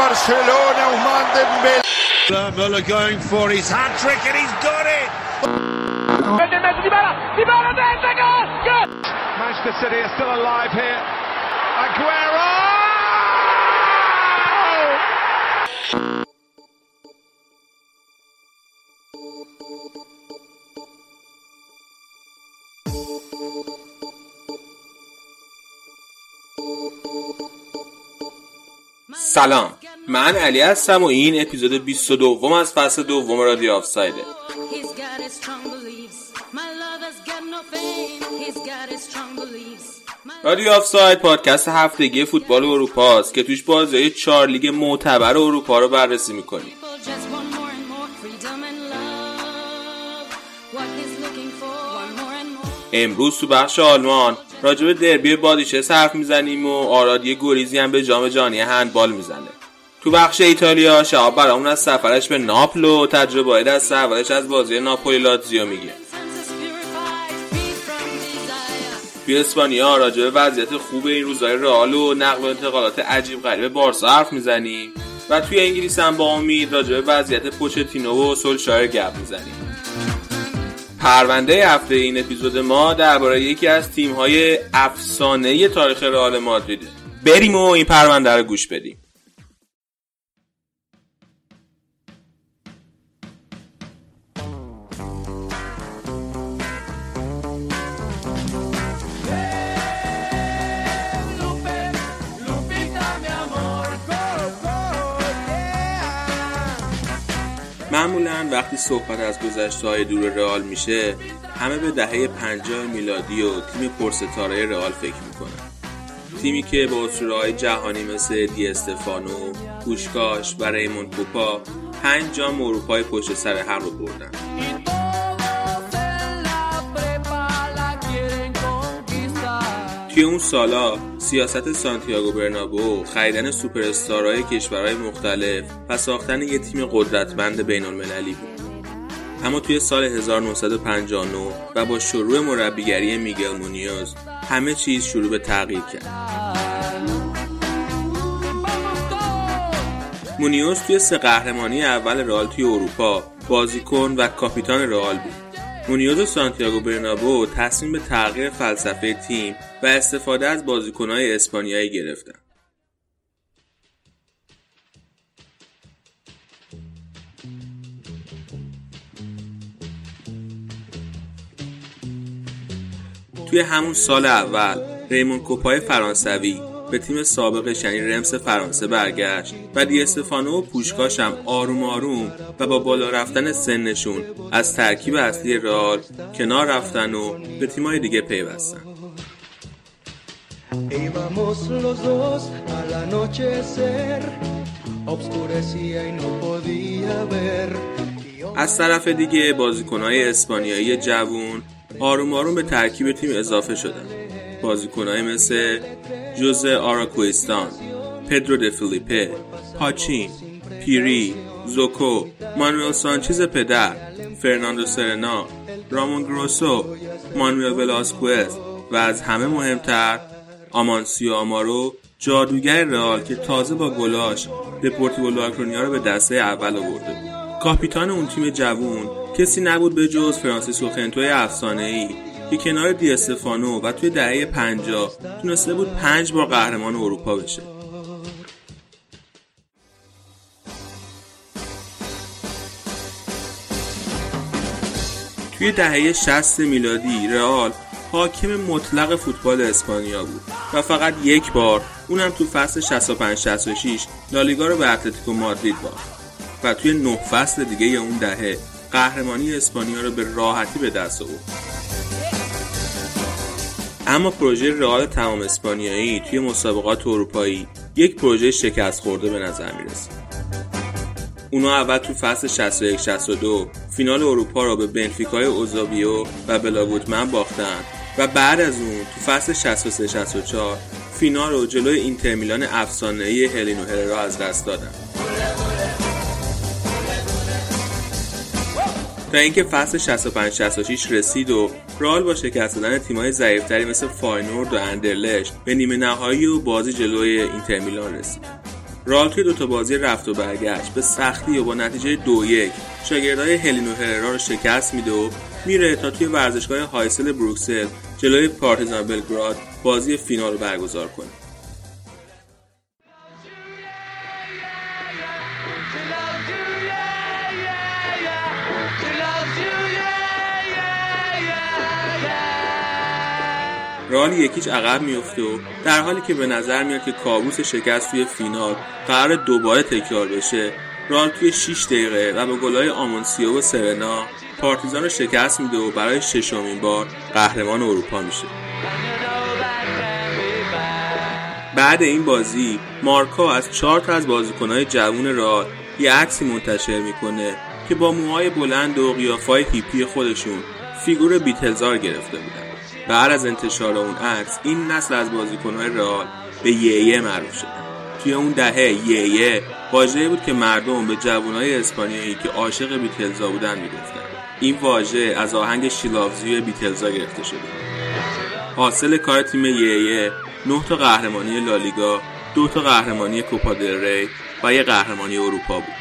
Barcelona, Ousmane Dembélé. Muller going for his hat trick and he's got it. Manchester City are still alive here. Aguero! سلام. من علی هستم و این اپیزود 22 از فصل دوم رادیو آفسایده رادیو آفساید پادکست هفتگی فوتبال اروپا است که توش بازی چار لیگ معتبر اروپا رو بررسی می‌کنیم. امروز تو بخش آلمان راجع به دربی بادیچه حرف می‌زنیم و آرادی گریزی هم به جام جهانی هندبال می‌زنه. تو بخش ایتالیا شهاب برامون از سفرش به ناپل و تجربه دست اولش از بازی ناپولی لاتزیو میگه. توی اسپانیا راجع به وضعیت خوب این روزهای رئال و نقل و انتقالات عجیب غریب بارسا حرف می‌زنیم. و توی انگلیس هم با امید راجع به وضعیت پوچتینو و سولشایر گپ می‌زنیم. پرونده هفته این اپیزود ما درباره یکی از تیم‌های افسانه تاریخ رئال مادریده بریم و این پرونده رو گوش بدیم. معمولا وقتی صحبت از گذشته های دور رئال میشه همه به دهه 50 میلادی و تیم پرستاره رئال فکر می‌کنن. تیمی که با های جهانی مثل دی استفانو، پوشکاش و ریمون کوپا پنج جام اروپای پشت سر هم رو بردن. توی اون سالا سیاست سانتیاگو برنابو خریدن سوپر استارهای کشورهای مختلف و ساختن یه تیم قدرتمند بین المللی بود. اما توی سال 1959 و با شروع مربیگری میگل مونیوز همه چیز شروع به تغییر کرد. مونیوز توی سه قهرمانی اول رئال توی اروپا بازیکن و کاپیتان رئال بود. مونیوز و سانتیاگو برنابو تصمیم به تغییر فلسفه تیم و استفاده از بازیکنهای اسپانیایی گرفتن. توی همون سال اول ریمون کوپای فرانسوی به تیم سابقش یعنی رمس فرانسه برگشت و دی استفانو و پوشکاش هم آروم آروم و با بالا رفتن سنشون از ترکیب اصلی رئال کنار رفتن و به تیمای دیگه پیوستن. Íbamos los dos al anochecer, obscurecía y no podía ver. از طرف دیگه بازیکنهای اسپانیایی جوون آروم آروم به ترکیب تیم اضافه شدن بازیکنهای مثل جوزه آراکویستان پدرو د فیلیپه پاچین پیری زوکو مانوئل سانچیز پدر فرناندو سرنا رامون گروسو مانوئل ولاسکوئز و از همه مهمتر آمانسیو آمارو جادوگر رئال که تازه با گلاش دپورتیو لاکرونیا رو به دسته اول آورده. بود کاپیتان اون تیم جوون کسی نبود به جز فرانسیسکو خنتوی افسانه ای که کنار دی استفانو و توی دهه 50 تونسته بود پنج بار قهرمان اروپا بشه. توی دهه 60 میلادی رئال حاکم مطلق فوتبال اسپانیا بود و فقط یک بار اونم تو فصل 65 66 لالیگا رو به اتلتیکو مادرید باخت و توی نه فصل دیگه اون دهه قهرمانی اسپانیا رو به راحتی به دست آورد. اما پروژه رئال تمام اسپانیایی توی مسابقات اروپایی یک پروژه شکست خورده به نظر می‌رسه. اونا اول تو فصل 61 62 فینال اروپا رو به بنفیکای اوزابیو و بلاگوتمن باختن و بعد از اون تو فصل 63 64 فینال رو جلوی اینتر میلان افسانه‌ای هلینو هررا از دست دادن. تا اینکه فصل 65 66 رسید و رئال با شکست دادن تیم‌های ضعیفتری مثل فاینورد و اندرلشت به نیمه نهایی و بازی جلوی اینتر میلان رسید. رئال توی دوتا بازی رفت و برگشت به سختی و با نتیجه دو یک شاگردای هلینو هررا رو شکست میده و میره تا توی ورزشگاه هایسل بروکسل جلوی پارتیزان بلگراد بازی فینال رو برگزار کنه. رال یکیچ عقب میفته و در حالی که به نظر میاد که کابوس شکست توی فینال قرار دوباره تکرار بشه رال توی 6 دقیقه و با گلای آمونسیو و سرنا پارتیزان رو شکست میده و برای ششمین بار قهرمان اروپا میشه. بعد این بازی مارکا از چهار تا از بازیکنهای جوون رال یه عکسی منتشر می‌کنه که با موهای بلند و قیافای هیپی خودشون فیگور بیتلزار گرفته بودن. بعد از انتشار اون عکس این نسل از بازیکنهای رئال به یه معروف شدن. توی اون دهه یه واژه‌ای بود که مردم به جوانای اسپانیایی که عاشق بیتلزا بودن می‌گفتن. این واژه از آهنگ شیلافزی بیتلزا گرفته شده. حاصل کار تیم یه نه تا قهرمانی لالیگا دو تا قهرمانی کوپا دل ری و یه قهرمانی اروپا بود.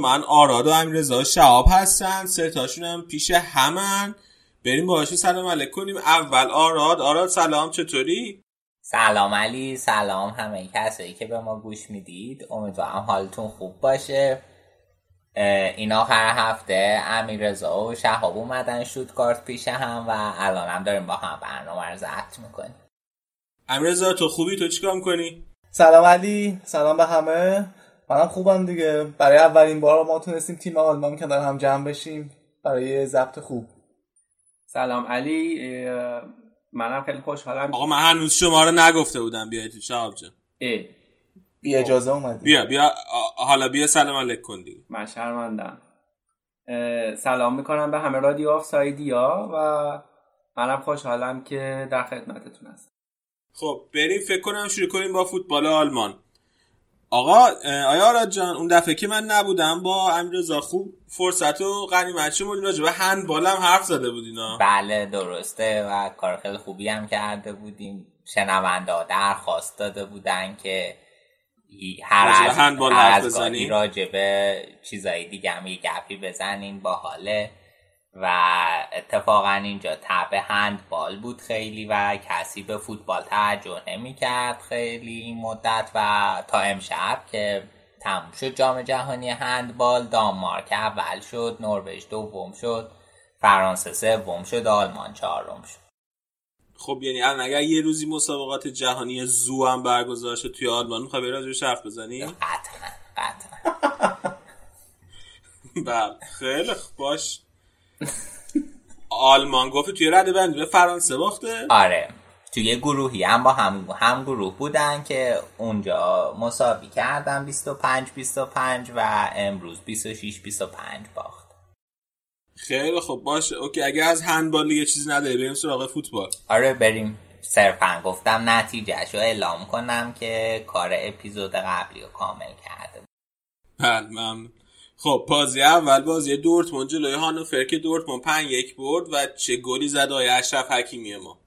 من آراد و امیرزا شهاب هستن. سه تاشون هم پیش همن. بریم باهاشون سلام علیک کنیم. اول آراد. آراد سلام چطوری؟ سلام علی سلام همه کسایی که به ما گوش می‌دید. امیدوارم حالتون خوب باشه. این آخر هفته امیر رضا و شهاب اومدن شوتگارت پیش هم و الان هم داریم با هم برنامه رو ضبط می‌کنیم. امیرزا تو خوبی؟ تو چیکار می‌کنی؟ سلام علی سلام به همه. منم خوبم دیگه. برای اولین بار ما تونستیم تیم آلمان کنار هم جمع بشیم برای ضبط خوب. سلام علی. منم خیلی خوشحالم. آقا من هنوز شما رو نگفته بودم. بیای تو شهاب جان. بی اجازه اومدیم بیا بیا. حالا بیا سلام علیک کن دیگه. من شرمندم. سلام می‌کنم به همه رادیو آفسایدیا و منم خوشحالم که در خدمتتون هستم. خب بریم فکر کنم شروع کنیم با فوتبال آلمان. آقا آیا آراد جان اون دفعه که من نبودم با امیرزا خوب فرصت و غنیمت شمردیم راجع به هندبال هم حرف زده بودینا بله درسته و کار خیلی خوبی هم کرده بودیم. شنونده ها درخواست داده بودن که هر از هندبال حرف بزنیم. راجع به چیزایی دیگه هم یه گپی بزنین با حاله و اتفاقا اینجا تب هندبال بود خیلی و کسی به فوتبال توجه نمی کرد خیلی این مدت و تا امشب که تموم شد جام جهانی هندبال دانمارک اول شد نروژ دوم شد فرانسه سوم شد آلمان چهارم شد. خب یعنی الان اگر یه روزی مسابقات جهانی زو هم برگزار شد توی آلمان می‌خوای بری راجعش حرف بزنی؟ قطعا قطعا. بله خیلی باش. آلمان گفت توی رده بندی به فرانسه باخته؟ آره. توی گروهی. هم با هم هم گروه بودن که اونجا مساوی کردن. 25 25 و امروز 26 25 باخت. خیلی خوب. باشه. اوکی. اگه از هندبال یه چیزی نداری بریم سراغ فوتبال. آره بریم صرفا. گفتم نتیجهش رو اعلام کنم که کار اپیزود قبلی رو کامل کرده. بله ممنون. خب بازی اول بازی دورتموند جلوی هانوفر که دورتموند 5 یک برد و چه گلی زد آقای اشرف حکیمی ما؟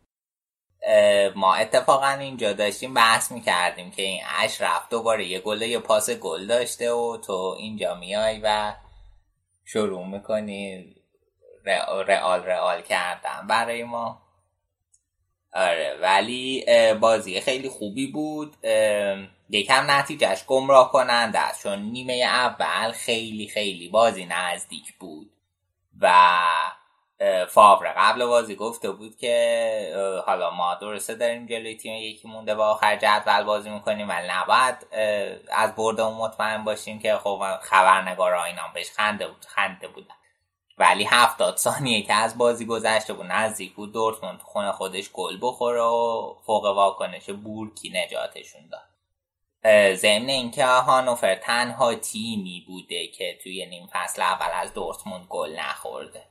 ما اتفاقا اینجا داشتیم بحث می‌کردیم که این اشرف دوباره یه گل یه پاس گل داشته و تو اینجا میای و شروع می‌کنی رئال رئال کردن برای ما. آره ولی بازی خیلی خوبی بود. یکم نتیجهش گمراه کننده است چون نیمه اول خیلی خیلی بازی نزدیک بود و فاور قبل بازی گفته بود که حالا ما درسته داریم جلوی تیم یکی مونده با آخر جدول بازی می‌کنیم ولی نباید از بردمون مطمئن باشیم که خب خبرنگارا اینا بهش خنده بود خنده بودن. ولی هفتاد ثانیه که از بازی گذشته بود نزدیک بود دورتموند خونه خودش گل بخوره و فوق واکنش بورکی نجاتشون داد. ضمن اینکه هانوفر تنها تیمی بوده که توی نیم فصل اول از دورتموند گل نخورده.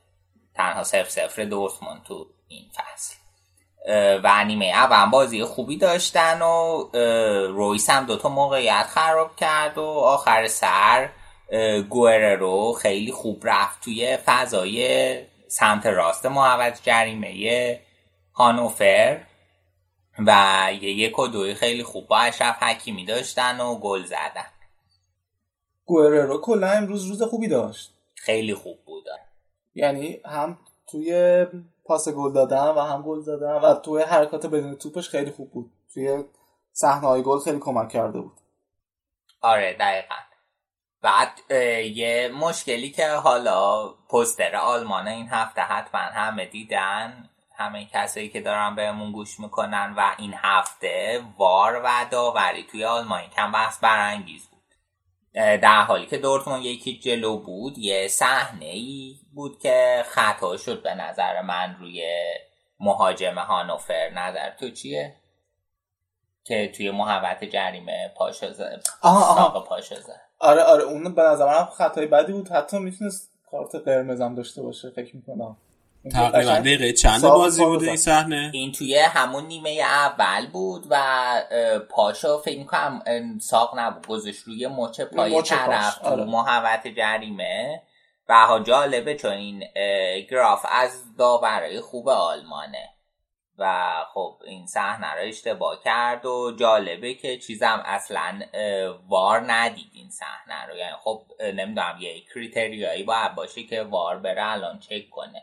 تنها صفر صفر دورتموند تو این فصل. و نیمه اول بازی خوبی داشتن و رویس هم دوتا موقعیت خراب کرد و آخر سر گوره رو خیلی خوب رفت توی فضای سمت راست محوط جریمه هانوفر. و یک و دوی خیلی خوب. با اشرف حکیمی داشتن و گل زدن. گوره رو کلا امروز روز خوبی داشت. خیلی خوب بود. یعنی هم توی پاس گل دادن و هم گل زدن و توی حرکات بدون توپش خیلی خوب بود. توی صحنه های گل خیلی کمک کرده بود. آره دقیقا. بعد یه مشکلی که حالا پستر آلمان این هفته حتما همه دیدن همه کسایی که دارن بهمون گوش می‌کنن و این هفته وار و داوری توی آلمان کم بحث برانگیز بود. در حالی که دورتموند یکی جلو بود یه صحنه ای بود که خطا شد به نظر من روی مهاجم هانوفر. نظر تو چیه؟ که توی محوت جریمه پاشو زد پاشو زد آره آره اون به نظر من خطای بدی بود. حتی می‌تونست کارت قرمزم داشته باشه فکر می‌کنم. تقریبا. دقیقه چند بازی بوده این صحنه؟ این توی همون نیمه اول بود و پاشا فکر می‌کنم ساق نبود. گذاشت روی مچ پای طرف تو آره. محوت جریمه. و ها جالبه چون این گراف از داورای خوب آلمانه. و خب این صحنه رو اشتباه کرد و جالبه که چیزم اصلا وار ندید این صحنه رو. یعنی خب نمی‌دونم یه کریتریایی باید باشه که وار بره الان چک کنه.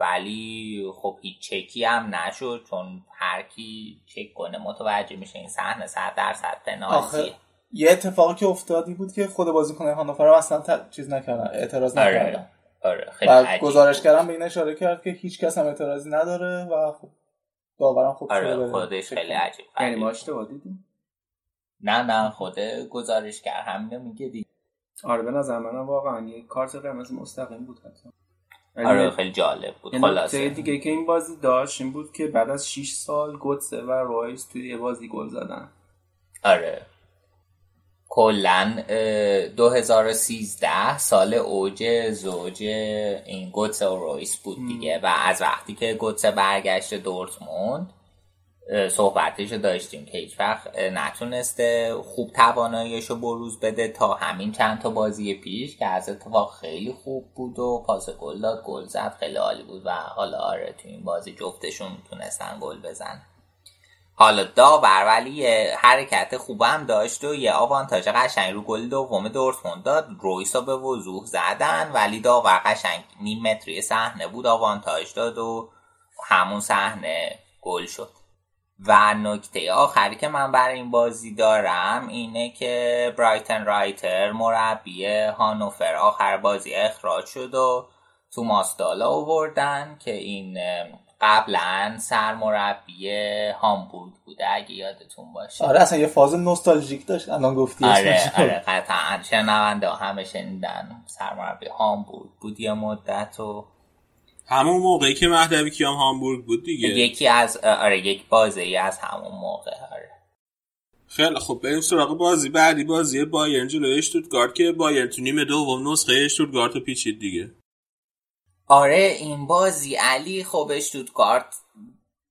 ولی خب هیچ چکی هم نشد چون هر کی چک کنه متوجه میشه این صحنه صد درصد پنالتیه یه اتفاقی که افتادی بود که خود بازیکن هانوفر اصلا ت... چیز نکردن اعتراض آره. نکردن. آره خیلی و گزارش کردن به این اشاره کرد که هیچ کس هم اعتراضی نداره و خب داورم خوب آره خودش خیلی عجیب یعنی ما اشتباه دیدیم؟ نه نه خود گزارش کرد همینو میگه دید آره به نظر من واقعا یه کارت قرمز مستقیم بود حتی. آره خیلی جالب بود. خلاصه. دیگه که این بازی داشت این بود که بعد از 6 سال گوتسه و رایس توی یه بازی گل زدن. آره. کلا 2013 سال اوج زوج این گوتسه و رویس بود دیگه. و از وقتی که گوتسه برگشت دورتموند صحبتش داشتیم که هیچ وقت نتونسته خوب تواناییش رو بروز بده تا همین چند تا بازی پیش که از اتفاق خیلی خوب بود و پاس گل داد گل زد خیلی عالی بود و حالا آره تو این بازی جفتشون تونستن گل بزن حالا داور ولی حرکت خوبم داشت و یه آوانتاژ قشنگ رو گل دوم دورتموند داد. رویس به وضوح زدن ولی داور قشنگ نیم متری صحنه بود آوانتاژ داد و همون صحنه گل شد. و نکته آخری که من برای این بازی دارم اینه که برایتن رایتر مربی هانوفر آخر بازی اخراج شد و توماس دالا آوردن که این قبلا سرمربی هامبورگ بوده اگه یادتون باشه. آره اصلا یه فاز نوستالژیک داشت الان گفتی آره آره قطعا. شنونده همه شنیدن. سرمربی هامبورگ بود یه مدت و همون موقعی که مهدوی کیام هامبورگ بود دیگه. یکی از آره یک بازی از همون موقع آره. خیلی خب بریم سراغ بازی بعدی بازی بایرن جلوی اشتوتگارت که بایرن تو نیمه دوم نسخه اشتوتگارت رو پیچید دیگه. آره این بازی علی خب اشتوتگارت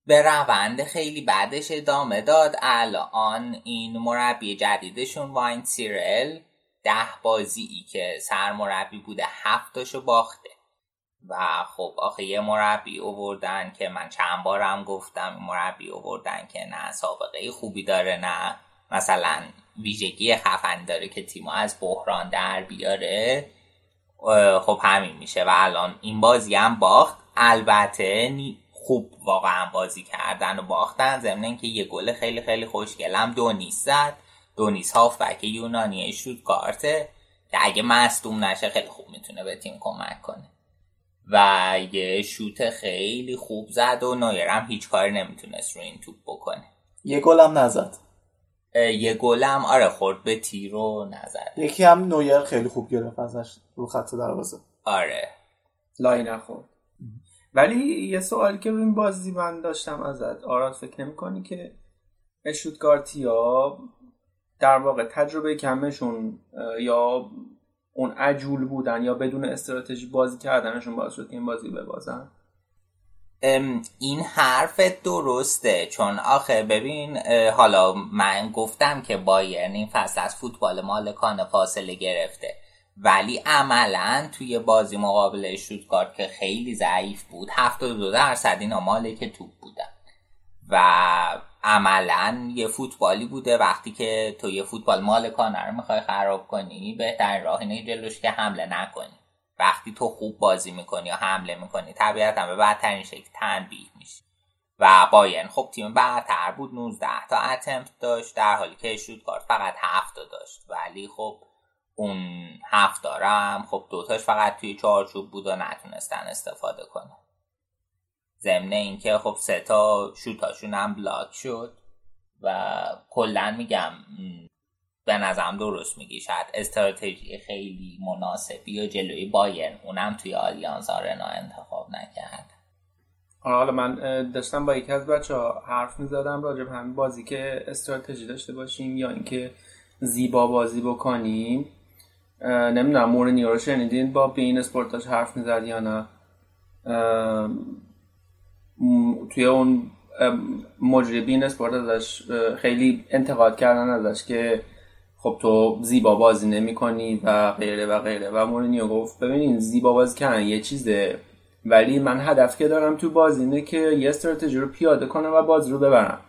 به روند خیلی بعدش ادامه داد. الان این مربی جدیدشون واین سیرل ده بازی ای که سرمربی بوده هفتاشو باخته. و خب آخه یه مربی اووردن که من چند بارم گفتم مربی اووردن که نه سابقه خوبی داره نه مثلا ویژگی خفن داره که تیما از بحران در بیاره. خب همین میشه و الان این بازی هم باخت. البته خوب واقعا بازی کردن و باختن ضمن اینکه یه گل خیلی خیلی خوشگلم دونیس زد. دونیس هافبک یونانی شوت کارته که اگه مصدوم نشه خیلی خوب می‌تونه به تیم کمک کنه. و یه شوت خیلی خوب زد و نویر هم هیچ کاری نمی‌تونست رو این توپ بکنه. یه گل هم نزد. یه گلم آره خورد به تیر و نزد. یکی هم نویر خیلی خوب گرفت ازش رو خط دروازه. آره. لای نخورد. ولی یه سوالی که رو این بازی من داشتم ازت. آراد فکر نمی کنی که اشوتگارتیا در واقع تجربه کمشون یا اون عجول بودن یا بدون استراتژی بازی کردنشون باعث شد این بازی ببازن؟ این حرف درسته. چون آخه ببین حالا من گفتم که بایرن این فصل از فوتبال مالکانه فاصله گرفته. ولی عملا توی بازی مقابل شوتگارد که خیلی ضعیف بود 72 درصد اینا مالک توپ بودن. و عملا یه فوتبالی بوده. وقتی که تو یه فوتبال مالکانه رو می‌خوای خراب کنی بهترین راه اینه جلوش که حمله نکنی. وقتی تو خوب بازی می‌کنی یا حمله می‌کنی طبیعتا به بدترین شکل تنبیه میشی. و باین خب تیم برتر بود 19 تا اتمپت داشت در حالی که شوتگارد فقط 7 داشت. ولی خب اون هفت دارم خب دوتاش فقط توی چارچوب بود و نتونستن استفاده کنه ضمن اینکه خب سه تا شوتاشون هم بلاک شد و کلا میگم به نظرم درست میگی. شاید استراتژی خیلی مناسبی و جلوی بایرن اونم توی آلیانز آرنا انتخاب نکرد. آره، حالا من داشتم با یکی از بچه ها حرف می‌زدم راجع به همین بازی که استراتژی داشته باشیم یا اینکه زیبا بازی بکنیم. نمی‌دونم مورینیو رو شنیدین با بین اسپورتاش حرف می‌زد یا نه؟ توی اون مجری بین اسپورت ازش خیلی انتقاد کردن ازش که خب تو زیبا بازی نمی کنی و غیره و غیره. و مورینیو گفت ببینین زیبا بازی کردن یه چیزه ولی من هدف که دارم تو بازی اینه که یه استراتژی رو پیاده کنم و بازی رو ببرم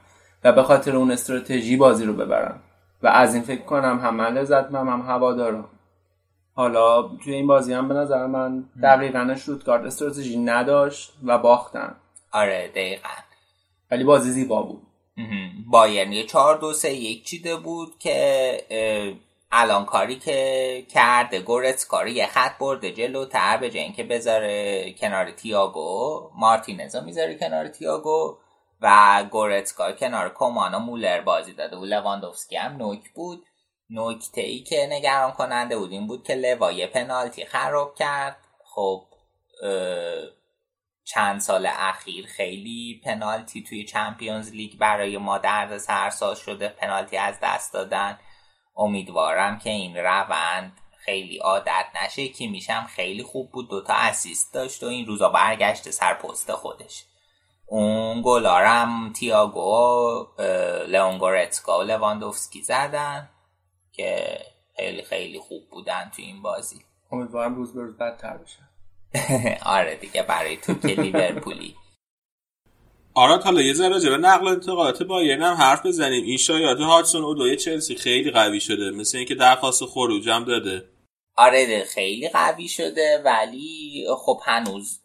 و به خاطر اون استراتژی بازی رو ببرم. و از این فکر کنم هم من لذت هم, هم هوا دارم حالا توی این بازی هم به نظر من دقیقا شوتگارد استراتژی نداشت و باختن. آره دقیقا. ولی بازی زیبا بود. بایرن یه چهار دو سه یک چیده بود که الان کاری که کرده گورتس کاری یه خط برده جلوتر به جای که بذاره کنار تیاگو مارتینزا می‌ذاره کنار تیاگو و گورتسکا کنار کومانا مولر بازی داده و لواندوفسکی هم نوک بود. نکته ای که نگران کننده بود این بود که لوایه پنالتی خراب کرد. خب چند سال اخیر خیلی پنالتی توی چمپیونز لیگ برای ما درد سرساز شده پنالتی از دست دادن. امیدوارم که این روند خیلی عادت نشه. که میشم خیلی خوب بود دوتا اسیست داشت و این روزا برگشت سر پست خودش. اون گلارم تیاگو لئون گورتسکا و لواندوفسکی زدن که خیلی خیلی خوب بودن تو این بازی. امیدوارم روز به روز بدتر بشه. آره دیگه برای تو که لیورپولی. آراد حالا یه ذره راجع به نقل انتقالات بایرن هم حرف بزنیم. این شایعات هاتسون و دوی چلسی خیلی قوی شده. مثل اینکه درخواست خروج هم داده. آره خیلی قوی شده ولی خب هنوز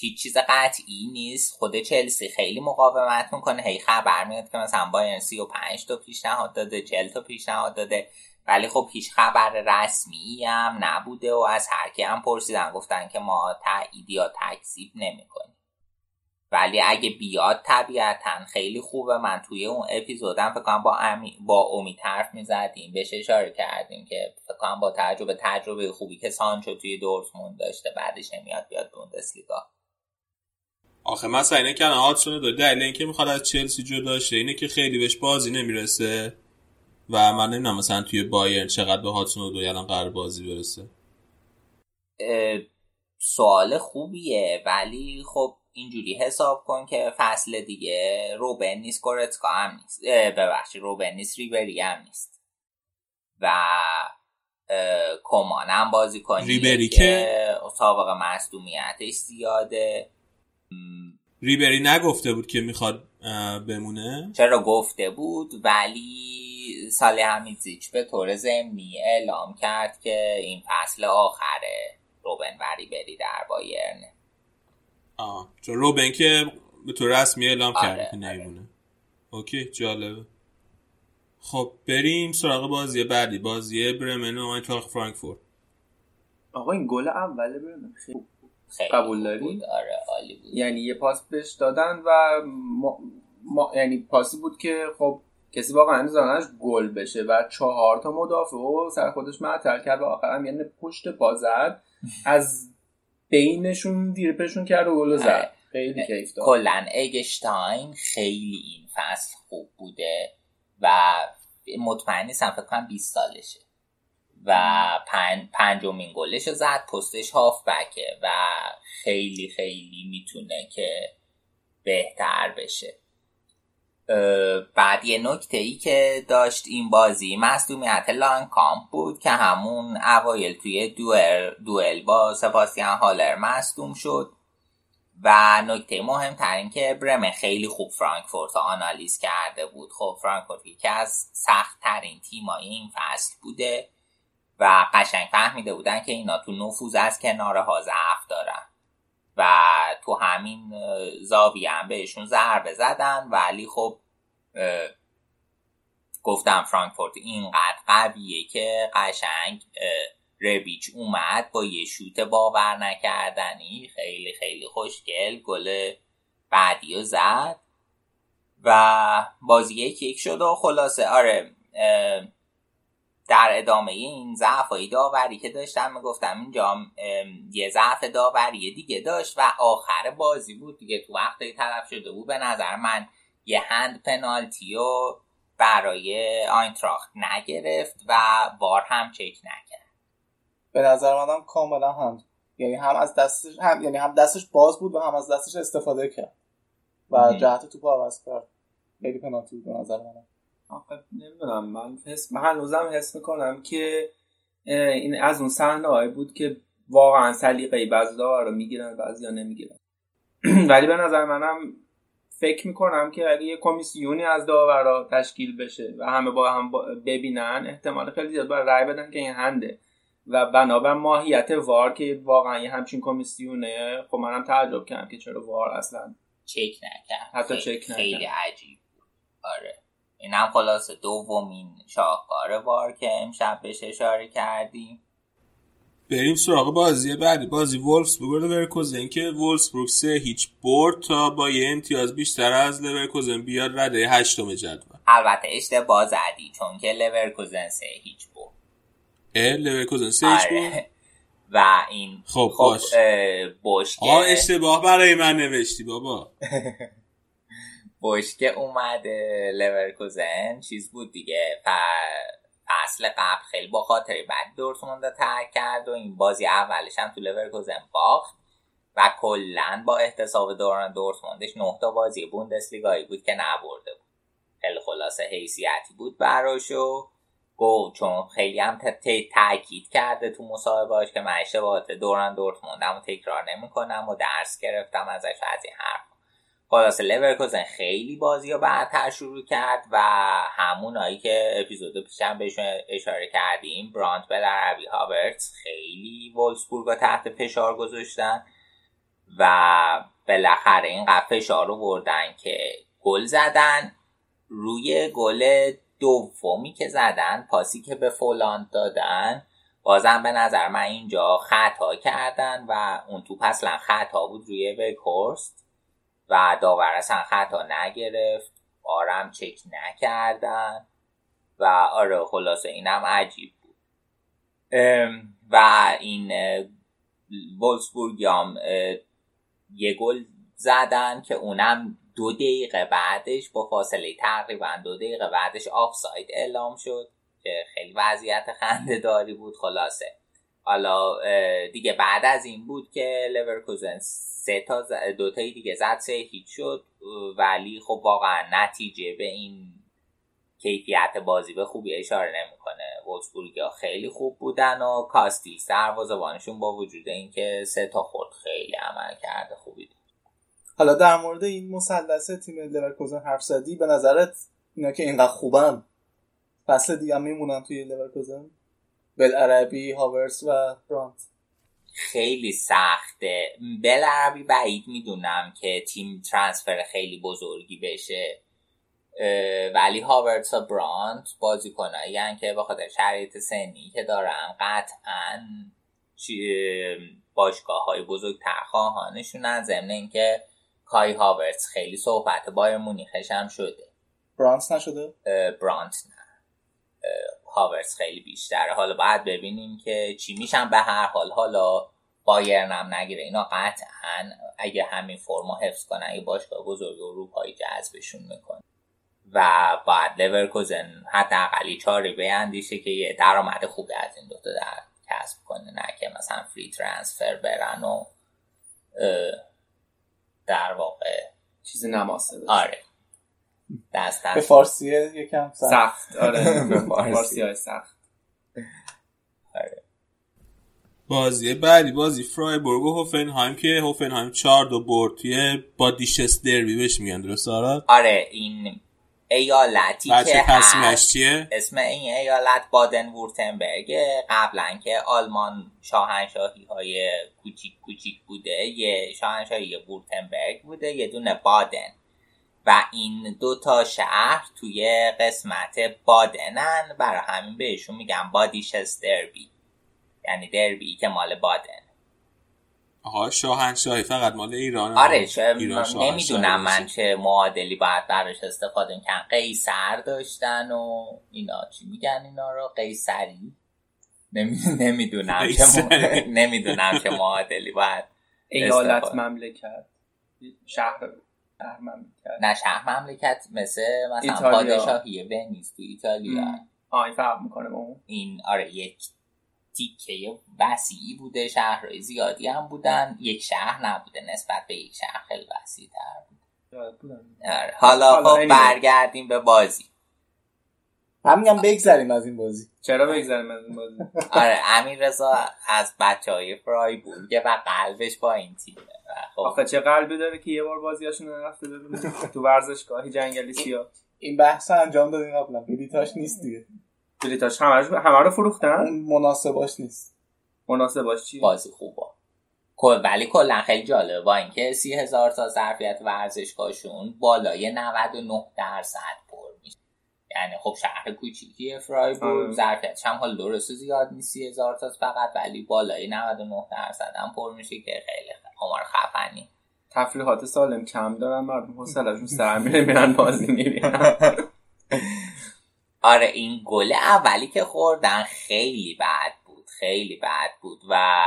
هیچ چیز قطعی نیست. خود چلسی خیلی مقاومت می‌کنه. هی خبر میاد که مثلا بایرن 35 تا پیشنهاد داده 40 تا پیشنهاد داده. ولی خب هیچ خبر رسمی هم نبوده و از هر کی هم پرسیدن. گفتن که ما تایید یا تکذیب نمی‌کنیم. ولی اگه بیاد طبیعتا خیلی خوبه. من توی اون اپیزودم فکر کنم با امی با امید حرف می‌زدیم. بهش اشاره کردیم که فکر کنم با تجربه تجربه خوبی که سانچو توی دورتموند داشته بعدش نمیاد بیاد بوندسلیگا. آخه مثلا اینه که هاتسون دو دلیل اینکه می‌خواد از چلسی جدا شه اینه که خیلی بهش بازی نمی‌رسه. و من نمی‌دونم مثلا توی بایرن چقدر به هاتسون دو الان قرار بازی برسه. سوال خوبیه ولی خب اینجوری حساب کن که فصل دیگه روبن نیست گورتسکا هم نیست. ببخشید روبن نیست ریبری هم نیست. و کمان هم بازی کنی ریبری که سابق مصدومیتش زیاده. ریبری نگفته بود که می‌خواد بمونه؟ چرا گفته بود؟ ولی سال همیزیچ به طور زمینی اعلام کرد که این فصل آخره روبن و ریبری در بایرنه آه چون روبن که به طور رسمی اعلام آره، کرد که نمیمونه اوکی جالبه. خب بریم سراغ بازی بعدی بازی برمن و آینتراخت فرانکفورت. آقا این گل اوله برمن. خیلی خیلی قبول داری؟ بود. آره عالی بود. یعنی یه پاس بهش دادن و ما... ما... یعنی پاسی بود که خب کسی واقعا زانش گل بشه و چهار تا مدافع و سر خودش معطل کرد و آخرم یعنی پشت پا زد. از بینشون دیرپشون کرد و گل. زد. خیلی کیف داد. کلا اگشتاین خیلی این فصل خوب بوده و مطمئن نیستم فکر کنم 20 سالشه و پن... پنجمین گلش رو زد پستش هاف بکه و خیلی خیلی می‌تونه که بهتر بشه. بعد یه نکته ای که داشت این بازی مصدومیت لان کامپ بود که همون اوایل توی دوئل, دوئل با سباستیان هالر مصدوم شد. و نکته مهمتر این که برمن خیلی خوب فرانکفورت آنالیز کرده بود. خب فرانکفورت یکی از سخت ترین تیمای این فصل بوده و قشنگ فهمیده بودن که اینا تو نفوذ از کنارها ضعف دارن. و تو همین زاویه هم بهشون ضربه زدن. ولی خب گفتم فرانکفورت اینقدر قویه که قشنگ ربیچ اومد با یه شوت باور نکردنی خیلی خیلی خوشگل گل بعدی رو زد و بازی یک یک شد و خلاصه. آره در ادامه این ضعفای داوری که داشتم می‌گفتم اینجا یه ضعف داوری دیگه داشت و آخر بازی بود دیگه تو وقتی طرف شده بود. به نظر من یه هند پنالتی رو برای آینتراخت نگرفت و بار هم چک نکرد. به نظر منم کاملا هم یعنی هم از دستش هم یعنی هم دستش باز بود و هم از دستش استفاده کرد. و. جهت توپ عوض کرد. خیلی پنالتی بود به نظر منم آخه نمی‌دونم من حس من هنوزم حس می‌کنم که این از اون صحنه بود که واقعا سلیقه بعضی رو می‌گیرن بعضی نمی‌گیرن. ولی به نظر منم فکر می‌کنم که اگه یه کمیسیونی از داورا تشکیل بشه و همه با هم ببینن احتمال خیلی زیاد باید رای بدن که این هنده. و بنابر ماهیت وار که واقعا یه همچین کمیسیونه خب منم تعجب کردم که چرا وار اصلا چک نکرد. حتی خیلی- چک نکرد. خیلی عجیب آره. اینم خلاصه دومین شاهکار VAR که امشب بهش اشاره کردیم. بریم سراغ بازی بعدی. بازی وولفسبورگ و لورکوزن که وولفسبورگ سه هیچ برد تا با یه امتیاز بیشتر از لورکوزن بیاد رده هشتم جدول. البته اشتباه زدی چون که لورکوزن سه هیچ بود اه لورکوزن سه هیچ آره. و این خب، باش. اه، بشکه آه اشتباه برای من نوشتی بابا. بشکه اومده لورکوزن. چیز بود دیگه ف- فصل قبل خیلی با خاطری بعد دورتموند رو ترک کرد و این بازی اولش هم تو لورکوزن باخت و کلا با احتساب دوران دورتموندش نه تا بازی بوندسلیگایی بود که نبرده بود. خیلی خلاصه حیثیتی بود براش و گفت چون خیلی هم تاکید کرده تو مصاحبهاش که من اشتباهات دوران دورتموندم رو تکرار نمی‌کنم و درس گرفتم ازش و از این حرف خلاصه لورکوزن خیلی بازی رو بعدتر شروع کرد و همونایی که اپیزود پیشم بهشون اشاره کردیم برانت به عربی هاورتس خیلی وولسبورگ رو تحت فشار گذاشتن و بالاخره اینقدر فشار رو بردن که گل زدن. روی گل دومی که زدن پاسی که به فولاند دادن بازم به نظر من اینجا خطا کردن و اون توپ اصلا خطا بود روی ویکورست و داور اصلا خطا نگرفت. آرم چک نکردن. و آره خلاصه اینم عجیب بود. و این وولسبورگ هم یه گل زدن که اونم دو دقیقه بعدش با فاصله تقریبا دو دقیقه بعدش آفساید اعلام شد که خیلی وضعیت خنده داری بود خلاصه. حالا دیگه بعد از این بود که لورکوزن سه تا ز- دو تایی دیگه زد سه هیچ شد. ولی خب واقعا نتیجه به این کیفیت بازی به خوبی اشاره نمی‌کنه. وولسبورگیا خیلی خوب بودن و کاستیل دروازه‌بانشون با وجود اینکه سه تا خورد خیلی عمل کرده خوبی. داشت. حالا در مورد این مثلث تیم لورکوزن حرف زدی به نظرت اینا که اینقدر خوبن فصل دیگه میمونن توی لورکوزن بلعربی هاورتس و برانت خیلی سخته. بلعربی بعید می‌دونم که تیم transfer خیلی بزرگی بشه. ولی هاورتس و برانت بازیکنایی که به خاطر شرایط سنی که دارن قطعا باشگاه های بزرگتر خواهانشونن. ضمن اینکه کای هاورتس خیلی صحبت بایر مونیخش هم شده. برانس نشده؟ برانت نه. هاورتس خیلی بیشتره. حالا باید ببینیم که چی میشن به هر حال. حالا بایرن هم نگیره. اینا قطعا اگه همین فرما حفظ کنن اگه باشگاه بزرگ اروپایی جذبشون می‌کنه. و باید لورکوزن حداقلی چاری بیندیشه که یه درآمد خوبی از این دوتا در کسب کنه. نه که مثلا فری ترانسفر برن و در واقع چیزی نماسه آره. دست به فارسی یکم سخت. آره. به فارسی. های سخت. آره. بازی بعدی بازی فرایبورگ و هوفنهایم که هوفنهایم چهار دو برد توی با دیشس دربی بهش میگن درست آره آره این ایالتی که تصمیمش چیه؟ اسم این ایالت بادن وورتنبرگ قبلا که آلمان شاهنشاهی های کوچیک کوچیک بوده یه شاهنشاهی وورتنبرگ بوده یه دونه بادن. و این دو تا شهر توی قسمت بادنن. برای همین بهشون میگن بادیشس دربی یعنی دربی که مال بادن. آها شاهنشاهی فقط مال ایران آره نمی‌دونم من چه معادلی باید براش استفاده می‌کنم قیصر داشتن و اینا. چی میگن اینا رو؟ قیصری. نمی‌دونم چه نمی‌دونم چه معادلی باید ایالت مملکت. شهر شهر مملکت نه شهر مملکت مثل مثلا پادشاهی ونیز تو ایتالیا. این فرق می‌کنه اون. این آره یک تیکه وسیعی بوده شهرهای زیادی هم بودن. یک شهر نبوده نسبت به یک شهر خیلی وسیع تر بود آره. حالا خب برگردیم به بازی. همین بگذریم از این بازی. چرا بگذریم از این بازی؟ آره امیر رضا از بچه های فرای بورگه و قلبش با این تیمه خب. آخه چه قلبی داره که یه بار بازیاشون رفته تو ورزشگاهی جنگلی سیاه. این بحث انجام دادیم قبلا. بلیتاش نیست دیگه. بلیتاش همه همه رو فروختن؟ مناسباش نیست. مناسباش چیه بازی خوبه. ولی کلا خیلی جالبه. با اینکه سی هزار تا ظرفیت ورزشگاهشون بالای 99 درصد. یعنی خب شهر کوچیکی فرایبورگ ظرفیتش هم حال درست زیاد نیست سی هزار تا فقط ولی بالای 99 درصد هم پر میشه که خیلی عمر خفنی. تفریحات سالم کم دارن مردم حوصله‌شون سر میره میرن بازی می‌بینن. آره این گل اولی که خوردن خیلی بد. خیلی بد بود و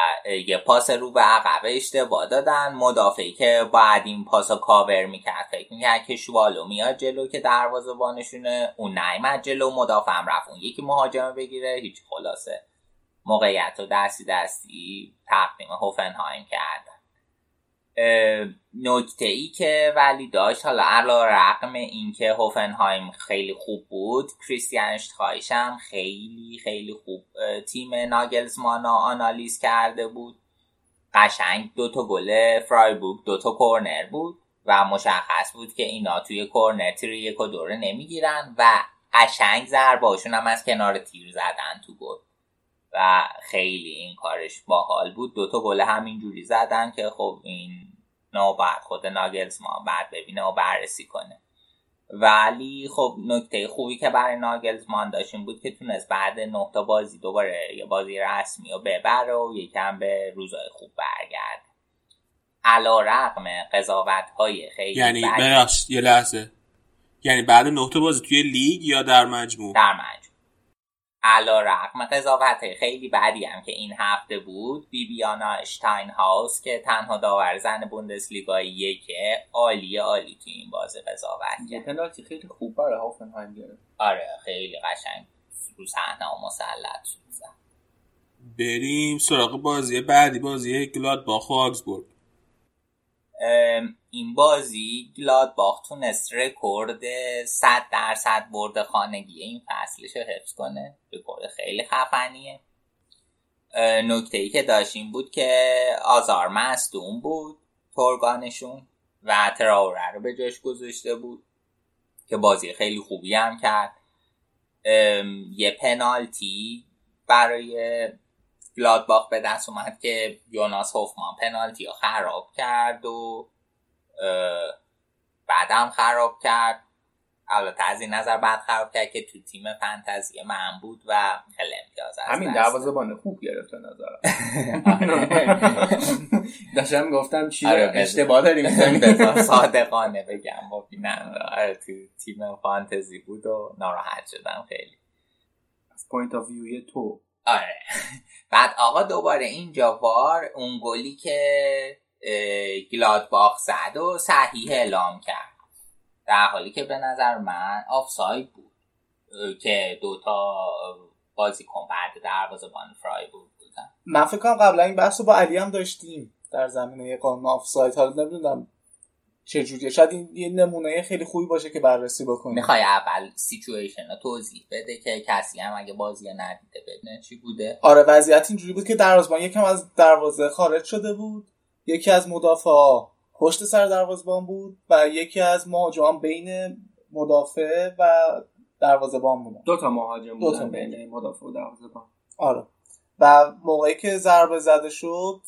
یه پاس رو به عقب اشتباه دادن. مدافعی که باید این پاس کاور می‌کرد فکر می‌کرد که شوالو میاد جلو که دروازه بانشونه اون نیمد جلو مدافعم رفت اون یکی مهاجمه بگیره. هیچ خلاصه موقعیت و دستی دستی تقدیم هوفنهایم کردن نکته ای که ولی داشت حالا علا رقم اینکه هوفنهایم خیلی خوب بود کریستیان هم خیلی خیلی خوب تیم ناگلزمانا آنالیز کرده بود. قشنگ دو تا گل فرایبورگ دو تا کورنر بود و مشخص بود که اینا توی کورنر تیر یک و دوره نمی‌گیرن و قشنگ ضرباشون هم از کنار تیر زدن تو گل. و خیلی این کارش باحال بود. دوتا گل همینجوری زدن که خب این بعد خود ناگلزمان بعد ببینه و بررسی کنه. ولی خب نکته خوبی که برای ناگلزمان داشتیم بود که تونست بعد نه تا بازی دوباره یه بازی رسمی و ببره و یکم به روزای خوب برگرد. علا رقم قضاوت های خیلی یعنی یه لحظه. یعنی بعد نه تا بازی توی لیگ یا در مجموع؟ در مجموع. علا رقم قضاوت خیلی بعدی هم که این هفته بود. بیبیانا اشتاین هاوس که تنها داور زن بوندسلیگای یکه عالی عالی تو این بازی قضاوت یه پنالتی خیلی خوب برای هافنهایم گرفت. آره خیلی قشنگ. رو صحنه و مسلط. شد بریم سراغ بازی بعدی بازی گلاد با آگزبورگ این بازی گلادباخ تونست رکورد 100 درصد برد خانگی. این فصلش رو حفظ کنه. رکورد خیلی خفنیه. نکته ای که داشتیم بود که آزار مصدوم بود تورگانشون و تراوره رو به جاش گذاشته بود که بازی خیلی خوبی هم کرد. یه پنالتی برای گلادباخ به دست اومد که یوناس هوفمان پنالتی رو خراب کرد و بعدم خراب کرد. البته از این نظر بعد خراب کرد که تو تیم فانتزی من بود و خیلی امتیاز از همین دست دروازه بان خوب گرفت به نظرم داشتم گفتم چی؟ آره، اشتباه داریم. صادقانه بگم. با بیننده آره تو تیم فانتزی بود و ناراحت شدم خیلی. از point of view ی تو. آره. بعد آقا دوباره اینجا VAR اون گلی که گلادباخ زد و صحیح اعلام کرد. در حالی که به نظر من آفساید بود. که دوتا بازیکن بعد دروازه بان فرای بود. بودن من فکر کنم قبلا این بحث رو با علی هم داشتیم در زمینه قانون آفساید. حالا نمی‌دونم چجوریه. شاید این یه نمونه خیلی خوبی باشه که بررسی بکنیم. می‌خوای اول سیچویشن رو توضیح بده که کسی هم اگه بازی ندیده بدونه چی بوده؟ آره وضعیت اینجوری بود که دروازه‌بان یکم از دروازه خارج شده بود. یکی از مدافعا پشت سر دروازه‌بان بود و یکی از مهاجمان بین مدافع و دروازه‌بان بود دو تا مهاجم دو تا بین مدافع و دروازه‌بان. آره. و موقعی که ضربه زده شد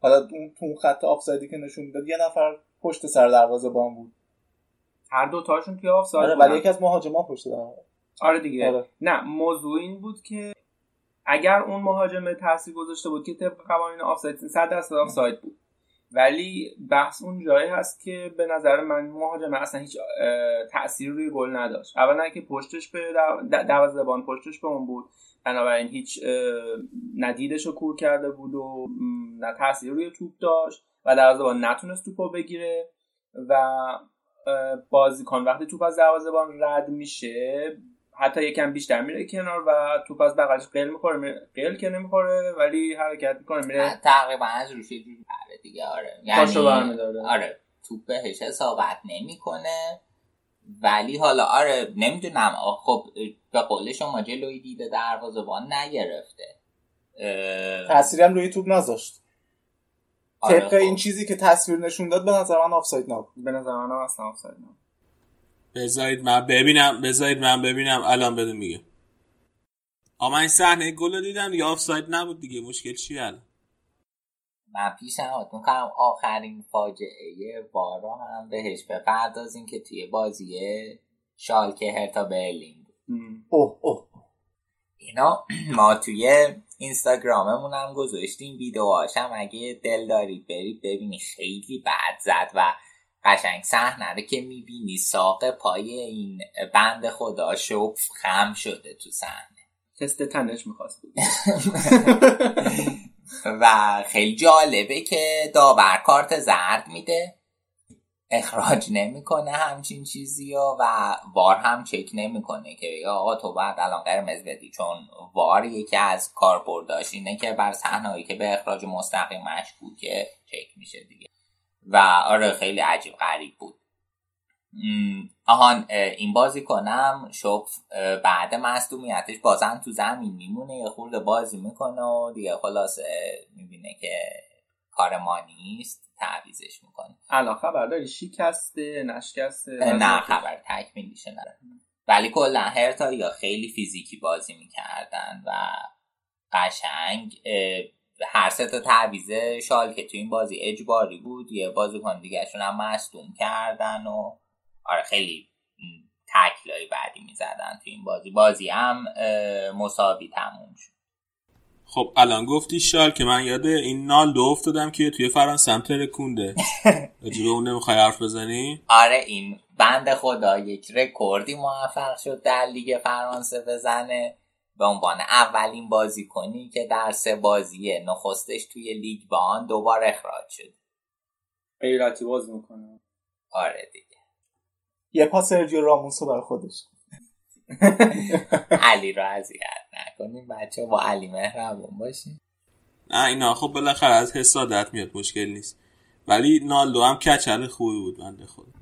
حالا اون تو اون خط آفسایدی که نشون داد یه نفر پشت سر دروازه‌بان بود. هر دو تاشون توی آفساید آره. ولی یکی از مهاجما پشت دروازه. آره دیگه. آره. نه موضوع این بود که اگر اون مهاجم تاثیر گذاشته بود که طبق قوانین آفساید 100 درصد آفساید بود. ولی بحث اون جایی هست که به نظر من مهاجم اصلا هیچ اه، تأثیری روی گل نداشت. اولا که پشتش به در- دروازه‌بان پشتش به اون بود. بنابراین هیچ ندیدش رو کور کرده بود و نه تأثیری روی توپ داشت و دروازه‌بان نتونست توپ رو بگیره و بازیکن وقتی توپ از دروازه‌بان رد میشه حتی یکم بیشتر میره کنار و توپ از بغلش قل می‌خوره میره قل که نمی‌خوره ولی حرکت می‌کنه میره تقریبا از روش یه دیگه آره پاشو برمی‌داره. آره توپ بهش اصابت نمی‌کنه ولی حالا آره نمی‌دونم خب به قول شما جلوی دیده دروازه‌بان نگرفته هم روی توپ نذاشت آره، طبق خب. این چیزی که تصویر نشون داد به نظر من آفساید نبود به نظر من اصلا آفساید نبود. بذارید من ببینم بذارید من ببینم. الان بده میگه. آقا من این صحنه گل رو دیدم دیگه آفساید نبود دیگه. مشکل چیه الان؟ من پیشنهاد می‌کنم. آخرین فاجعه بارا هم بهش بپردازیم که توی بازی شالکه هرتا برلین بود. اوه اوه اینا ما توی اینستاگراممون هم گذاشتیم ویدیوهاش هم. اگه دل دارید برید ببینی خیلی بد زد و قشنگ صحنه رو که می‌بینی ساق پای این بند خدا شوف خم شده تو صحنه. تست تنش می‌خواست بود. و خیلی جالبه که داور کارت زرد میده. اخراج نمی‌کنه همچین چیزی و و وار هم چک نمی‌کنه که بگه آقا تو باید الان قرمز بدی چون وار یکی از کاربرداش اینه که بر صحنه‌هایی که به اخراج مستقیم مشکوکه چک میشه دیگه. و آره خیلی عجیب غریب بود. آهان این بازی کنم شوف بعد مصدومیتش بازم تو زمین میمونه یه خورده بازی می‌کنه و دیگه خلاصه می‌بینه که کار ما نیست تعویزش می‌کنه. الان خبر داری شکسته نشکسته؟ نه خبر تکمیلیشه نداره ولی کلا هرتا یا خیلی فیزیکی بازی می‌کردن و قشنگ هر سه تا تعویض شالکه تو این بازی اجباری بود یه بازیکن دیگهشون هم مصدوم کردن و آره خیلی تکلای بعدی می‌زدن تو این بازی. بازی هم مساوی تموم شد. خب الان گفتی شالکه من یاد این نالدو افتادم که توی فرانسه هم ترکونده. راجع به اون نمی‌خوای حرف بزنی؟ آره این بنده خدا یک رکوردی موفق شد در لیگ فرانسه بزنه. به عنوان اولین بازی کنی که در سه بازی نخستش توی لیگ با آن دوبار اخراج شد غیرتی باز می‌کنه. آره دیگه. یه پاس سرجیو راموس رو برای خودش. علی رو اذیت نکنیم بچه با علی مهربون باشیم نه اینا خب بالاخره از حسادت میاد مشکل نیست. ولی نالدو هم کچل خوبی بود بنده خدا.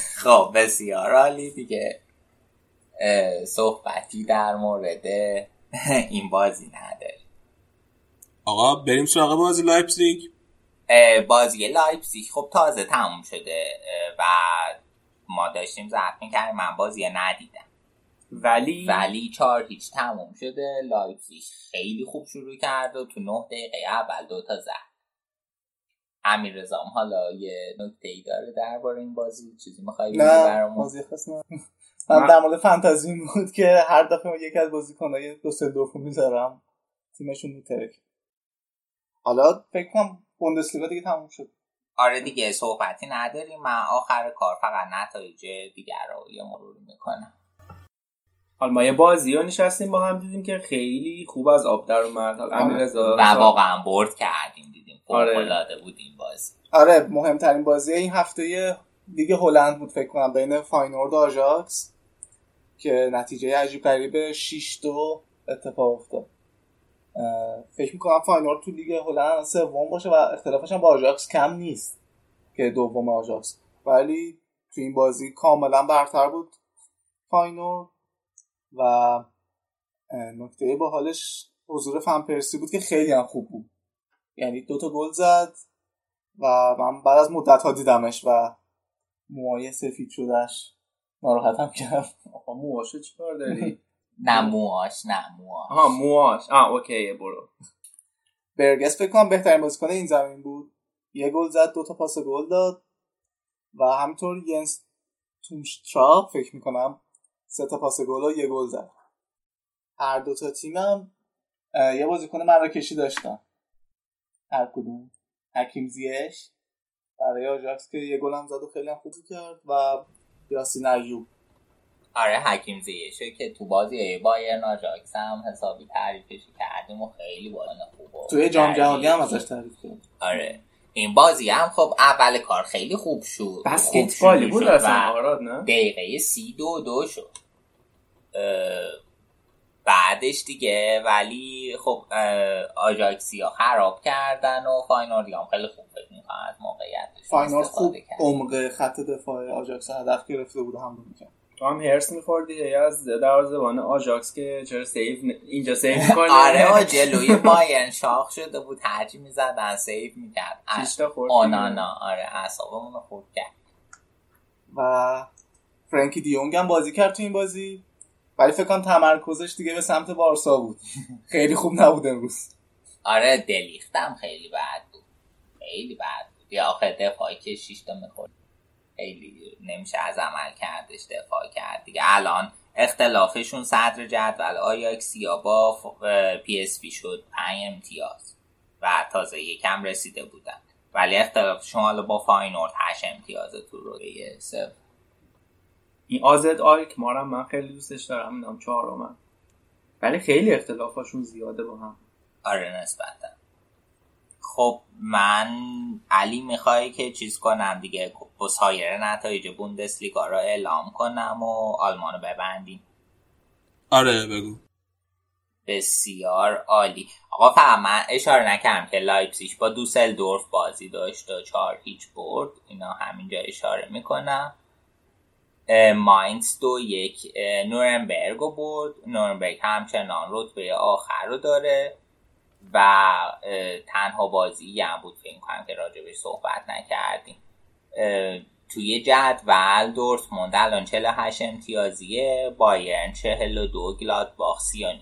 خب بسیار عالی. دیگه صحبتی در مورد این بازی نداره آقا بریم سراغ بازی لایپزیگ. بازی لایپزیگ خب تازه تموم شده و ما داشتیم ضبط می‌کردیم. من بازی ندیدم. ولی ولی چهار هیچ تموم شده. لایپزیگ خیلی خوب شروع کرد و تو نه دقیقه اول دوتا زد امیر رزام حالا یه نکته ای داره درباره این بازی چیزی می‌خوای نه بازی خاص نه من در مورد فانتزی بود که هر دفعه یکی از بازیکنای دوسلدورف می‌ذارم تیمشون میترک حالا فکر کنم بوندسلیگا دیگه تموم شد. آره دیگه صحبتی نداریم. من آخر کار فقط نتایج دیگر رو یه مرور می‌کنم. حالا ما یه بازی رو نشستیم با هم دیدیم که خیلی خوب از آب در اومد. آره. و واقعا برد کردیم دیدیم. آره. بود این بازی. آره مهمترین بازی این هفته دیگه هلند بود فکر کنم بین فاینورد و آژاکس که نتیجه عجیب غریب 6 2 اتفاق افتاد. فکر می‌کنم فاینورد تو لیگ هلند سوم باشه و اختلافش هم با آژاکس کم نیست که دوم آژاکس. ولی تو این بازی کاملا برتر بود فاینورد و نکته با حالش حضور فن پرسی بود که خیلی هم خوب بود. یعنی دوتا گل زد و من بعد از مدت ها دیدمش و موهای سفید شدهش ناراحتم کرد آقا موهاشو چیکار داری؟ نه موهاش نه موهاش. آها موهاش. آه اوکی برو. برگس فکر کنم بهترین بازیکن این زمین بود. یه گل زد دو تا پاس گل داد و همینطور ینس تونشتراپ فکر می‌کنم سه تا پاس گل و یه گل زد. هر دو تا تیمم یه بازیکن مراکشی داشتن. هر کدوم. حکیم زیش برای آجاکس که یه گل هم زد و خیلی هم خوبی کرد و یاسین ایوب. آره حکیم زیشه که تو بازی بایرن آجاکس هم حسابی تعریفش کردیم و خیلی بازی خوب توی جام جهانی هم ازش تعریف کرد. آره. این بازی هم خب اول کار خیلی خوب شد. بسکتبالی بود اصلا آراد نه؟ دقیقه سی دو دو شد. بعدش دیگه ولی خب آجاکسی ها خراب کردن و فاینوردی هم خیلی خوب فکر می‌کنم از موقعیتش فاینورد خوب عمق خط دفاع آجاکس هدف گرفته بود هم می‌کرد تو هم حرص میخوردی؟ از دروازه‌بان آژاکس که چرا save اینجا save کنه آره جلوی بایرن شاخ شده بود هرچی می‌زدن سیف می‌کرد. آنانا آره اعصابمون رو خوب کرد. و فرانکی دیونگ هم بازی کرد تو این بازی. ولی فکر کنم تمرکزش دیگه به سمت بارسا بود. خیلی خوب نبود امروز. آره دلیختم خیلی بد بود. خیلی بد بود. یا آخر دفاعی که شیشتا می‌خورد. خیلی نمیشه از عمل کردش دفاع کرد دیگه. الان اختلافشون صدر جدول آیاکسیا با پی اس وی شد. پنج امتیاز. و تازه یکم رسیده بودن. ولی اختلافشون حالا با فاینورد هشت امتیاز تو رو سه این آزد آلکمارم من خیلی دوستش دارم می‌دونم چهارم ولی خیلی اختلافاشون زیاده با هم. آره نسبتا. خب من علی می‌خوای که چیز کنم دیگه؟ سایر نتایج بوندسلیگا را اعلام کنم و آلمانو ببندیم. آره بگو. بسیار عالی. آقا فقط من اشاره نکردم که لایپسیش با دوسل دورف بازی داشت و چهار هیچ برد. اینا همینجا اشاره می‌کنم. ماینز دو یک نورنبرگ رو برد نورنبرگ همچنان رتبه آخر رو داره و تنها بازی هم بود فکر کنم که راجبش صحبت نکردیم. توی جدول دورتموند الان 48 امتیازیه بایرن 42 گلادباخ 39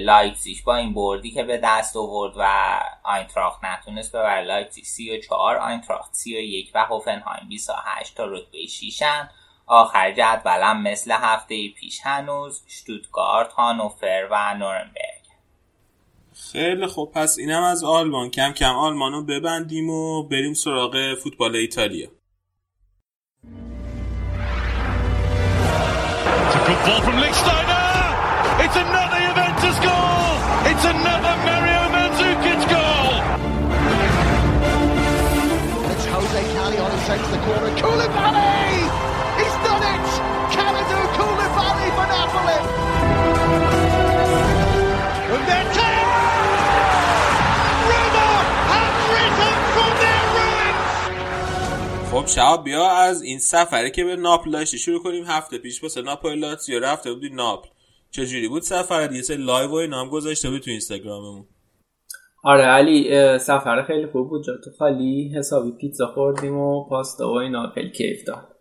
لایپزیگ. با این بردی که به دست آورد و آینتراخت نتونست ببره. لایپزیگ 34 آینتراخت 31 و هوفنهایم 28 تا رتبه 6 آخر جدولم مثل هفته پیش هنوز شتوتگارت هانوفر و نورنبرگ. خیلی خوب. پس اینم از آلمان. کم کم آلمانو ببندیم و بریم سراغ فوتبال ایتالیا. It's goal! It's another Mario Mandzukic goal! It's Jose Callejon who takes the corner. Koulibaly! He's done it! Kalidou Koulibaly for Napoli! And then خب شهاب بیا از این سفره که به ناپل داشتی شروع کنیم هفته پیش واسه ناپل لاتزیو رفته بودی ناپل چجوری بود سفر؟ یه سری live و اینام گذاشته بود تو اینستاگراممون. آره علی سفر خیلی خوب بود جاتو خالی حسابی پیتزا خوردیم و پاستا و اینا خیلی کیف داد.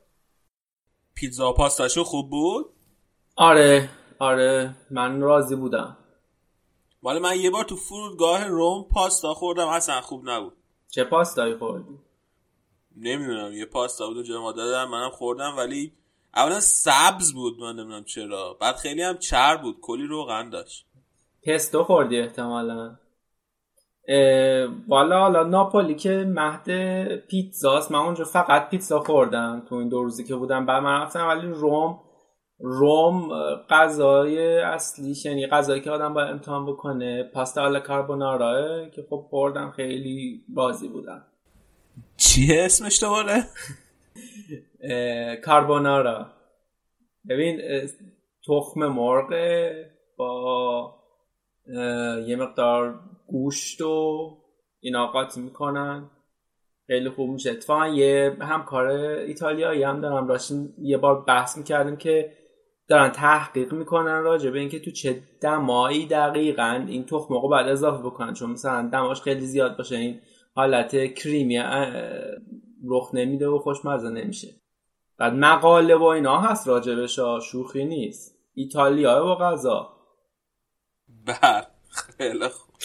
پیتزا و پاستاشو خوب بود؟ آره آره من راضی بودم. ولی من یه بار تو فرودگاه روم پاستا خوردم اصلا خوب نبود. چه پاستایی خوردی؟ نمی‌دونم یه پاستا بود و جا ما دادم منم خوردم ولی اولا سبز بود من نمی‌دونم چرا. بعد خیلی هم چر بود کلی روغن داشت. پستو خوردی احتمالا. والا حالا ناپولی که مهد پیتزاست من اونجا فقط پیتزا خوردم تو این دو روزی که بودم. بعد من رفتم ولی روم روم غذای اصلیش یعنی غذایی که آدم باید امتحان بکنه پاستا آلا کاربوناراه که خب خوردم خیلی راضی بودم. چیه اسمش دوباره؟ کاربونارا. ببین تخم مرغ با یه مقدار گوشت و اینا قاطی می‌کنن. خیلی خوب میشه. اتفاقا یه همکار ایتالیایی هم دارم داشتیم یه بار بحث می‌کردیم که دارن تحقیق می‌کنن راجع به اینکه تو چه دمایی دقیقا این تخم مرغ باید اضافه بکنن. چون مثلا دماش خیلی زیاد باشه این حالت کریمی رخ نمیده و خوشمزه نمیشه. بعد مقاله و اینا هست راجبش ها، شوخی نیست. ایتالیا و غذا. بر خیلی خوب.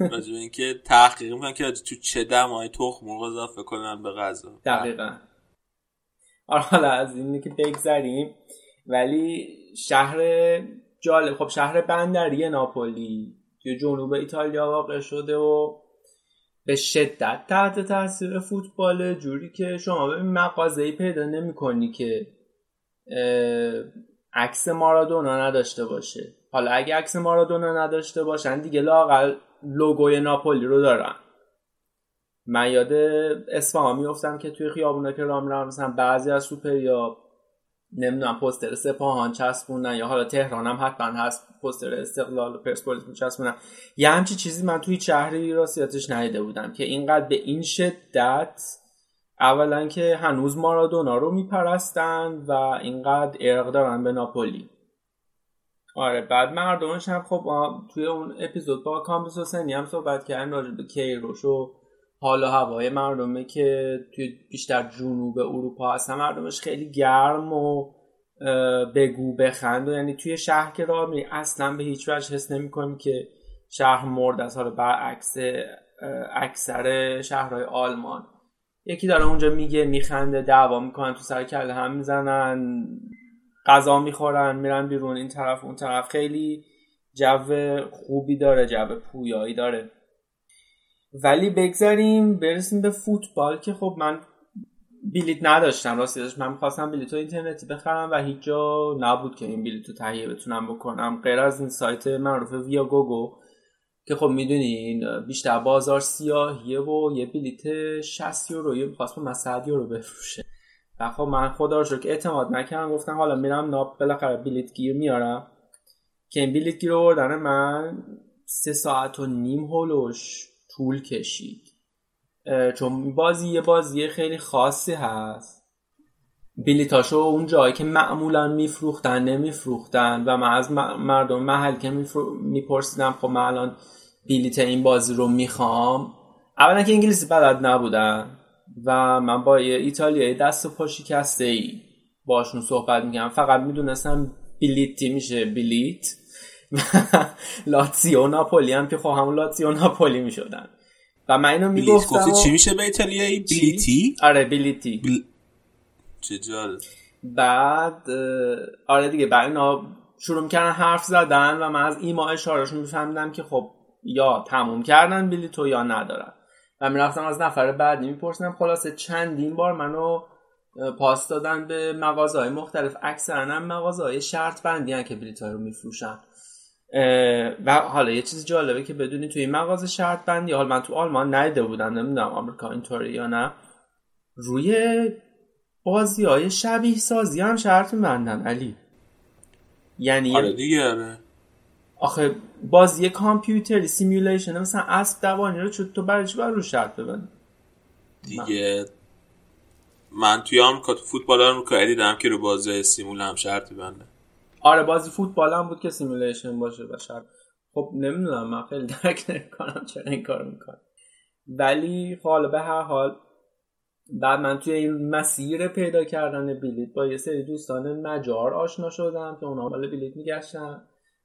راجع به اینکه تحقیق می‌کنن که تو چه دمای تخم مرغ اضافه کنن به غذا. دقیقا. آره حالا از اینی که بگذریم. ولی شهر جالب خب شهر بندری ناپولی. توی جنوب ایتالیا واقع شده و به شدت تحت تاثیر فوتبال جوری که شما به مغازه پیدا نمی کنی که عکس مارادونا نداشته باشه. حالا اگه عکس مارادونا نداشته باشن دیگه لاقل لوگوی ناپولی رو دارن. من یاد اصفهان میفتم که توی خیابونا که میرم مثلا بعضی از سوپر یا نمی‌دونم پوستر سپاهان چسبوندن یا حالا تهران هم حتما هست پوستر استقلال و پرسپولیس میچسبونن یه همچی چیزی من توی شهری راستیتش ندیده بودم که اینقدر به این شدت اولا که هنوز مارادونا رو میپرستن و اینقدر ارق دارن به ناپولی. آره بعد مردمش هم خب توی اون اپیزود با کامبیس حسینی هم صحبت کردن راجع به کیروش و حال و هوای مردمه که توی بیشتر جنوب اروپا هستن مردمش خیلی گرم و بگو بخند و یعنی توی شهر که راه میری اصلا به هیچ وجه حس نمی‌کنی که شهر مرد است. حالا برعکس اکثر شهرهای آلمان. یکی داره اونجا میگه میخنده دعوا می‌کنن تو سر کله هم می‌زنن غذا می‌خورن میرن بیرون این طرف اون طرف. خیلی جو خوبی داره جو پویایی داره. ولی بگذاریم برسیم به فوتبال که خب من بلیت نداشتم راستش من می‌خواستم بلیت اینترنتی بخرم و هیچ جا نبود که این بلیت رو تهیه بتونم بکنم. غیر از این سایت معروف ویا گوگو که خب می‌دونین بیشتر بازار سیاهیه و یه بلیت 60 یورو یه می‌خواست به من 100 یورو بفروشه. و خب من خدا رو شکر اعتماد نکردم. گفتم حالا میرم ناب بالاخره بلیت گیر میارم. که این بلیت گیر آوردن من سه ساعت و نیم هولوش. طول کشید. چون بازی یه بازی خیلی خاصی هست. بلیتاشو اون جایی که معمولا میفروختن نمیفروختن و من از مردم محل که میپرسیدم خب من الان بلیت این بازی رو می‌خوام. اولا که انگلیسی بلد نبودن و من با یه ایتالیایی دست و پا شکسته ای باشون صحبت می‌کنم فقط می‌دونستم بلیتی میشه بلیت و لاتزیو ناپولی هم که خب همون لاتزیو ناپولی می‌شدن. و من اینو می‌گفتم گفتی چی میشه به ایتالیایی؟ بلیتی آره بلیتی بل... چه جالب. بعد آره دیگه بعد اینا شروع می‌کردن حرف زدن و من از ایما اشارهشون میفهمیدم که خب یا تموم کردن بلیتو یا ندارن. و می‌رفتم از نفر بعدی میپرسیدم خلاصه چندین بار منو پاس دادن به مغازه های مختلف. اکثرا هم مغازه های شرط بندی هن که بلیت رو میفروشن. و حالا یه چیز جالبه که بدونی توی این مغازه شرط بندی حالا من تو آلمان ندیده بودم نمی‌دونم آمریکا اینطوری یا نه روی بازی های شبیه سازی هم شرط میبندن علی. یعنی آره دیگه آره. آخه بازی کامپیوتری simulation مثلا اسب دوانی رو چون تو برای چی باید رو شرط ببندی؟ دیگه. من توی آمریکا تو فوتبال آمریکایی دیدم که رو بازی simul هم شرط می‌بنده آره بازی فوتبال هم بود که simulation باشه و شرط خب نمی‌دونم من خیلی درک نمی‌کنم چرا این کار می‌کنن. ولی خب حالا به هر حال بعد من توی این مسیر پیدا کردن بلیت با یه سری دوستان مجار آشنا شدم که اونا مال بلیت میگشتن.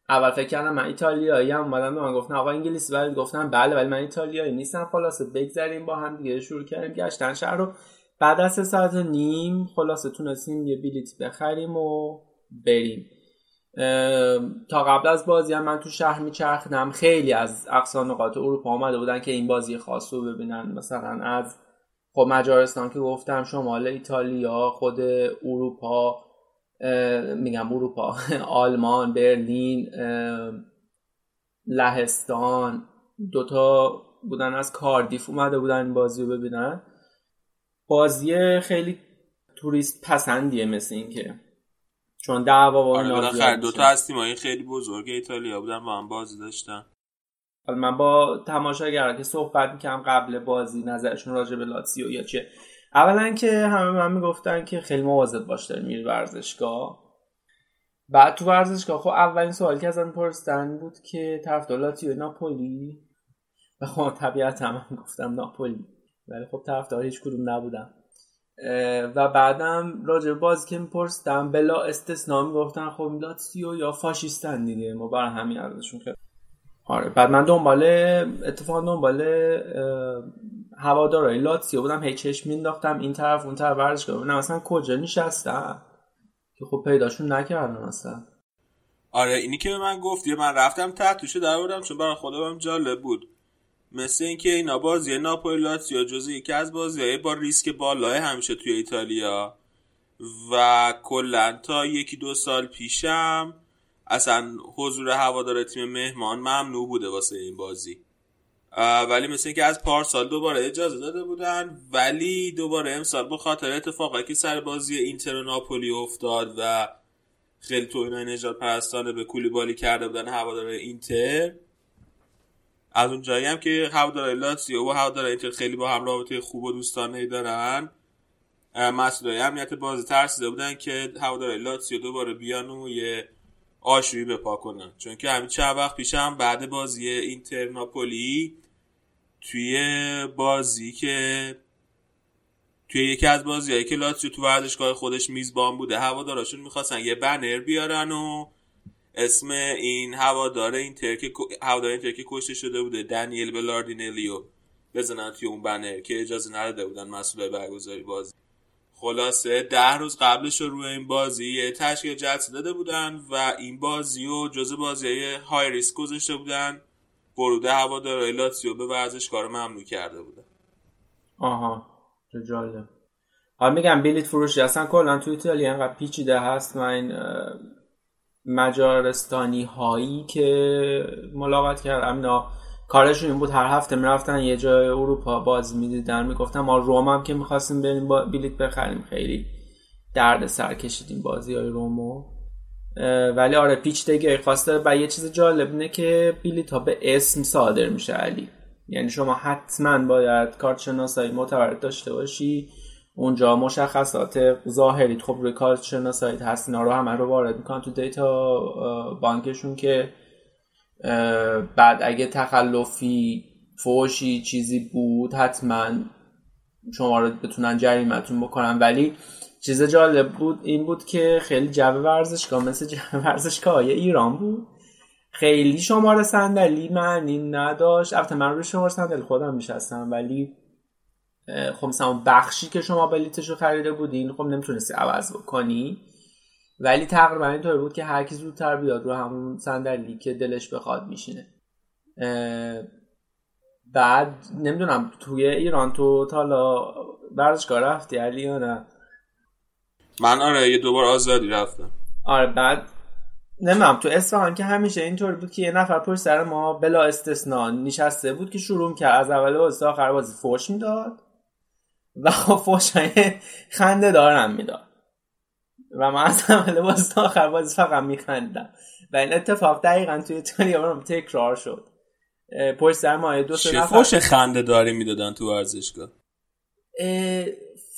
اول فکر کردم من ایتالیایی هم اومدن به من گفتن آقا انگلیسی ولی گفتم بله ولی من ایتالیایی نیستم خلاصه بگذریم با هم دیگه شروع کردیم گشتن شهر رو. بعد از سه ساعت نیم خلاصه تونستیم یه بلیت بخریم و بریم. تا قبل از بازی هم من تو شهر میچرخیدم. خیلی از اقصا نقاط اروپا آمده بودن که این بازی خاص رو ببینن. مثلا از خب مجارستان که گفتم شمال ایتالیا خود اروپا میگم اروپا آلمان برلین لهستان دوتا بودن از کاردیف اومده بودن این بازی رو ببینن. بازی خیلی توریست پسندیه مثل این که چون دعوا و آره دو تا از تیمای خیلی بزرگ ایتالیا بودن با هم بازی داشتن حالا من با تماشاگرا که صحبت می‌کنم قبل بازی نظرشون راجع به لاتسیو یا چه اولا که همه من می‌گفتن که خیلی مواظب باش داری میری ورزشگاه. بعد تو ورزشگاه خب اولین سوالی که ازم پرسیدن بود که طرف لاتسیو ناپولی؟ و خب طبیعت هم گفتم ناپولی. ولی خب طرفدار هیچ کدوم نبودم. و بعدم راجع به بازی که میپرسیدم بلا استثنا می‌گفتن خب لاتسیو یا فاشیستن دیگه. ما برای همین ازشون که آره بعد من دنبال اتفاقا دنبال هوادارهای لاتسیو بودم هی چشم مینداختم این طرف اون طرف ورزشگاه ببینم مثلا کجا نشستم؟ که خب پیداشون نکردم مثلا. آره اینی که به من گفتی من رفتم تحت توشه در بودم چون برای خودم جالب بود. مثل اینکه اینا بازی ناپولی لاتزیو جزو یکی از بازیهای با ریسک بالای همیشه توی ایتالیا. و کلا تا یکی دو سال پیشم اصلا حضور هوادار تیم مهمان ممنوع بوده واسه این بازی. ولی مثل اینکه از پارسال دوباره اجازه داده بودن ولی دوباره امسال به خاطر اتفاقی که سر بازی اینتر و ناپولی افتاد و خیلی تو اینا نجات پرستانه به کولی بالی کرده بودن هوادار اینتر از اون جایی هم که هوادار لاتزیو و هوادار اینتر خیلی با هم رابطه خوب و دوستانه دارن. مسئولای امنیت بازی ترسیده بودن که هوادار لاتزیو دوباره بیان و یه آشویی بپا کنن. چون که همین چند وقت پیش هم بعد بازی اینتر ناپولی توی بازی که توی یکی از بازیهایی که لاتزیو تو ورزشگاه خودش میزبان بوده هواداراشون می‌خواستن یه بنر بیارن و اسم این هوادار اینتر که هوادار اینتر که کشته شده بوده دنیل بلاردینلیو. بزنن توی اون بنر که اجازه نداده بودن مسئول برگزاری بازی. خلاصه ده روز قبلش رو روی این بازی تشکیل جلسه داده بودن و این بازی رو جز بازی های ریسک گذاشته بودن. ورود هوادارهای لاتزیو به ورزشگاه ممنوع کرده بودن آها چه جالب. حالا میگم بلیت فروشی اصلا کلا تو ایتالیا انقدر پیچیده هست. من مجارستانی هایی که ملاقات کردم اینا کارشون این بود هر هفته می‌رفتن یه جای اروپا بازی می‌دیدن می‌گفتن ما روم هم که می‌خواستیم بریم بلیت بخریم. خیلی درد سر کشیدیم بازی های رومو ولی آره پیچ دیگه خواسته و یه چیز جالب اینه که بلیت ها به اسم صادر میشه علی. یعنی شما حتما باید کارت شناسایی معتبر داشته باشی. اونجا مشخصات ظاهری. خب روی کارت شناسایی هست اینا رو همه رو وارد می‌کنن تو دیتا بانکشون که بعد اگه تخلفی فوشی چیزی بود حتما شما رو بتونن جریمتون بکنن. ولی چیز جالب بود این بود که خیلی جو ورزشگاه مثل جو ورزشگاه ایران بود. خیلی شماره صندلی معنی نداشت. البته من روی شماره صندلی خودم میشستم ولی خب مثلا بخشی که شما بلیتش رو خریده بودین خب نمی‌تونستی عوض بکنی. ولی تقریبا اینطور بود که هر کی زودتر بیاد رو همون صندلی که دلش بخواد میشینه. بعد نمی‌دونم توی ایران تو تالا ورزشگاه رفتی علی یا نه؟ من آره یه دوبار آزادی رفتم. آره بعد نمی‌دونم تو اصفهان که همیشه اینطور بود که یه نفر پشت سر ما بلا استثنا نشسته بود که شروع کرد از اول بازی تا آخر بازی فوش می‌داد. و خب فوشای خنده دارم می‌داد. و من از اول بازی تا آخر بازی فقط میخندم و این اتفاق دقیقا توی ایتالیا برام تکرار شد. پشت سر ما دو چه فوش خنده داری می‌دادن تو ورزشگاه؟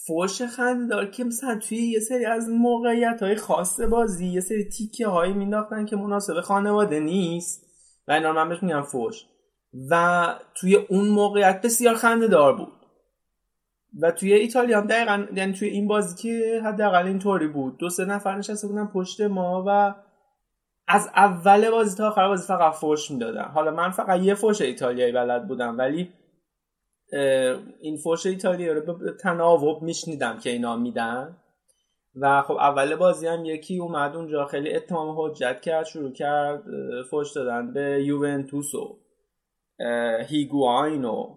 فوش خنده دار که مثلا توی یه سری از موقعیت های خاص بازی یه سری تیکه هایی مینداختن که مناسب خانواده نیست. و اینا من بهش میگم فوش. و توی اون موقعیت بسیار خنده دار بود. و توی ایتالیا هم دقیقا یعنی توی این بازی که حداقل اینطوری بود. دو سه نفر نشسته بودن پشت ما و از اول بازی تا آخر بازی فقط فوش می‌دادن. حالا من فقط یه فوش ایتالیایی بلد بودم ولی این فوش ایتالیایی رو به تناوب میشنیدم که اینا میدن. و خب اول بازی هم یکی اومد اونجا خیلی اتمام حجت کرد شروع کرد فوش دادن به یوونتوس و هیگواین و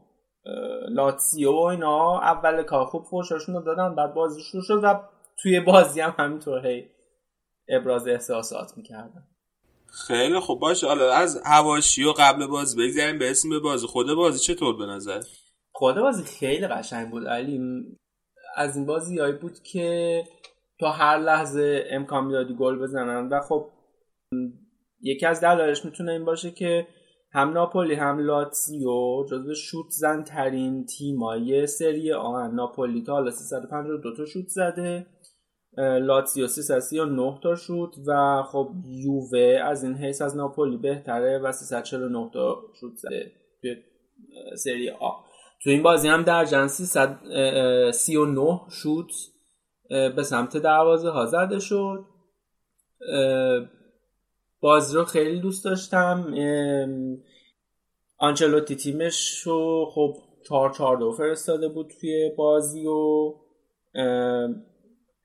لاتسیو و اینا اول کار خوب فوشاشون رو دادن بعد بازی شروع شد و توی بازی هم همینطور هی ابراز احساسات می‌کردن. خیلی خوب. باشه حالا از هواشی و قبل بازی بگذاریم به اسم به بازی. خود بازی چطور به نظر؟ خود بازی خیلی قشنگ بود علی. از این بازی هایی بود که تا هر لحظه امکان می‌دادی گل بزنن و خب یکی از دلایلش می‌تونه این باشه که هم ناپولی هم لاتزیو جزو شوت زن ترین تیمای سری آ ناپولی تا حالا 352 تا شوت زده. لاتزیو 339 تا شوت و خب یووه از این حیث از ناپولی بهتره و 349 تا شوت زده توی سری آ. تو این بازی هم در جن 339 شوت به سمت دروازه ها زده شد. بازی رو خیلی دوست داشتم. آنچلوتی تیمش رو خب چهار چهار دو فرستاده بود توی بازی و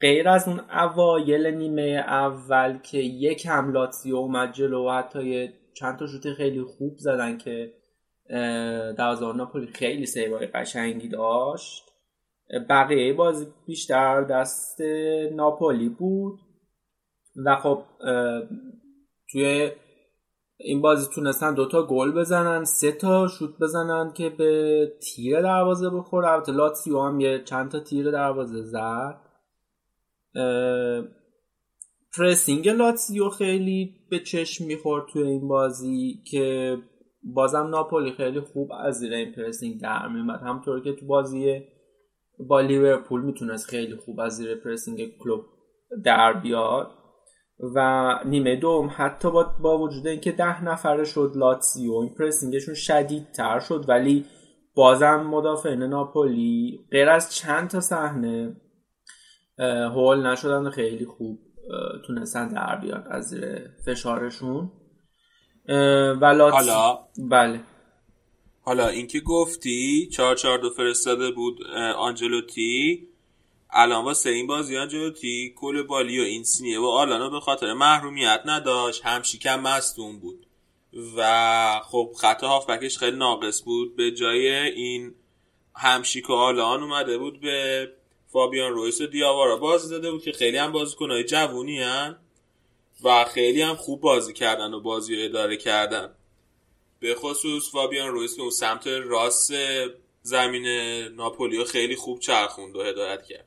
غیر از اون اوایل نیمه اول که یک هم لاتزیو اومد جلو و حتی چند تا شوت خیلی خوب زدن که دوازده ناپولی خیلی سیوای قشنگی داشت. بقیه بازی بیشتر دست ناپولی بود. و خب توی این بازی تونستن دوتا گل بزنن سه تا شوت بزنن که به تیر دروازه بخوره. البته لاتسیو هم یه چند تا تیر دروازه زد. پرسینگ لاتسیو خیلی به چشم می‌خورد توی این بازی که بازم ناپولی خیلی خوب از زیر این پرسینگ در میومد همونطور که تو بازی با لیورپول می‌تونست خیلی خوب از زیر پرسینگ کلوپ در بیاد. و نیمه دوم حتی با, با وجود اینکه ده نفره شد لاتسیو این پرسینگشون شدید تر شد ولی بازم مدافعین ناپولی غیر از چند تا صحنه هول نشدن خیلی خوب تونستن در بیاد از زیر فشارشون. و لاتسیو حالا؟ بله. حالا اینکه گفتی چهار چهار دو فرستاده بود آنجلوتی الان واسه این بازی آنجلوتی کل بالی و این سینیه و آلانو به خاطر محرومیت نداشت. همشیکم مستون بود. و خب خط هافبکش خیلی ناقص بود. به جای این همشیک و آلان اومده بود به فابیان رویس و دیاوارا. بازی داده بود که خیلی هم بازیکنهای جوونی هن و خیلی هم خوب بازی کردن و بازی رو اداره کردن. به خصوص فابیان رویس به اون سمت راست زمین ناپولیو خیلی خوب چرخوند و هدایت کرد.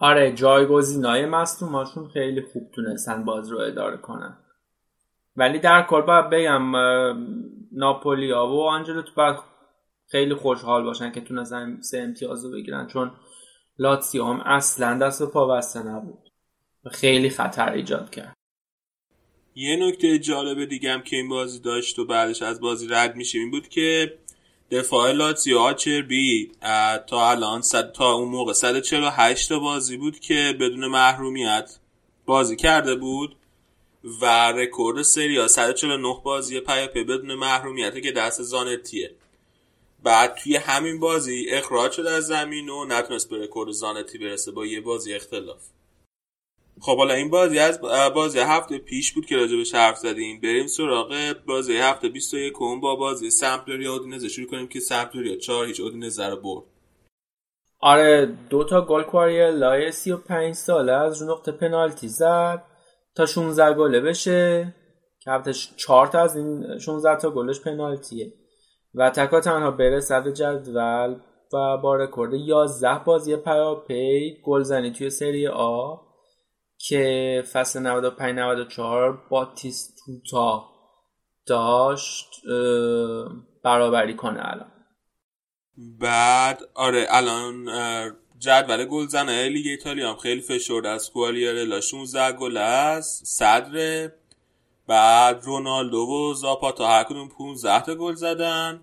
آره جایگزینای مصدوماشون خیلی خوب تونستن باز رو اداره کنن. ولی در کل باید بگم ناپولیا و آنجلوت باید خیلی خوشحال باشن که تونستن سه امتیاز رو بگیرن چون لاتسیو هم اصلا دست پا بسته نبود. و خیلی خطر ایجاد کرد. یه نکته جالب دیگه هم که این بازی داشت و بعدش از بازی رد میشیم این بود که دفاع لاتزیو آچربی تا الان صد تا اون موقع 148 تا بازی بود که بدون محرومیت بازی کرده بود و رکورد سری آ 149 بازی پیاپی بدون محرومیت که دست زانتیه. بعد توی همین بازی اخراج شد از زمین و نتونست به رکورد زانتی برسه با یه بازی اختلاف. خب حالا این بازی از بازی هفته پیش بود که راجع بهش حرف زدیم. بریم سراغ بازی هفته 21 با بازی سمپدوریا اودینزه. شروع کنیم که سمپدوریا 4 هیچ اودینزه رو برد. آره دو تا گل لای 35 ساله از نقطه پنالتی زد تا 16 گله بشه. که البته 4 تا از این 16 تا گلش پنالتیه. و تکا تنها بره صدر جدول و با رکورد 11 بازی پیاپی گلزنی توی سری آ. که فصل 95 94 باتیستوتا داشت برابری کنه الان. بعد آره الان جدول گلزنه لیگ ایتالیا هم خیلی فشرده. از کوالیارلا 16 گل است صدر. بعد رونالدو و زاپاتا هر کدوم 15 تا گل زدن.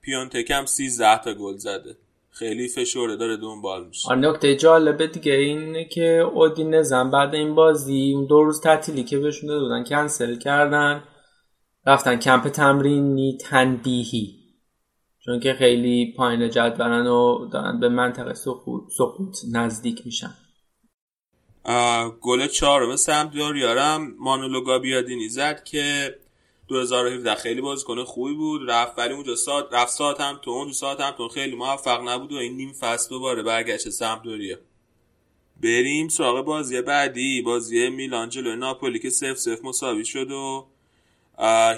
پیونتک هم 13 تا گل زده. خیلی فشرده داره دنبال میشه. نکته جالبه دیگه اینه که اودینزن بعد این بازی اون دو روز تعطیلی که بهشون داده بودن کنسل کردن رفتن کمپ تمرینی تنبیهی. چون که خیلی پایین جدولن و دارن به منطقه سقوط, سقوط نزدیک میشن. گل چهارم سمپدوریارم مانولو بیادینی زد که 2017 خیلی بازیکن خوبی بود. رفت ولی اونجا ساعت رفت ساعت هم تو اون ساعت هم تو خیلی موفق نبود و این نیم فصل دوباره برگشت سمپدوریا بریم سراغ بازی بعدی. بازی میلان جلوی ناپولی که سف سف مساوی شد و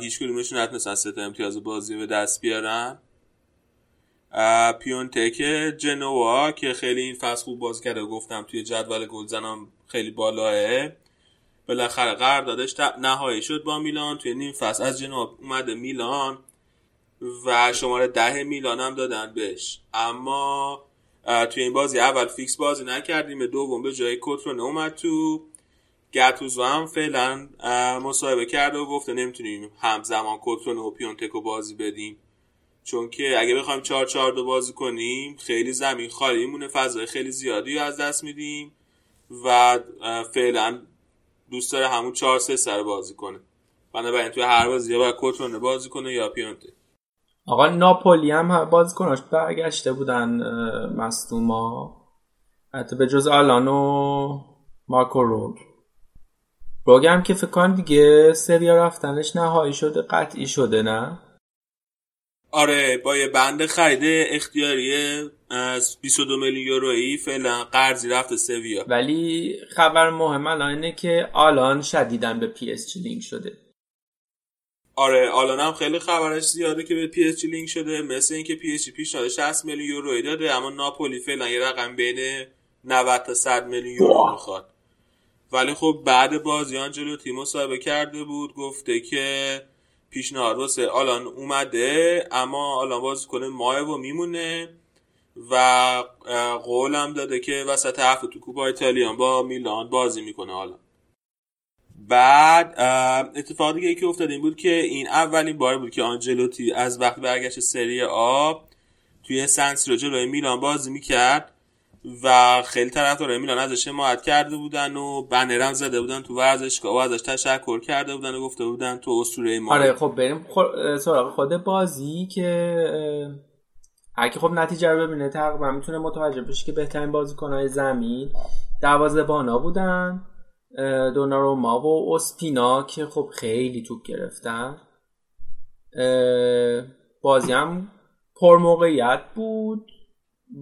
هیچ کدومشون نتونستن سه امتیاز بازی به دست بیارن. پیونتک جنوا که خیلی این فصل خوب بازی کرده گفتم توی جدول گلزنم خیلی بالاه. بالاخره قراردادش نهایی شد با میلان. توی نیم فصل از جنوا اومده میلان و شماره ده میلان هم دادن بهش. اما توی این بازی اول فیکس بازی نکردیم. دوم به جای کترون اومد تو. گتوزو هم فعلا مصاحبه کرده و گفته نمی‌تونیم همزمان کترون و پیونتکو بازی بدیم. چون که اگه بخوایم 4 4 دو بازی کنیم خیلی زمین خالی مونه فضای خیلی زیادی از دست میدیم. و فعلا دوست داره همون 4 3 سر بازی کنه. بنابراین توی هر بازی یا باید کترونه بازی کنه یا پیونته. آقا ناپولی هم بازیکناش برگشته بودن مصدوما. حتی به جز آلان و مارکو روگ روگ هم که فکر کنم دیگه سریا رفتنش نهایی شده قطعی شده نه؟ آره با یه بند خرید اختیاری از 22 میلیون یورویی فعلا قرضی رفته سویا. ولی خبر مهم الان اینه که آلان شدیدا به پی اس جی لینک شده. آره آلان هم خیلی خبرش زیاده که به پی اس جی لینک شده. مثل اینکه پی اس جی پیشنهاد 60 میلیون یورویی داده اما ناپولی فعلا یه رقم بین 90 تا 100 میلیون یورو می‌خواد. ولی خب بعد بازی آنجلو تیم مصاحبه کرده بود گفته که پیشنهاد واسه آلان اومده اما آلان بازی کنه ماه و میمونه. و قولم داده که وسط هفته تو کوپا ایتالیان با میلان بازی می‌کنه آلان بعد اتفاق دیگه که افتاد این بود که این اولین بار بود که آنجلوتی از وقت برگشت سری آب توی سنسیرو جلوی میلان بازی می‌کرد و خیلی طرفدارای میلان ازش حمایت کرده بودن و بنرم زده بودن تو ورزشگاه و ازش تشکر کرده بودن و گفته بودن تو اسطوره ما. آره خب بریم سراغ خود بازی که اگه خب نتیجه رو ببینه تقریبا می‌تونه متوجه بشه که بهترین بازیکنهای زمین بانا بودن دوناروما و اسپینا که خب خیلی توپ گرفتن. بازی هم پر موقعیت بود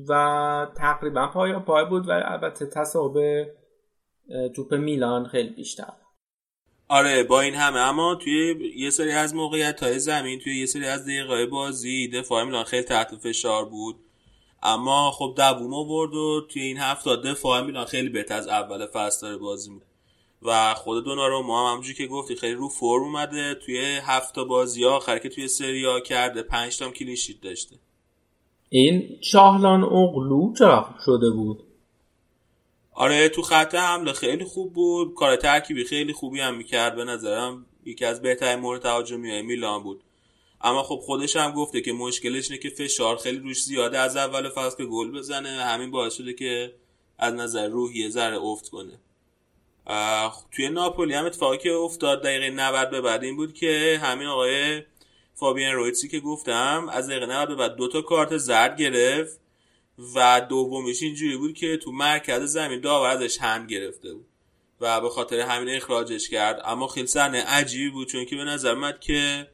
و تقریبا پای پای بود و البته تصاحب توپ میلان خیلی بیشتر. آره با این همه. اما توی یه سری از موقعیت های زمین توی یه سری از دقیقه بازی دفاع میلان خیلی تحت فشار بود. اما خب دووم آورد و توی این هفته دفاع میلان خیلی بهتر از اول فصل داره بازی میده و خود دونارو ما هم همونجوری که گفتی خیلی رو فرم اومده. توی هفته بازی آخر که توی سری ها کرده پنج تا کلینشیت داشته. این شاهلان اغلو چرا شده بود؟ آره تو خط حمله خیلی خوب بود. کار ترکیبی خیلی خوبی هم می‌کرد. به نظرم یکی از بهترین مورد تهاجمی های میلان بود. اما خب خودش هم گفته که مشکلش اینه که فشار خیلی روش زیاده. از اول فصل که گل بزنه همین باعث شده که از نظر روحی ذره افت کنه. توی ناپولی هم اتفاقی که افتاد دقیقه 90 به بعد این بود که همین آقای فابین رویتسی که گفتم از دقیقه 90 به بعد دو تا کارت زرد گرفت. و دومیش اینجوری بود که تو مرکز زمین داور ازش هم گرفته بود. و به خاطر همین اخراجش کرد. اما خیلی صحنه عجیبی بود چون که به نظر من که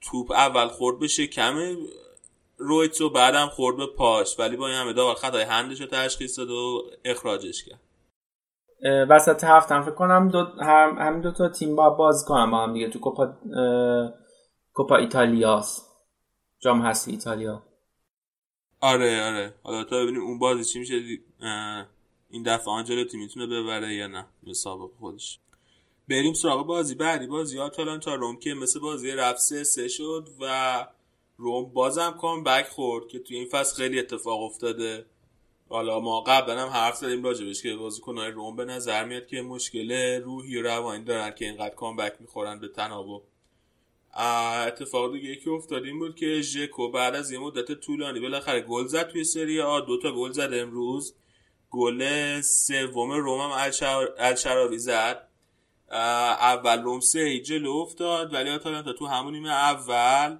توپ اول خورد به شکم رویتس و بعدم خورد به پاش. ولی با این همه داور خطای هندش رو تشخیص داد و اخراجش کرد. وسط هفتم فکر کنم دو هم همین دو تا تیم با باز کنم با هم دیگه تو کوپا کوپا ایتالیاس جام هستی ایتالیا. آره آره. حالا تا ببینیم اون بازی چی میشه این دفعه آنجلوتی می‌تونه ببره یا نه مسابقه خودش. بریم سراغ بازی بعدی. بازی آتالانتا روم که مثل بازی رفت سه شد و روم بازم کام بک خورد که توی این فصل خیلی اتفاق افتاده. حالا ما قبلا هم حرف زدیم راجبش که بازیکن‌های روم به نظر میاد که مشکل روحی و روانی دارن که اینقدر کامبک می‌خورن به تناوب. اتفاق دیگه که افتاد این بود که ژکو بعد از یه مدت طولانی بالاخره گل زد توی سری آ دو تا گل زد امروز. گل سوم روم هم الشراوی زد. اول روم سه جلو افتاد ولی آتالانتا تو همون نیمه اول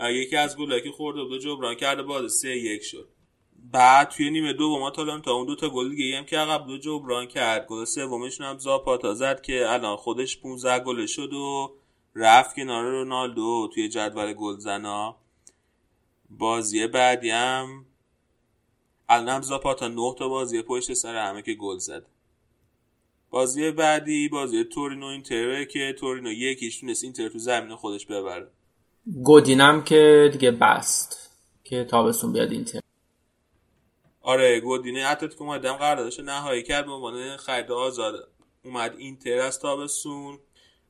یکی از گلایی که خورده بود جبران کرده باز سه یک شد. بعد توی نیمه دوم آتالانتا اون دو تا گل دیگه هم که عقب دو جبران کرد. گل سومشون هم زاپاتا زد که الان خودش 15 گل شد و رفت کنار رونالدو توی جدول گلزنا. بازی بعدی هم الان زاپاتا 9 تا بازی پشت سر همه که گل زد بازی بعدی بازی تورینو اینتره که تورینو یکیش تونست اینتر تو زمین خودش ببره. گودینم که دیگه بست که تابستون بیاد اینتر. آره گودینه اتلتیکو مادرید هم قراردادش نهایی کرد به عنوان خرید آزاد. اومد اینتر از تابستون.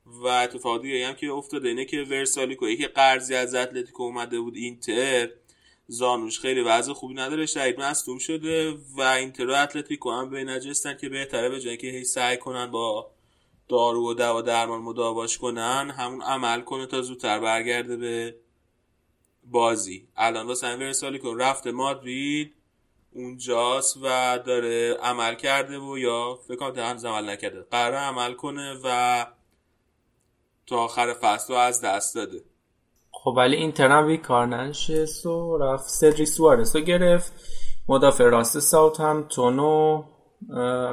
و اتفاق دیگه هم که افتاده اینه که ورسالیکو یکی قرضی از اتلتیکو اومده بود اینتر زانوش خیلی وضع خوبی نداره شهید مصدوم شده و اینتر و اتلتیکو هم به نجستن که بهتره به جایی که هی سعی کنن با دارو و دوا درمان مداواش کنن همون عمل کنه تا زودتر برگرده به بازی. الان واسه ورسالیکو رفته مادرید اونجاست و داره عمل کرده و یا فکر کنم هنوز عمل نکرده. قرار عمل کنه و تا آخر فصل رو از دست داده. خب ولی اینتر هم بی کار ننشست و رفت سدریک سوارس رو گرفت. مدافع راست ساوت هم تونو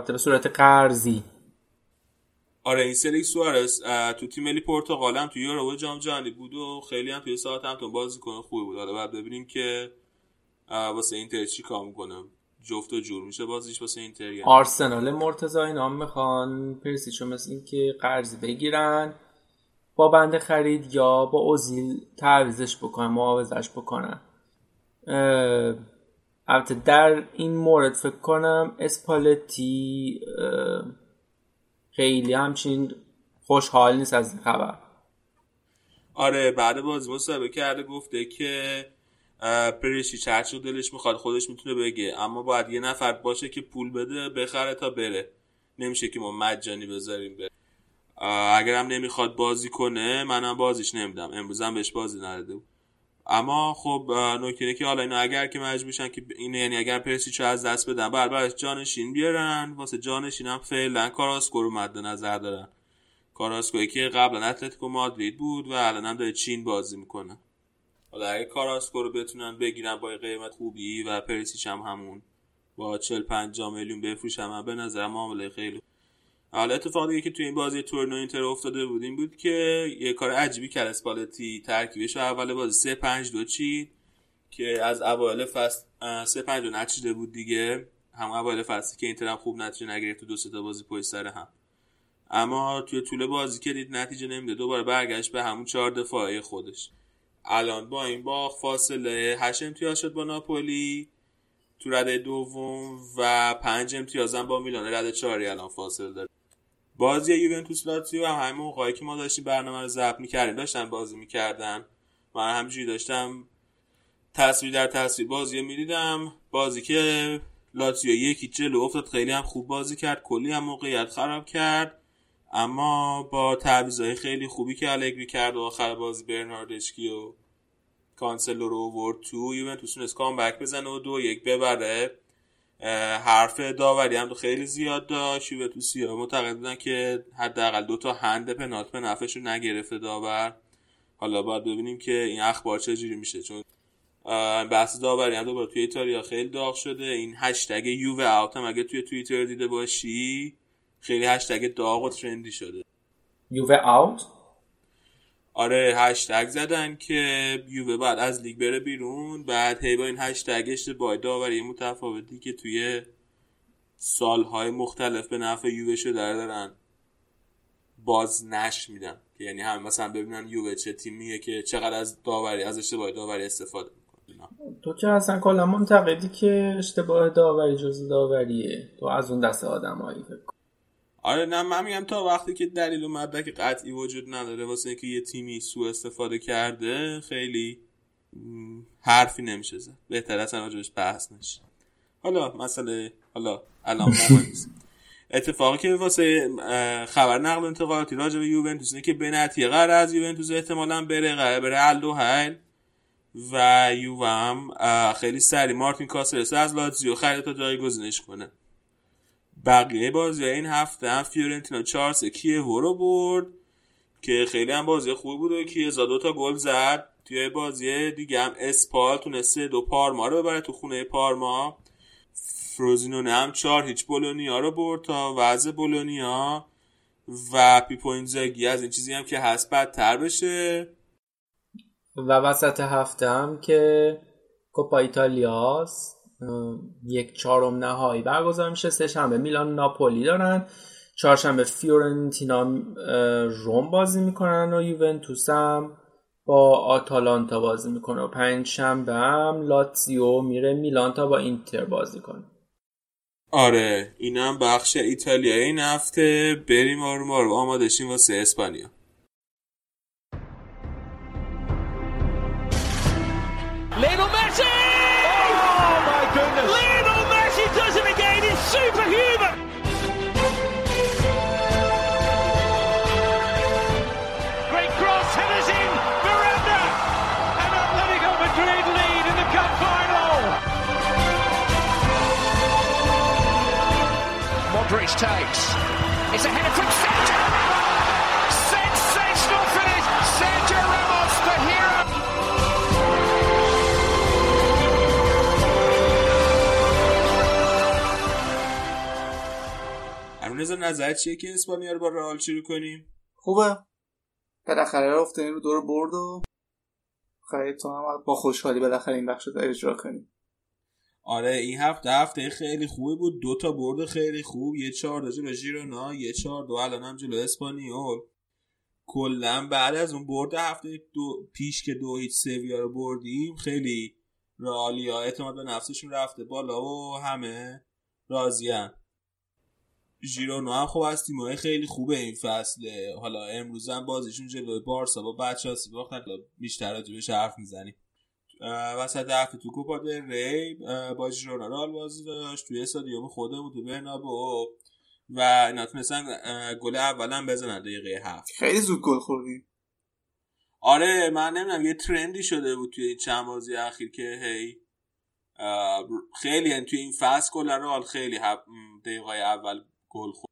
به صورت قرضی. آره این سدریک سوارس تو تیم ملی پرتغال هم تو یورو جام جهانی بود و خیلی هم توی ساعت هم بازی کنه خوبی بود. حالا بعد ببینیم که واسه اینتر چی کار می‌کنم جفت و جور میشه بازیش واسه اینتر یعنی. آرسنال مرتضی اینا هم می‌خوان. پرسیچو مثل این که قرضی بگیرن. با بنده خرید یا با اوزیل تعویزش بکنن معاوضش بکنن البته در این مورد فکر کنم اسپالتی خیلی همچین خوشحال نیست از این خبر. آره بعد بازی مصاحبه کرده گفته که پریشی چرچو دلش می‌خواد خودش می‌تونه بگه. اما باید یه نفر باشه که پول بده بخره تا بره. نمیشه که ما مجانی بذاریم بره. اگر هم نمی‌خواد بازی کنه منم بازیش نمیدم. امروز هم بهش بازی نداده اما خب نکته که حالا اینا اگر که مجبور میشن که اینه یعنی اگر پرسیچو از دست بدن بعد بعدش جانشین بیارن. واسه جانشین هم فعلا کاراسکو رو مد نظر دارن. کاراسکوی که قبلا اتلتیکو مادرید بود و الان هم داره چین بازی می‌کنه. حالا اگه کاراسکو رو بتونن بگیرن با قیمت خوبی و پرسیچ هم همون با 40 50 میلیون بفروشن به نظر معامله خیلی حالا اتفاق دیگه که توی این بازی تورنو اینتر افتاده بود این بود که یه کار عجیبی کرد اسپالتی ترکیبش اول بازی 3 5 2 چید که از اوایل فصل 3 5 2 نچیده بود دیگه. هم اوایل فصلی که اینتر هم خوب نتیجه نگرفت تو دو سه تا بازی پشت سر هم. اما توی طول بازی که دید نتیجه نمیده دوباره برگشت به همون چهار دفاعی خودش. الان با این باخ فاصله 8 امتیاز شد با ناپولی تو رده دوم و 5 امتیاز هم با میلان. رده 4 الان فاصله داره. بازی یوونتوس لاتزیو هم همین موقعی که ما داشتیم برنامه رو ضبط می‌کردیم داشتن بازی می‌کردن. من همینجوری داشتم تصویر در تصویر بازی می‌دیدم. بازی که لاتزیو یکی جلو افتاد خیلی هم خوب بازی کرد کلی هم موقعیت خراب کرد. اما با تعویضای خیلی خوبی که الگری کرد و آخر بازی برناردشکی و کانسلو رو ورد تو یوونتوس کامبک بزنه و دو یک ببره. حرف داوری هم خیلی زیاد داشت. یوونتوسی ها معتقد بودن که حداقل دو تا هند پنالت به نفعشون نگرفته داور. حالا باید ببینیم که این اخبار چجوری میشه. چون بحث داوری هم دوباره توی ایتالیا خیلی داغ شده. این هشتگ یووه اوت هم اگه توی توییتر دیده باشی خیلی هشتگ داغ و ترندی شده. یووه اوت؟ آره هشتگ زدن که یووه بعد از لیگ بره بیرون. بعد هی با این هشتگ اشتباه داوری متفاوتی که توی سالهای مختلف به نفع یووه شده دارن باز نش میدن. که یعنی هم مثلا ببینن یووه چه تیمیه که چقدر از داوری از اشتباه داوری استفاده می‌کنه. تو که اصلا کلا منتقدی که اشتباه داوری جز داوریه. تو از اون دست آدمایی فکر آره نه من میگم تا وقتی که دلیل و مدرک قطعی وجود نداره واسه اینکه یه تیمی سوء استفاده کرده خیلی حرفی نمیشه زد. بهتر اصلا راجبش بحث نشه. حالا مسئله حالا الان اتفاقی که واسه خبر نقل انتقالاتی راجع به یوونتوس اینه که بنتی قرار از یوونتوس احتمالا بره قرار بره الدو هیل و یووه هم خیلی سریع مارتین کاسرس از لاتزیو خرید تا جایگزینش کنه. بقیه بازی این هفته هم فیورنتینا چارس کیه رو برد که خیلی هم بازی خوب بود و کیه‌زا دو تا گل زد. توی بازی دیگه هم اسپال تونست سه دو پارما رو ببره تو خونه پارما. فروزینونه هم چهار هیچ بولونیا رو برد تا وضع بولونیا. و پیپو اینزاگی از این چیزی هم که هست بدتر بشه. و وسط هفته هم که کوپا ایتالیاس یک چهارم نهایی برگزار میشه. سه شنبه میلان ناپولی دارن. چهارشنبه فیورنتینا روم بازی می‌کنن و یوونتوس هم با آتالانتا بازی می‌کنه. و پنج شنبه هم لاتزیو میره میلان تا با اینتر بازی کنه. آره اینم بخش ایتالیایی این هفته. بریم آروم آروم. آماده شیم واسه اسپانیا. Lionel Messi! Takes. It's a header from Sergio Ramos! Sensational finish! Sergio Ramos, the hero! رضا نظر چیه که اسپانیا رو با رئال شروع کنیم خوبه بالاخره افتادیم رو دور برد و خیلی تو هم با خوشحالی بالاخره این بخش رو اجرا کنیم آره این هفته هفته خیلی خوبی بود. دو تا برد خیلی خوب. یه چهار دو جلو ژیرونا یه چهار دو الان هم جلو اسپانیول. کلا بعد از اون برد هفته دو پیش که دو هیچ سویا رو بردیم خیلی رئالیا اعتماد به نفسشون رفته بالا و همه راضیان ژیرونا هم خب از تیمای خیلی خوبه این فصله. حالا امروز هم بازیشون جلوی بارسا با بچه ها باختن بیشتر راجبش حرف می‌زنیم. وسط کوپا دل ری با ژیرونا رال بازی داشت توی استادیوم خودمون تو برنابو و اینا تونستن گل اولم بزنن دقیقه هفت. خیلی زود گل خوردیم آره من نمی‌دونم یه trend ی شده بود توی چند بازی اخیر که هی خیلی یعنی توی این فصل رئال خیلی دقیقه اول گل خورد.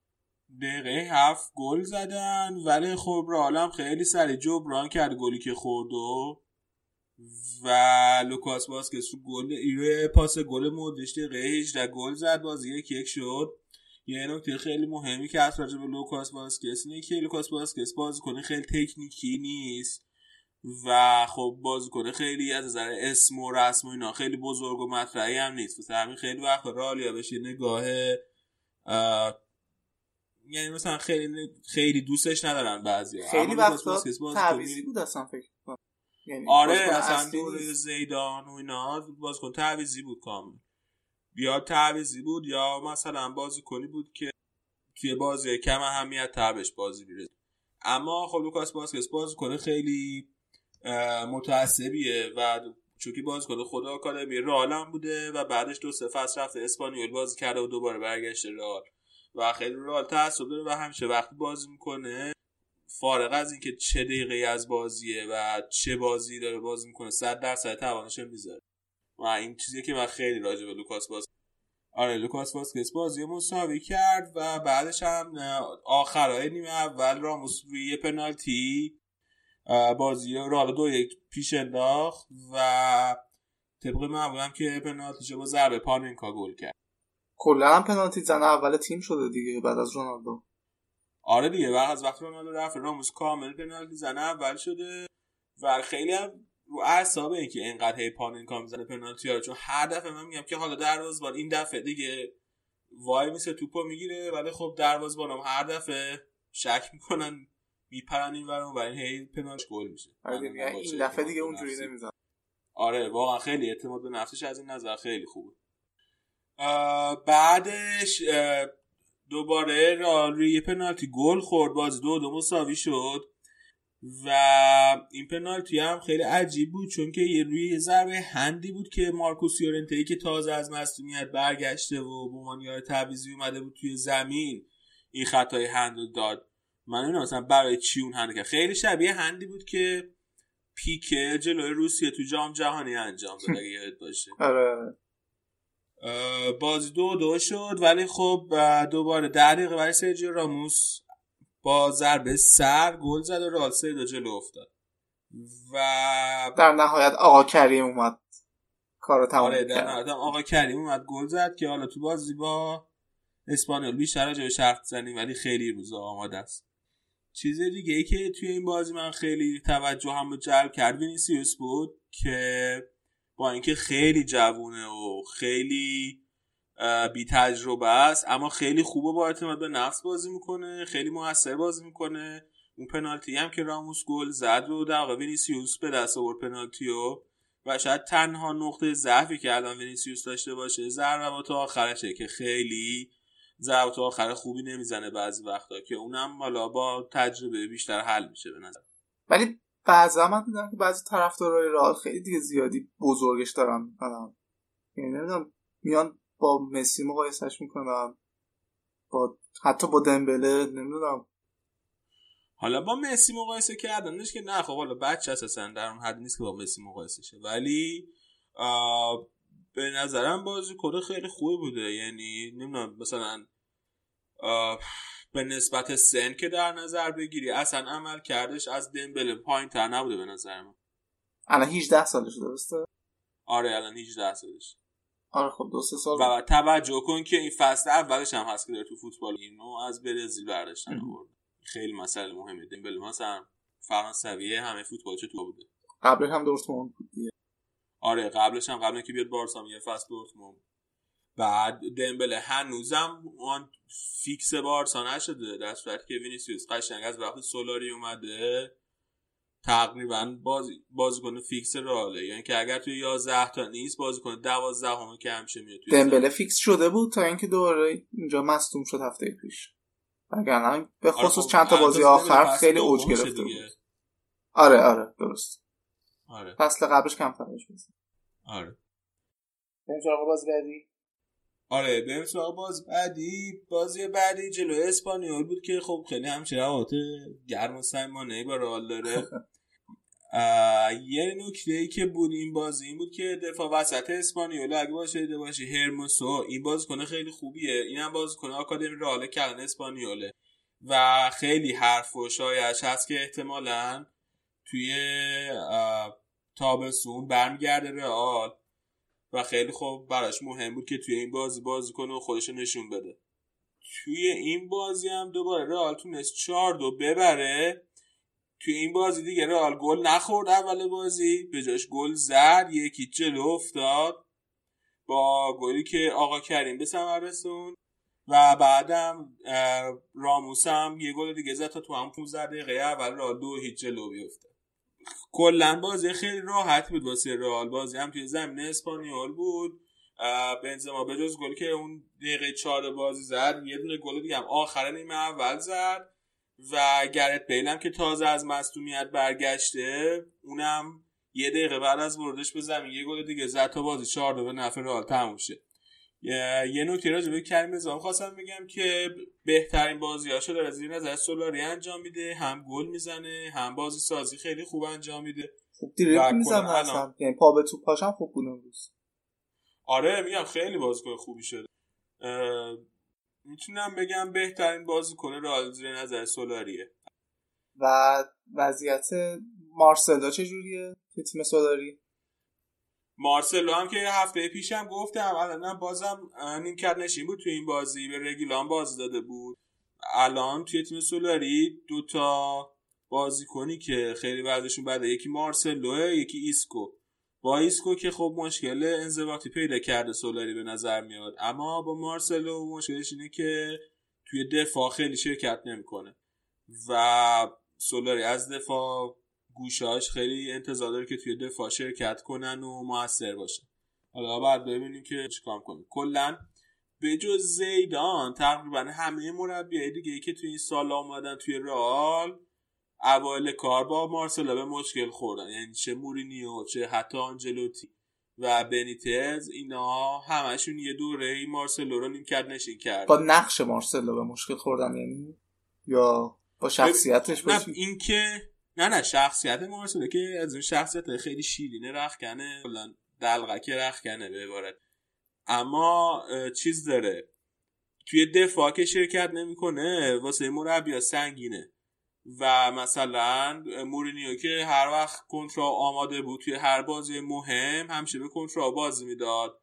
دقیقه هفت گل زدن ولی خب رئالم خیلی سریع جبران کرد گلی که خورد و و لوکاس واسکس گل روی پاس گل مودریچ دقیقه 18 گل زد بازی یک یک شد. یه نکته خیلی مهمی که از راجع به لوکاس واسکس اینه که لوکاس واسکس بازیکن خیلی تکنیکی نیست و خب بازیکن خیلی از نظر اسم و رسم و اینا خیلی بزرگ و مطرحی هم نیست. واسه همین خیلی وقت رئالیا بهش نگاه یعنی مثلا خیلی خیلی دوستش ندارن بعضی خیلی وقتا تعویضی بود اصلا فکر آره اصلا دور زیدان و اینا بازیکن تعویضی بود کامل. یا تعویضی بود یا مثلا بازیکنی بود که توی بازی کم اهمیت تبش بازی میره اما خب لوکاس باسکس بازیکن خیلی متعصبیه و چونکی بازیکن خدا آکادمی رئال بوده و بعدش دو سه فصل رفته اسپانیول بازی کرده و دوباره برگشته رئال. و خیلی رئال تعصب داره و همیشه وقتی بازی می‌کنه فارغ از اینکه چه دقیقه از بازیه و چه بازی داره بازی می‌کنه 100 درصد توانش می‌ذاره. و این چیزی که من خیلی راجع به لوکاس باز آره لوکاس واسکس بازی مساوی کرد و بعدش هم آخرای نیمه اول راموس روی یه پنالتی بازی حالا دو یک پیش انداخت و طبق هم که پنالتیشو با ضربه پاننکا گل کرد. کلا هم پنالتی زن اول تیم شده دیگه بعد از رونالدو. آره دیگه بعد از وقتی رونالدو رفت راموس کامل پنالتی زن اول شده. و خیلی هم رو اعصابه این که اینقدر هی پاننکا می‌زنه پنالتی ها چون هر دفعه من میگم که حالا دروازه‌بان این دفعه دیگه وای میسه توپو می‌گیره ولی خب دروازه‌بان هم هر دفعه شک می‌کنن میپرن این ورم و این هی پنالتی گل میشه. این دفعه دیگه اونجوری نمی‌زنه آره واقعا خیلی اعتماد به نفسش از این نظر خیلی خوبه. بعدش دوباره روی پنالتی گل خورد. باز دو دو مساوی شد. و این پنالتی هم خیلی عجیب بود چون که یه روی ضربه هندی بود که مارکوس یورنته که تازه از مصدومیت برگشته و به عنوان تعویزی اومده بود توی زمین این خطای هند رو داد. من نمی‌دونم مثلا برای چی اون هند کرد. خیلی شبیه هندی بود که پیکه جلوی روسیه تو جام جهانی انجام داد اگه یادت باشه. آره. بازی دو دو شد ولی خب دوباره ده دقیقه برای سرجیو راموس با ضربه سر گل زد و رال سه دو جلو افتاد. و در نهایت آقا کریم اومد. کارو تمام آره در نهایت آقا کریم اومد گل زد که حالا تو بازی با اسپانیول بیشتر راجع به شرط زنیم ولی خیلی روزا آماده است. چیز دیگه ای که توی این بازی من خیلی توجه هم جلب کرد وینیسیوس بود که با اینکه خیلی جوونه و خیلی بی تجربه است اما خیلی خوبه با اعتماد به نفس بازی می‌کنه خیلی موثر بازی می‌کنه. اون پنالتی هم که راموس گل زد رو در واقع وینیسیوس به دست آورد پنالتیو و شاید تنها نقطه ضعفی که الان وینیسیوس داشته باشه ضربات آخرشه که خیلی ضربات آخر خوبی نمی‌زنه بعضی وقتا که اونم حالا با تجربه بیشتر حل میشه به نظر. ولی بعضا من دیدم که بعضی طرفدارای رئال خیلی دیگه زیادی بزرگش دارن. می‌کنن یعنی نمی‌دونم میان با مسی مقایسش می‌کنن. با حتی با دمبله نمی‌دونم. حالا با مسی مقایسه کردنش که نه خب حالا بچه اساسا در اون حد نیست که با مسی مقایسه شه. ولی به نظرم بازی کده خیلی خوبی بوده. یعنی نمی‌دونم مثلا به نسبت سن که در نظر بگیری اصلا عمل کردش از دمبله پایین تر نبوده به نظر من. الان 18 سالش درسته؟ آره الان 18 سالش. آره خب دو سه سال و توجه کن که این فصل اولش هم هست که داره تو فوتبال اینو از برزیل برداشتن آورد خیلی مسئله مهمه. دمبله مثلا فرانسویه همه فوتبالش تو بوده. قبل هم دورتموند بود آره قبلش هم قبل که بیاد بارسا یه فصل دورتموند. بعد دمبله هنوزم اون فیکس بارسا نشده. در صورتی که وینیسیوس قشنگ از وقتی سولاری اومده تقریبا بازی بازیکن فیکس رئاله یعنی که اگر توی 11 تا نیست بازیکن 12 همه که همیشه میاد توی دمبله فیکس شده بود تا اینکه دوباره اینجا مصدوم شد هفته پیش. وگرنه به خصوص خب، چند تا بازی آخر خیلی اوج گرفته. بود. آره آره درست. آره. فصل قبلش کم بود آره. بریم سراغ بازی بعدی آره بریم سراغ بازی بعدی. بازی بعدی جلو اسپانیول بود که خب خیلی همچه روابط گرم و سیمانه با رئال داره. یه نکته ای که بود این بازی این بود که دفاع وسط اسپانیول اگه باشه دیده باشی هرموسو این بازیکن خیلی خوبیه. این هم بازیکن آکادمی رئال کلن اسپانیوله. و خیلی حرف و شایعش هست که احتمالا توی تابستون برمیگرده رئال. و خیلی خوب براش مهم بود که توی این بازی بازی کنه و خودش نشون بده. توی این بازی هم دوباره رئال تونست 4 دو ببره. توی این بازی دیگه رئال گل نخورد اول بازی. به جاش گل زد یکی جلو افتاد. با گلی که آقا کریم به ثمر رسوند. و بعدم اه، راموس هم یه گل دیگه زد تا تو هم 15 دقیقه اول رئال دو هیچ جلو بیفته. کلا بازی خیلی راحت بود واسه رئال. بازی هم توی زمین اسپانیول بود. بنزما به جز گلی که اون دقیقه چهار بازی زد یه دونه گل دیگه هم آخر نیمه اول زد. و گرت بیل هم که تازه از مصدومیت برگشته اونم یه دقیقه بعد از ورودش به زمین یه گل دیگه زد تا بازی چهار به نفع رئال تموم شه. یه نکته راجع به کریم بنزما خواستم بگم که بهترین بازیاشو داره از زیر نظر سولاری انجام میده هم گل می‌زنه هم بازی سازی خیلی خوب انجام میده. خوب دیریب و می‌زنه اصلا. یعنی پا به توپ پاشم خوب بود امروز آره میگم خیلی بازیکن خوبی شده. می‌تونم بگم بهترین بازیکن رئال زیر نظر سولاریه. و وضعیت مارسلو چجوریه؟ که تیم سولاری؟ مارسلو هم که هفته پیشم گفتم الان بازم نیمکت نشین بود توی این بازی به رگیلان بازی داده بود. الان توی تیم سولاری دوتا بازیکنی که خیلی وضعشون بده یکی مارسلوه یکی ایسکو. با ایسکو که خب مشکل انضباطی پیدا کرده سولاری به نظر میاد اما با مارسلو مشکلش اینه که توی دفاع خیلی شرکت نمی‌کنه. و سولاری از دفاع گوشاش خیلی انتظار داره که توی دفاع شرکت کنن و موثر باشه. حالا بعد ببینیم که چیکار کنیم. کلا به جز زیدان تقریبا همه مربیای دیگه ای که توی این سال اومدن توی رئال اوایل کار با مارسلو به مشکل خوردن. یعنی چه مورینیو چه حتی آنجلوتی و بنیتز اینا همشون یه دوره ای مارسلو رو نیمکت نشین کرد. با نقش مارسلو به مشکل خوردن یعنی؟ یا با شخصیتش نه باشه این که نه نه شخصیت مارسلو که از اون شخصیت خیلی شیرینه رخکنه. کلا دلغک رخکنه به عبارت. اما چیز داره. توی دفاع که شرکت نمی‌کنه واسه مربی سنگینه. و مثلا مورینیو که هر وقت کنترا آماده بود توی هر بازی مهم همیشه به کنترا بازی می‌داد.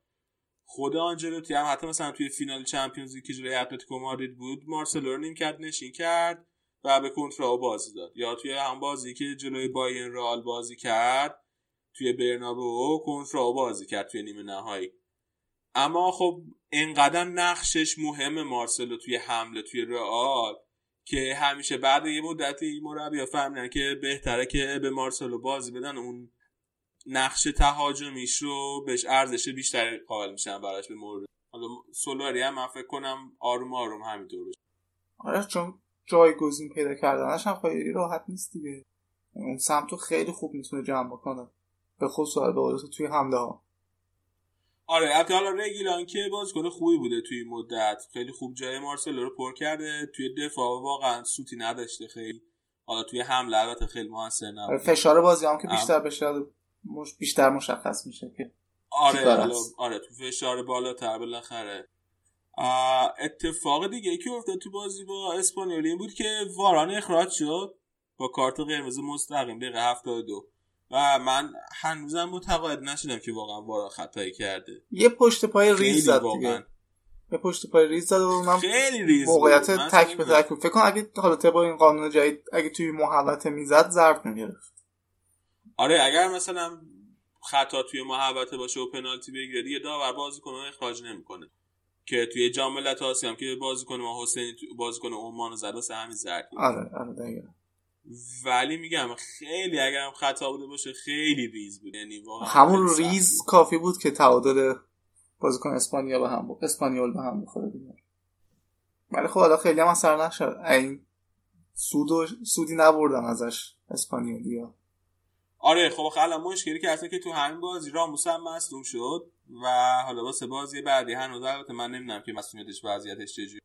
خود آنجلوتی هم حتی مثلا توی فینال چمپیونز که جلوی اتلتیکو مادرید بود مارسلو رو نیمکت نشین کرد. و به کنترا بازی داد. یا توی هم بازی که جلوی باین رئال بازی کرد توی برنابو کنترا بازی کرد توی نیمه نهایی. اما خب انقدر نقشش مهم مارسلو توی حمله توی رئال که همیشه بعد یه مدتی مربی فهمیدن که بهتره که به مارسلو بازی بدن. اون نقش تهاجمیش رو بهش ارزش بیشتری قائل میشن براش به مورد حالا سولاری هم من فکر کنم آروم آروم همینطور بشه. آره چون جایگزین پیدا کردنش هم خیلی راحت نیست دیگه. اون سمتو خیلی خوب می‌تونه جمع بکنه. به خصوص به توی حمله ها. آره البته حالا رگیلان که بازیکن خوبی بوده توی این مدت. خیلی خوب جای مارسلو رو پر کرده. توی دفاع واقعا سوتی نداشته خیلی. حالا توی حمله البته خیلی موثر آره نبود فشار بازی هم که بیشتر بشه مش... بیشتر مشخص میشه که آره؟ آره تو فشار بالاتر بالاخره. اتفاق دیگه ای که افتاد تو بازی با اسپانیولی این بود که واران اخراج شد با کارت قرمز مستقیم دقیقه 72 و من هنوزم متقاعد نشدم که واقعا واران خطایی کرده یه پشت پای ریز زد واقعا. دیگه یه پشت پای ریز زد و اونم خیلی ریز موقعیت بود. من تک به. تک بود فکر کن اگه حالا طبق این قانون جدید اگه توی محوطه می‌زد ضرب می‌گرفت آره اگر مثلا خطا توی محوطه باشه و پنالتی بگیره دیگه داور بازیکن اخراج نمی‌کنه که توی جام ملت آسیا هم که بازیکن ما حسینی بازیکن عمان رو زد واسه همین زرد آره آره ولی میگم خیلی اگرم خطا بوده باشه خیلی ریز بود. یعنی واقعا همون ریز بود. کافی بود که تعادل بازیکن اسپانیا به هم بود اسپانیول به هم بخوره دیگه. ولی خب حالا خیلی هم اثر نشد. این سود و سودی نبردن ازش اسپانیولیا آره خب الان مشکلی که اصلا که تو همین بازی راموس هم مصدوم شد. و حالا واسه بازی بعدی هنوز البته من نمی‌دونم که مسئولیتش وضعیتش چجوری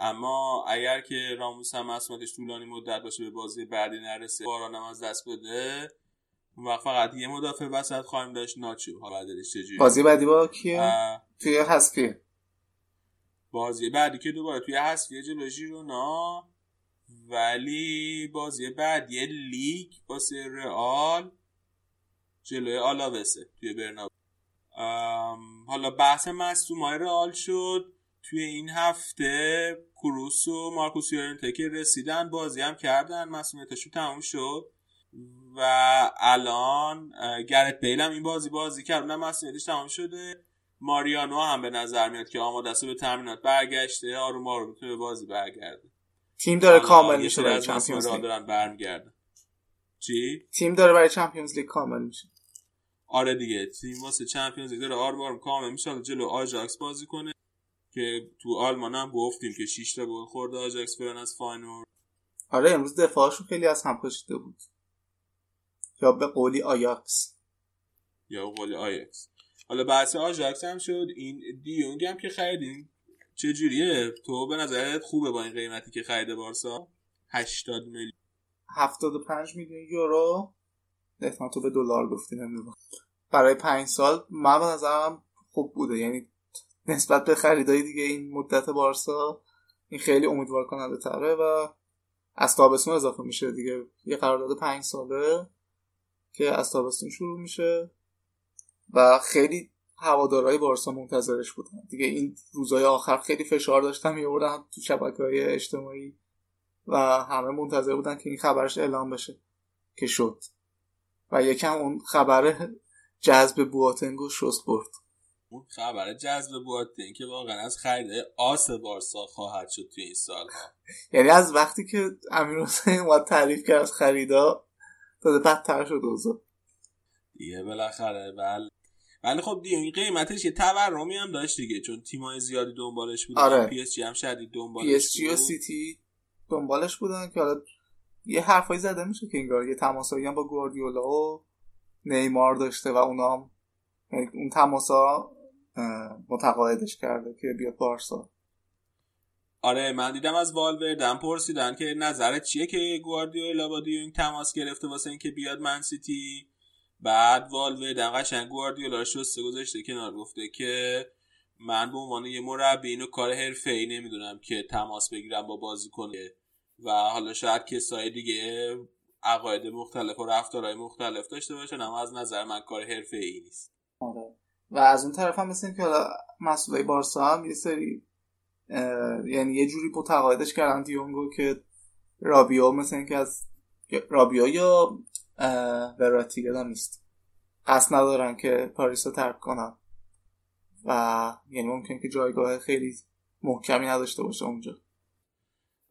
اما اگر که راموس هم مسئولیتش طولانی مدت باشه به بازی بعدی نرسه باران هم از دست بده اون وقت فقط یه مدافع وسط خواهیم داشت ناچو. حالا دلش چجوری بازی بعدی با کیه؟ توی حذفیه بازی بعدی که دوباره توی حذفیه جلو ژیرونا. ولی بازی بعدی لیگ واسه رئال جلوی آلاوسه توی برنابو. حالا بحث مصدومای رئال شد. توی این هفته کروس و مارکوس یورنته که رسیدن بازی هم کردن مسئولیتشون تموم شد. و الان گرت بیل هم این بازی بازی کرد. اونم مسئولیتش تمام شده. ماریانو هم به نظر میاد که آماده است به تمرینات برگشته. آروم آروم می‌تونه به بازی برگرده. تیم داره کامل میشه برای چمپیونز لیگ دارن برمیگردن. چی؟ تیم داره برای چمپیونز لیگ کامل میشه. آره دیگه. تیم واسه Champions League داره آروم کامل میشه جلو آژاکس بازی کنه. که تو آلمان هم گفتیم که 6 تا گل خورده. آژاکس برن از فاینورد آره امروز دفاعشون خیلی از هم پاشیده بود. یا به قولی آیاکس. یا قول آیاکس حالا بحث آژاکس هم شد. این دی‌یونگ هم که خریدین چجوریه؟ تو به نظرت خوبه با این قیمتی که خریده بارسا؟ 80 میلیون. 75 میلیون یورو. احتمال تو به دلار گفتی نمی‌دونم برای پنج سال من به نظرم خوب بوده. یعنی نسبت به خریدای دیگه این مدت بارسا این خیلی امیدوار کننده تره و از تابستون اضافه میشه دیگه. یه قرارداد پنج ساله که از تابستون شروع میشه و خیلی هوادارهای بارسا منتظرش بودن. دیگه این روزهای آخر خیلی فشار داشتن میوردن تو شبکه های اجتماعی و همه منتظر بودن که این خبرش اعلام بشه که شد. و یکم اون خبر جذب بواتنگو شست برد اون خبر جذب بواتنگ که واقعا از خرید آس بارسا خواهد شد توی این سالها یعنی از وقتی که امیر حسین اومد تعریف کرد خریدا داده بدتر شد اوضاع دیگه بالاخره بله ولی خب دیگه این قیمتش یه تورمی هم داشت دیگه چون تیمای زیادی دنبالش بودن آره. پی اس جی هم شدید دنبالش پی اس جی و. سیتی دنبالش بودن که حالا یه حرفایی زده میشه که انگار یه تماسایی هم با گواردیولا و نیمار داشته و اونا هم یعنی اون تماسا متقاعدش کرده که بیاد بارسا. آره من دیدم از والوردن پرسیدن که نظرت چیه که گواردیولا با دیونگ تماس گرفته واسه اینکه بیاد من سیتی؟ بعد والوردن قشنگ گواردیولا شسته گذاشته کنار گفته که من به عنوان یه مربی اینو کار حرفه‌ای نمی‌دونم که تماس بگیرم با بازیکن. و حالا شاید کسای دیگه عقاید مختلف و رفتارهای مختلف داشته باشن اما از نظر من کار حرفه‌ای نیست. آره. و از اون طرف هم مثل که حالا مسئولای بارسا هم یه سری یعنی یه جوری متقاعدش کردن دیونگو که رابیو مثل اینکه از رابیو یا وراتی یادم نیست. قصد ندارن که پاریس رو ترک کنن. و یعنی ممکن که جایگاه خیلی محکمی نداشته باشه اونجا.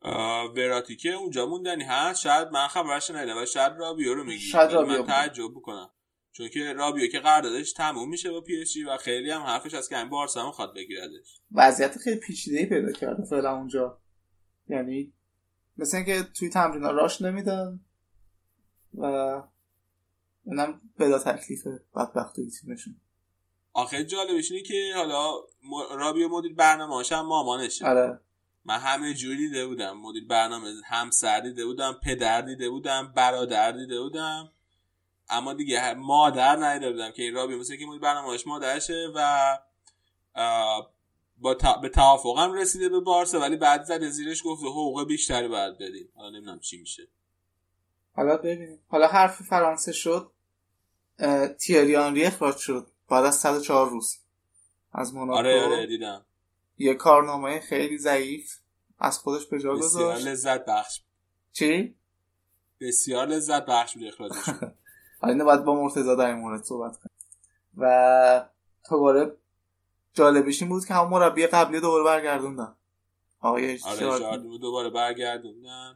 آه، وراتی که اونجا موندنی. هست شاید من خبرش ندیدم و شاید رابیو رو میگی. شاید رابیو من. تعجب بکنم چون که رابیو که قراردادش تموم میشه با پی و خیلی هم حرفش از که این بارسا هم می‌خواد بگیردش. وضعیت خیلی پیچیده پیدا کرده فعلا اونجا. یعنی مثل اینکه توی تمرین راش نمیدن و اینم بلا تکلیفه بدبختی تیمشون. آخه جالبش اینه که حالا رابیو مدیر برنامه هم مامانشه. آره. من همه جوری دیده بودم. مدیر برنامه همسر دیده بودم پدر دیده بودم برادر دیده بودم. اما دیگه مادر ندیده بودم که این رابیو مثل که مدیر برنامهش مادرشه و با تا... به توافق هم رسیده به بارسا ولی بعد زده زیرش گفته حقوق بیشتری باید بدین. حالا نمی‌دونم چی میشه. حالا ببینیم. حالا حرف فرانسه شد تیری آنری اخراج شد. بعد از 104 روز از موناکو. آره آره دیدم. یه کارنامه خیلی ضعیف از خودش به جا بسیار گذاشت. لذت بخش. چی؟ بسیار لذت بخش بود اخراجش. حالا باید با مرتضی در این مورد صحبت کنیم. و دوباره جالبش این بود که همون مربی قبلی دوباره برگردوندن. آقای آره دوباره برگردوندن.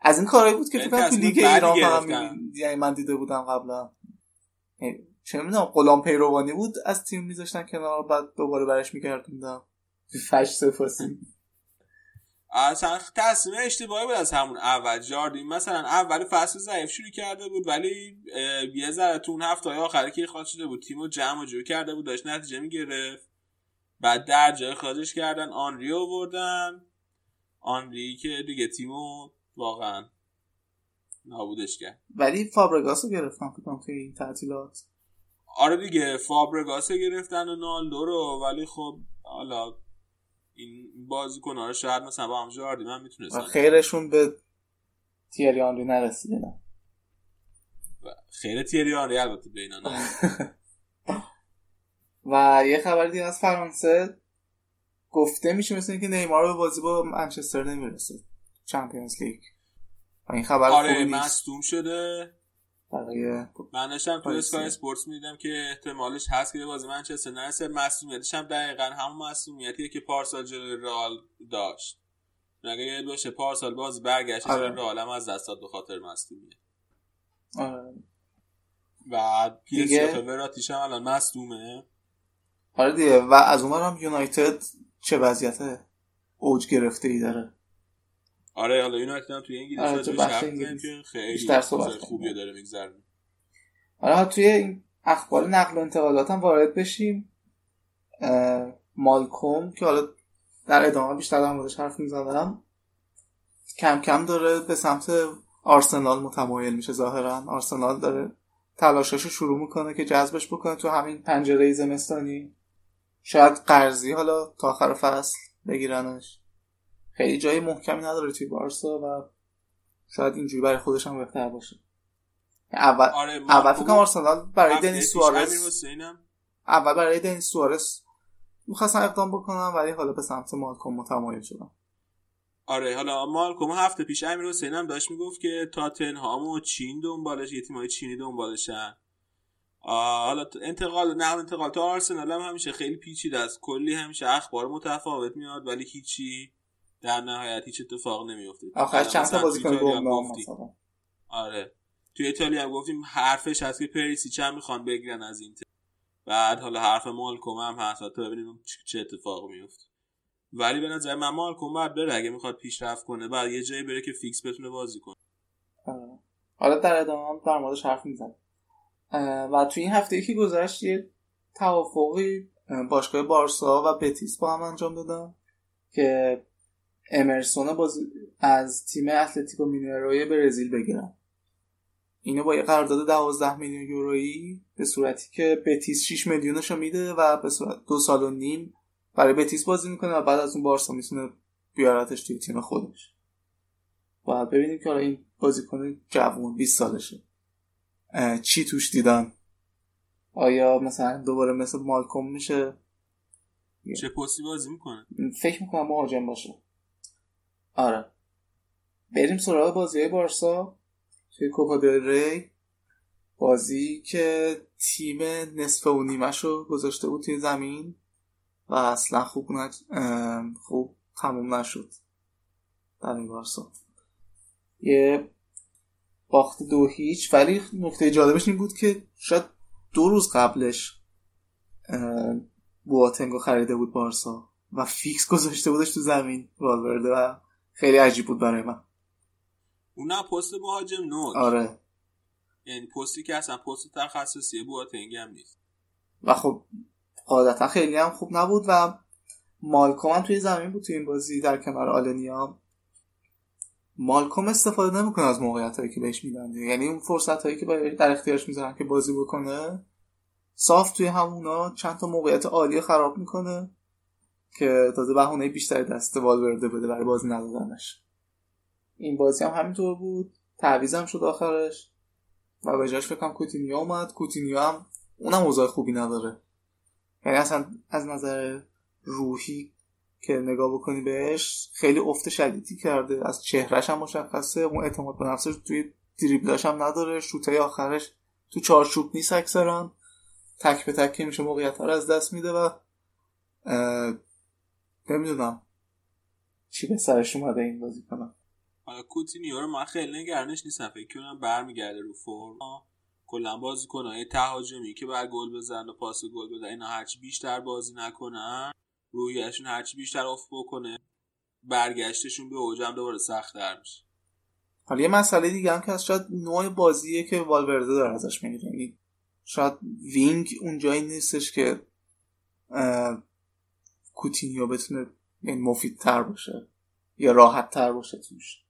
از این کارهایی بود که یعنی فکر کنم تو لیگ ایران فقط یعنی من دیده بودم قبلا. یعنی چه می‌دونم غلام پیروانی بود از تیم میذاشتن کنار بعد دوباره برش میگردوندم فش سپاسی اصلا تصمیم اشتباهی بود از همون اول جاردین. مثلا اول فصل ضعیف شروع کرده بود ولی یه ذره تو اون هفته های آخری که اخراج شده بود تیمو جمع و جور کرده بود داشت نتیجه می‌گرفت. بعد در جای اخراجش کردن آنری آوردن. آنری که دیگه تیمو واقعا نابودش کرد. ولی فابرگاس رو گرفتم فکر کنم توی این تعطیلات. آره دیگه فابرگاس رو گرفتن و نالدو رو ولی خب حالا این بازیکن رو شاید مثلا با هم جاردین من و می‌تونستن خیرشون به تیری آنری نرسیده نه. خیلی تیری آنری البته به اینا. و یه خبر دیگه از فرانسه. گفته میشه مثل اینکه نیمار به بازی با منچستر نمی‌رسه. چمپیونز لیگ. این خبر آره مصدوم شده. برای من داشتم تو. اسکای اسپورتس می‌دیدم که احتمالش هست که بازی منچستر نرسه مصدومیتش هم دقیقا همون مصدومیتیه که پارسال جلوی رئال داشت اگه یاد باشه پارسال باز برگشت آره. جلوی رئال هم از دست داد به خاطر مصدومیت آره. و دیگه؟ وراتیش هم الان مصدومه آره دیگه و از اون هم یونایتد چه وضعیت اوج گرفته ای داره آره حالا یونایتد هم توی انگلیس آره، تو بخش انگلیس. که خیلی بیشتر صحبت. خوبی داره میگذرونه. حالا توی این اخبار نقل و انتقالات هم وارد بشیم. مالکوم که حالا در ادامه بیشتر در موردش حرف می‌زنم. کم کم داره به سمت آرسنال متمایل میشه ظاهرا. آرسنال داره تلاشاشو شروع می‌کنه که جذبش بکنه تو همین پنجره زمستانی. شاید قرضی حالا تا آخر فصل بگیرنش. خیلی جای محکمی نداره توی بارسا و شاید اینجوری برای خودش هم بهتر باشه. اول آره اول فکر آرسنال برای دنیس امیر سوارز اول برای دنیس سوارز می‌خواستن اقدام بکنم ولی حالا به سمت مالکوم متمایل شدم آره حالا مالکوم هفته پیش امیر حسین هم داشت می‌گفت که تاتنهام و چین دنبالش یه تیمای چینی دنبالشن. حالا انتقال نقل انتقال تو آرسنال هم همیشه خیلی پیچیده است. کلی همیشه اخبار متفاوت میاد ولی هیچی در نهایت هیچ اتفاق نمیفته آخر الان چند تا بازیکن تو گفتی. آره. توی ایتالیا هم گفتیم حرفش هست که پریسی چند می‌خوان بگیرن از این. بعد حالا حرف مالکوم هم هست. تا ببینیم چه اتفاقی میفته ولی به نظر من مالکوم باید بره اگه می‌خواد پیشرفت کنه. بعد یه جایی بره که فیکس بتونه بازی کنه. حالا در ادامه هم در موردش حرف میزنیم و توی این هفته که گذشت یه توافقی باشگاه بارسا و بتیس با هم انجام دادن که امرسون باز از تیم اتلتیکو مینیروی برزیل بگیرن. اینو با یه قرارداد 12 میلیون یورویی به صورتی که بتیس 6 میلیونش رو میده و به صورت دو سال و نیم برای بتیس بازی می‌کنه و بعد از اون بارسا می‌تونه بیارتش توی تیم خودش. و ببینیم که حالا این بازیکن جوون 20 سالشه. چی توش دیدن؟ آیا مثلا دوباره مثل مالکوم میشه؟ چه پستی بازی می‌کنه؟ فکر می‌کنم مهاجم باشه. آره. بریم سراغ بازی بارسا. توی کوپا دل ری. بازی که تیم نصف و نیمش رو گذاشته بود توی زمین و اصلا خوب نج... خوب تموم نشد در این بارسا. یه باخت دو هیچ ولی نکته جالبش این بود که شاید دو روز قبلش بواتنگو خریده بود بارسا و فیکس گذاشته بودش تو زمین والورده و خیلی عجیب بود برای من. اون نه پست مهاجم نوک. آره. یعنی پستی که اصلا پست تخصصی بواتنگ هم نیست. و خب قاعدتا خیلی هم خوب نبود و مالکوم هم توی زمین بود توی این بازی در کنار آلنیا. مالکوم استفاده نمی‌کنه از موقعیت هایی که بهش میدن. یعنی اون فرصت هایی که در اختیارش می‌ذارن که بازی بکنه صاف توی همونا چند تا موقعیت عالی خراب می‌کنه. که تازه بهونه بیشتری دست والورده بده برای بازی ندادنش. این بازی هم همینطور بود. تعویزم شد آخرش. و به جاش فکرم کوتینیو اومد. کوتینیو هم اونم اوضاع خوبی نداره. یعنی اصلا از نظر روحی که نگاه بکنی بهش خیلی افت شدیدی کرده. از چهرش هم مشخصه. اون اعتماد به نفسش توی دریبلاش هم نداره. شوته آخرش تو چارچوب نیست اکثرا. تک به تک میشه موقعیت رو از دست میده و نمی‌دونم. چی به سرش اومده این بازی کنم. حالا کوتینیو رو من خیلی نگرانش نیستم. فکر کنم برمیگرده رو فرم. کلا بازی کنه. تهاجمی که بر گل بزن و پاس گل بده اینا هرچی بیشتر بازی نکنن رویشون هرچی بیشتر افت بکنه برگشتشون به اوجم دوباره سخت در میشه. حالا یه مسئله دیگه هم که از شاید نوع بازیه که والورده داره ازش می‌گیره. یعنی شاید وینگ اون جایی نیستش که کوتینیو بتونه این مفید تر باشه یا راحت تر باشه توش.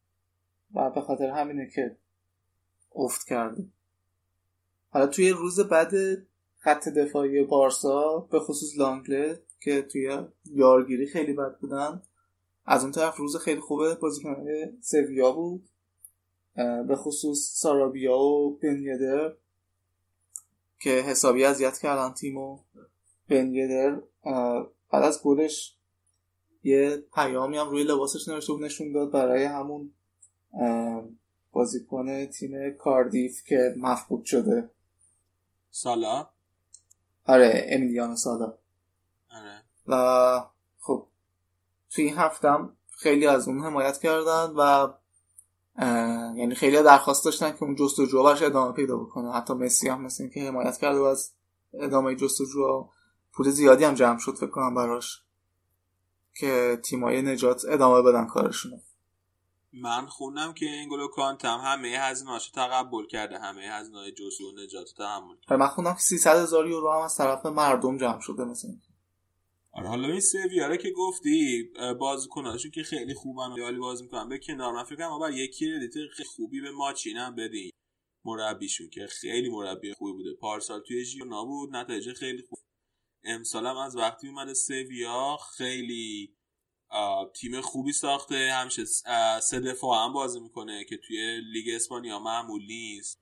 و به خاطر همینه که افت کرده. حالا توی روز بد خط دفاعی بارسا به خصوص لانگله که توی یارگیری خیلی بد بودن از اون طرف روز خیلی خوبه بازیکنهای سویا بود. به خصوص سارابیا و بنیدر که حسابی اذیت کردن تیمو. بنیدر بعد از گلش یه پیامی هم روی لباسش نوشته بود نشون داد برای همون بازیکن تیم کاردیف که مفقود شده. سالا؟ آره امیلیانو سالا. آره. و خب توی این هفتم خیلی از اون حمایت کردن و یعنی خیلی درخواست داشتن که اون جستجو برش ادامه پیدا بکنه. حتی مسی هم مثل که حمایت کرده و از ادامه جستجو پول زیادی هم جمع شد فکر کنم براش که تیمای نجات ادامه بدن کارشونو. من خوندم که انگلو کانت هم همه هزینه‌اشو تقبل کرده همه هزینه‌های جزو و نجات تحمل کرده. من خوندم که 300 هزار یورو هم از طرف مردم جمع شده مثلا. آره حالا این سویا که گفتی بازیکناشون که خیلی خوبن و عالی بازی می‌کنن. به کنار من فکر کنم یک کردیت خوبی به ماچین هم بدین. مربیشون که خیلی مربی خوبی بوده. پارسال توی ژیونا بود نتایج خیلی خوب. امسال هم از وقتی اومده سویا خیلی تیم خوبی ساخته. همیشه سه دفاع هم بازی می‌کنه که توی لیگ اسپانیا معمول نیست.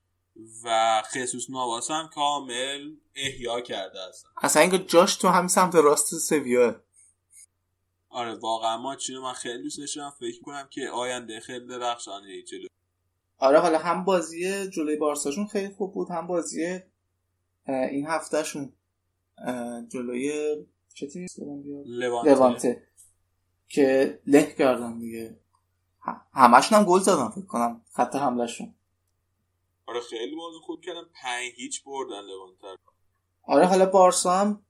و خصوص نواس هم کامل احیا کرده اصلا. اصلا اینکه جاش تو هم سمت راست سویا. آره واقعا ما چینو من خیلی دوست داشتم. فکر کنم که آینده خیلی درخشانه جلو. آره حالا هم بازی جلوی بارساشون خیلی خوب بود هم بازی این هفتهشون. جلوی چه تیمی لوانته. لوانته. که له کردن دیگه. همشون هم گل زدن فکر کنم. خط حملهشون. آره خیلی بازی خوب کردن. پنج هیچ بردن لوانتر آره حالا بارسا هم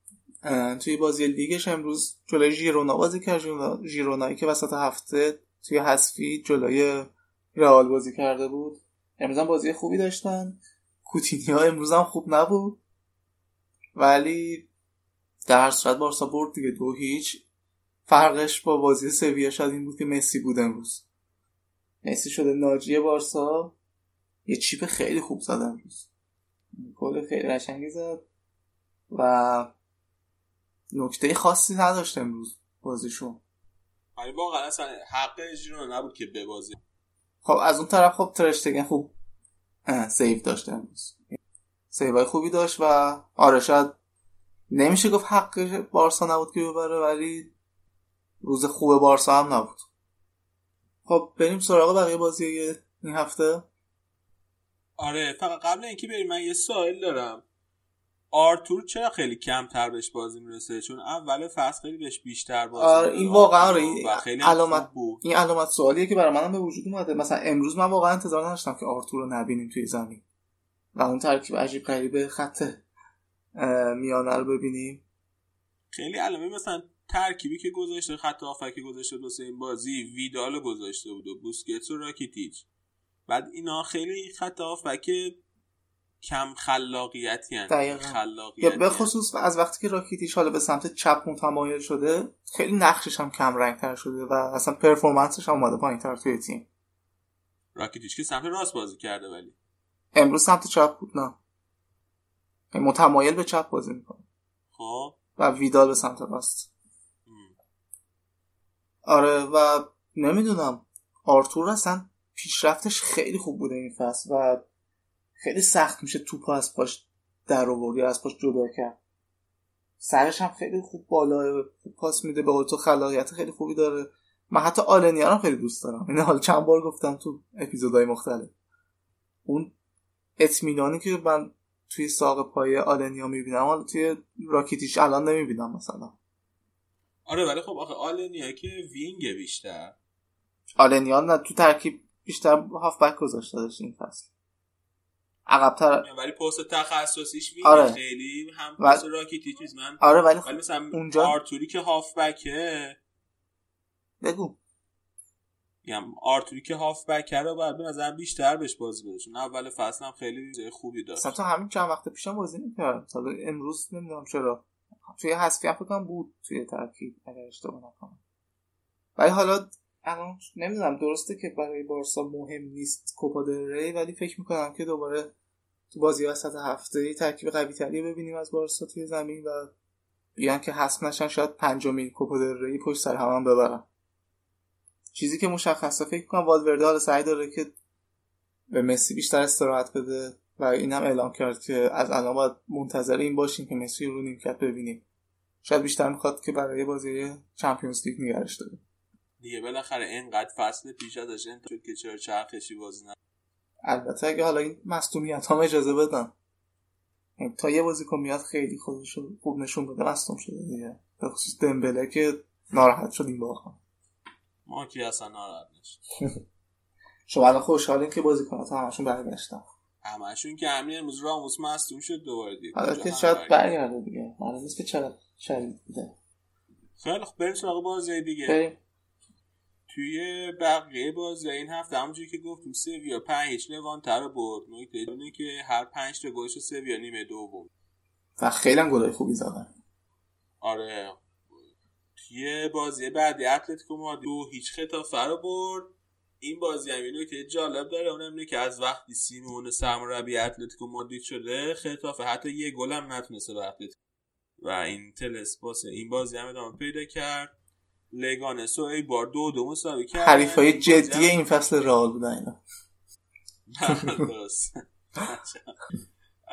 توی بازی لیگش امروز جلوی ژیرونا بازی کرد. ژیرونایی که وسط هفته توی حذفی جلوی رئال بازی کرده بود. امروز هم بازی خوبی داشتن. کوتینیا امروز هم خوب نبود. ولی در صورت بارسا برد دیگه دو هیچ. فرقش با بازی سویا شاید این بود که مسی بود امروز. مسی شده ناجی بارسا. یه چیپ خیلی خوب زد امروز. گل خیلی قشنگی زد. و نکته خاصی نداشت امروز بازیشون. ولی واقعا اصلا حق ژیرونا نبود که ببازه. خب از اون طرف خب ترشتگن خوب سیو داشت امروز. سیوهای خوبی داشت و آره شاید نمیشه گفت حق بارسا نبود که ببره ولی روز خوب بارسا هم نبود. خب بریم سراغ بقیه بازی این هفته. آره فقط قبل اینکه بریم من یه سوال دارم. آرتور چرا خیلی کمتر بهش بازی می‌رسه؟ چون اول فصل خیلی بهش بیشتر بازی آره. این واقعا آره این خیلی علامت بود. این علامت سوالیه که برای منم به وجود اومده. مثلا امروز من واقعا انتظار نداشتم که آرتور رو نبینیم توی زمین. و اون ترکیب عجیب غریبه خط میانه رو ببینیم. خیلی علامه مثلا ترکیبی که گذاشته خط هافبکی گذاشته واسه این بازی ویدال گذاشته بود و بوسکتس و راکیتیچ. بعد اینا خیلی خط هافبک کم خلاقیتی هن. خلاقیتی یا به خصوص از وقتی که راکیتیچ حالا به سمت چپ متمایل شده خیلی نقشش هم کم رنگ تر شده و اصلا performance ش هم اومده پایین تر توی تیم. راکیتیچ که سمت راست بازی کرده ولی. امروز سمت چپ بود نه. یعنی متمایل به چپ بازی می‌کنه. خب. و ویدال به سمت راست. آره و نمی‌دونم آرتور اصلا پیشرفتش خیلی خوب بوده این فصل و خیلی سخت میشه توپ از پاش در آورد یا از پاش جدا کرد. سرش هم خیلی خوب بالا خوب پاس میده به تو خلاقیت خیلی خوبی داره. من حتی آلنیا رو هم خیلی دوست دارم. این حال چند بار گفتم تو اپیزودهای مختلف. اون اطمینانی که من توی ساق پای آلنیا می‌بینم حالا توی راکیتیچ الان نمی‌بینم مثلا. آره ولی خب آخه آلنیا که wing بیشتر. آلنیا نه تو ترکیب بیشتر هافبک گذاشته داشت این فصل. عقبتر. ولی پست تخصصیش wing آره. خیلی هم و- پست راکیتیچ من آره ولی ولی مثلا اونجا- آرتوری که هافبکه. بگو. میگم آرتوری که هافبکه رو باید به نظر بیشتر بهش بازی بده چون اول فصل هم خیلی چیز خوبی داشت. مثلا همین چند وقت پیشم بازی می‌کرد. حالا امروز نمی‌دونم چرا. توی حذفی هم بود توی ترکیب اگر اشتباه نکنم. ولی حالا الان نمی‌دونم درسته که برای بارسا مهم نیست کوپا ری ولی فکر می‌کنم که دوباره تو بازی وسط هفته ترکیب قوی تری ببینیم از بارسا توی زمین و بیان که حذف نشن شاید پنجمین کوپا ری پشت سر هم, هم ببرن. چیزی که مشخصه فکر کنم والورده حالا سعی داره که به مسی بیشتر استراحت بده و این هم اعلام کرد که از الان باید منتظر این باشیم که مسی رو نیمکت ببینیم. شاید بیشتر می‌خواد که برای بازی چمپیونز لیگ نگرش داره. دیگه بالاخره اینقدر فصل پیش ازش شد که چرا چرخشی بازی نه البته اگه حالا این مصدومیت هم اجازه بدن تا یه بازیکن میاد خیلی خودش خوب نشون بده مصدوم شده دیگه. به خصوص دمبله که ناراحت شد این باخت ما که اصلا ناراحت نشد شما الان خوشحالین که بازیکنات همشون برگشتن. همشون که همین امروز راموس مصدوم شد دوباره دیگه. حالا که شاید؟ برگرده دیگه. معلوم نیست که چرا شدید بوده خیلی خب بریم سراغ بازی دیگه. بریم. توی بقیه بازی این هفته همونجوری که گفتیم سویا پنج هیچ لوانتر رو برد. نکته اینه که هر پنج تا گلش رو سویا نیمه دوم. و خیلی هم گلای خوبی زدن. آره. توی بازی بعدی اتلتیکو مادرید دو هیچ خطافه رو برد. این بازی هم اینو که جالب داره اونم اینه که از وقتی سیمون سرمربی اتلتیکو مادرید شده خطافه حتی یه گل هم نتونسته به اتلتیکو. و این تلسپاس این بازی هم ادامه پیدا کرد. لگانسو ای بار دو دو مساوی کرد. حریف های این بازی جدی این فصل رئال بودن اینا. درست.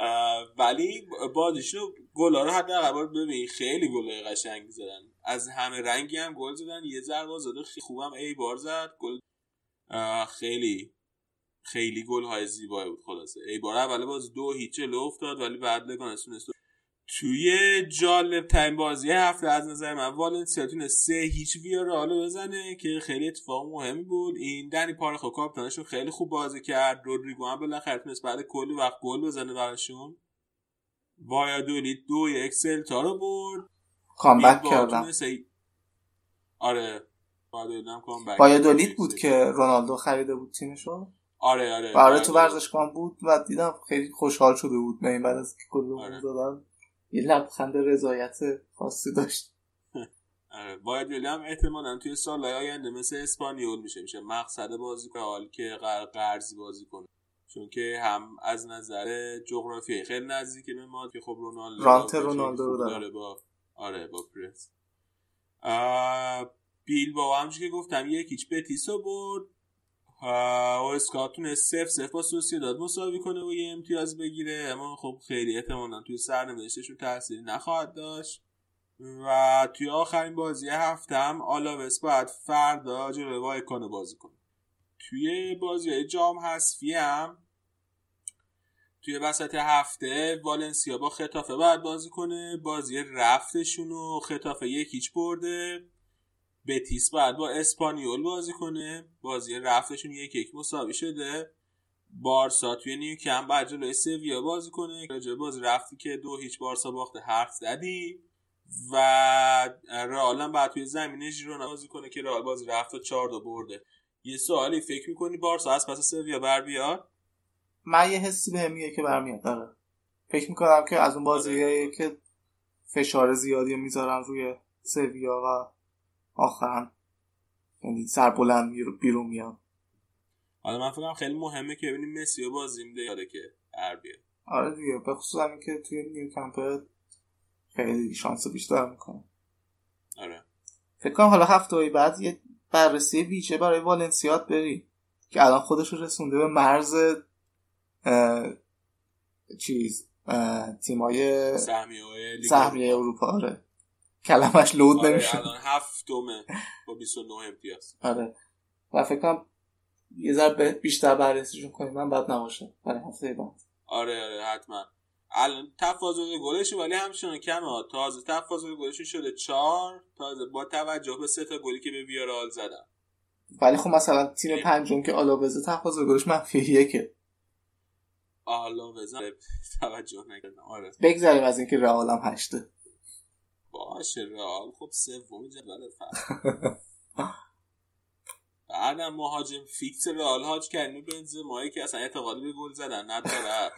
ولی بازیشو گلا رو حداقل ببین خیلی گلای قشنگی زدن. از همه رنگی هم گل زدن. یه ضربه زده خیلی خوبم ای بار زد. گل خیلی. خیلی گل های زیبایی بود خلاصه. ای بار اول باز دو هیچ جلو افتاد ولی بعد لگانس تونست توی جالب ترین بازی هفته از نظر من والنسیا تونست سه هیچ ویارالو بزنه که خیلی اتفاق مهمی بود. این دنی پارخو کاپیتانشون خیلی خوب بازی کرد. رودریگو هم بالاخره تونست بعد کلی وقت گل بزنه براشون. وایادولید دو یک سلتا رو برد. کامبک ای- آره. وایادولید. بود که رونالدو خریده بود تیمشو. آره آره. برای تو ورزشگاه بود و دیدم خیلی خوشحال شده بود به این بعد از که گل آره. دادن یه لبخند رضایت خاصی داشت. آره. باید ولی هم احتمالا توی سال آینده مثل اسپانیول میشه میشه مقصد بازی حال که قر- قرضی بازی کنه. چون که هم از نظر جغرافیایی خیلی نزدیکه به ما که خب رونالدو رانت رونالدو داره. با آره با پرس. بیل با همونجور که گفتم یکیچ بتیسو برد. و اسکاتون سف سف با سوسیداد مساوی کنه و یه امتیاز بگیره. اما خب خیلی احتمالا توی سرنوشتشون تاثیری نخواهد داشت. و توی آخرین بازی هفته هم آلاوس باید فردا جلوی وایکانو بازی کنه. توی بازی های جام حذفی هم توی وسط هفته والنسیا با خطافه باید بازی کنه بازی رفتشون و خطافه یکیچ برده. بتیس باید با اسپانیول بازی کنه بازی رفتشون یک یک مساوی شده. بارسا توی نیوکمپ باید جلوی سویا بازی کنه. راجع بازی رفتی که دو هیچ بارسا باخته حرف زدی. و رئال هم باید توی زمین ژیرونا بازی کنه که رئال بازی رفت و چهار دو برده. یه سوالی فکر می‌کنی بارسا از پس سویا بر بیاد؟ من یه حسی به میگه که برمیاد داره فکر می‌کنم که از اون بازیایی که فشار زیادی می‌ذارن روی سویا و آخرا یعنی سربلند بیرون میان. حالا من فکرم خیلی مهمه که ببینیم مسی رو بازی میده یاده که بر بیاد. آره دیگه به خصوص همین که توی نیوکمپ خیلی شانس بیشتر می‌کنه. آره. فکر کنم حالا هفته بعد یه بررسی ویژه برای والنسیات بری که الان خودش رو رسونده به مرز چیز تیمای سهمیه اروپا. آره. کلمش لود آره نمیشه. الان هفتمه با 29 امتیاز. آره. و فکر کنم یه ذره بیشتر بررسیشون کنیم. من بد نباشه برای هفته بعد. آره آره حتما. الان تفاضل گلش ولی همچنان کمه. تازه تفاضل گلش شده چهار. تازه با توجه به سه تا گلی که به ویارال زدن. ولی خب مثلا تیم پنجم که آلاوزه تفاضل گلش منفی یکه. حالا بزن. توجه نکردم. آره. بگذاریم از اینکه رئال هم هشته. باشه رئال. خب سوم جدول فصل. بعدم مهاجم فیکس رئال حاج کریمی بنزمایی که اصلا اعتقادی به گل زدن نداره.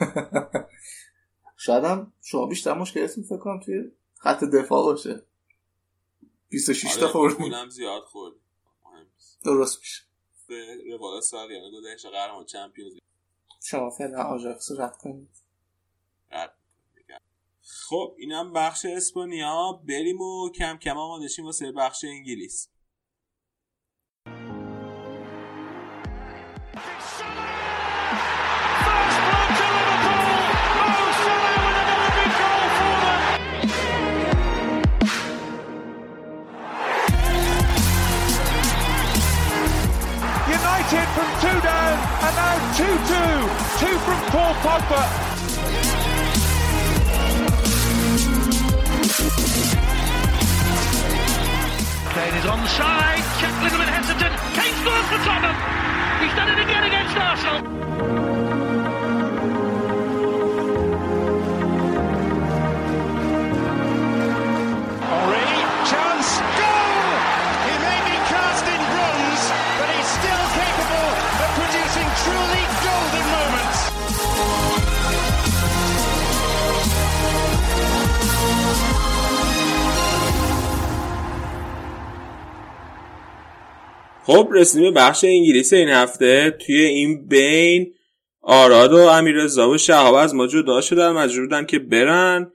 شاید هم شما بیشتر مشکلتون فکر کنم توی خط دفاع باشه. 26 تا آره خوردیم گلم زیاد خورد. درست میشه. به روال سالیانه گذشته قهرمان چمپیونز شما فعلا آژاکس رو رد کنید رد. خب اینم بخش اسپانیا بریم و کم کم آماده شیم واسه بخش انگلیس. United from two down and now 2-2. Two from Paul Pogba. Kane is onside. Check little bit hesitant. Kane scores for Tottenham. He's done it again against Arsenal. خب رسیدیم به بخش انگلیس این هفته. توی این بین آراد و امیررضا و شهاب از ما جدا شدن مجبور بودن که برن.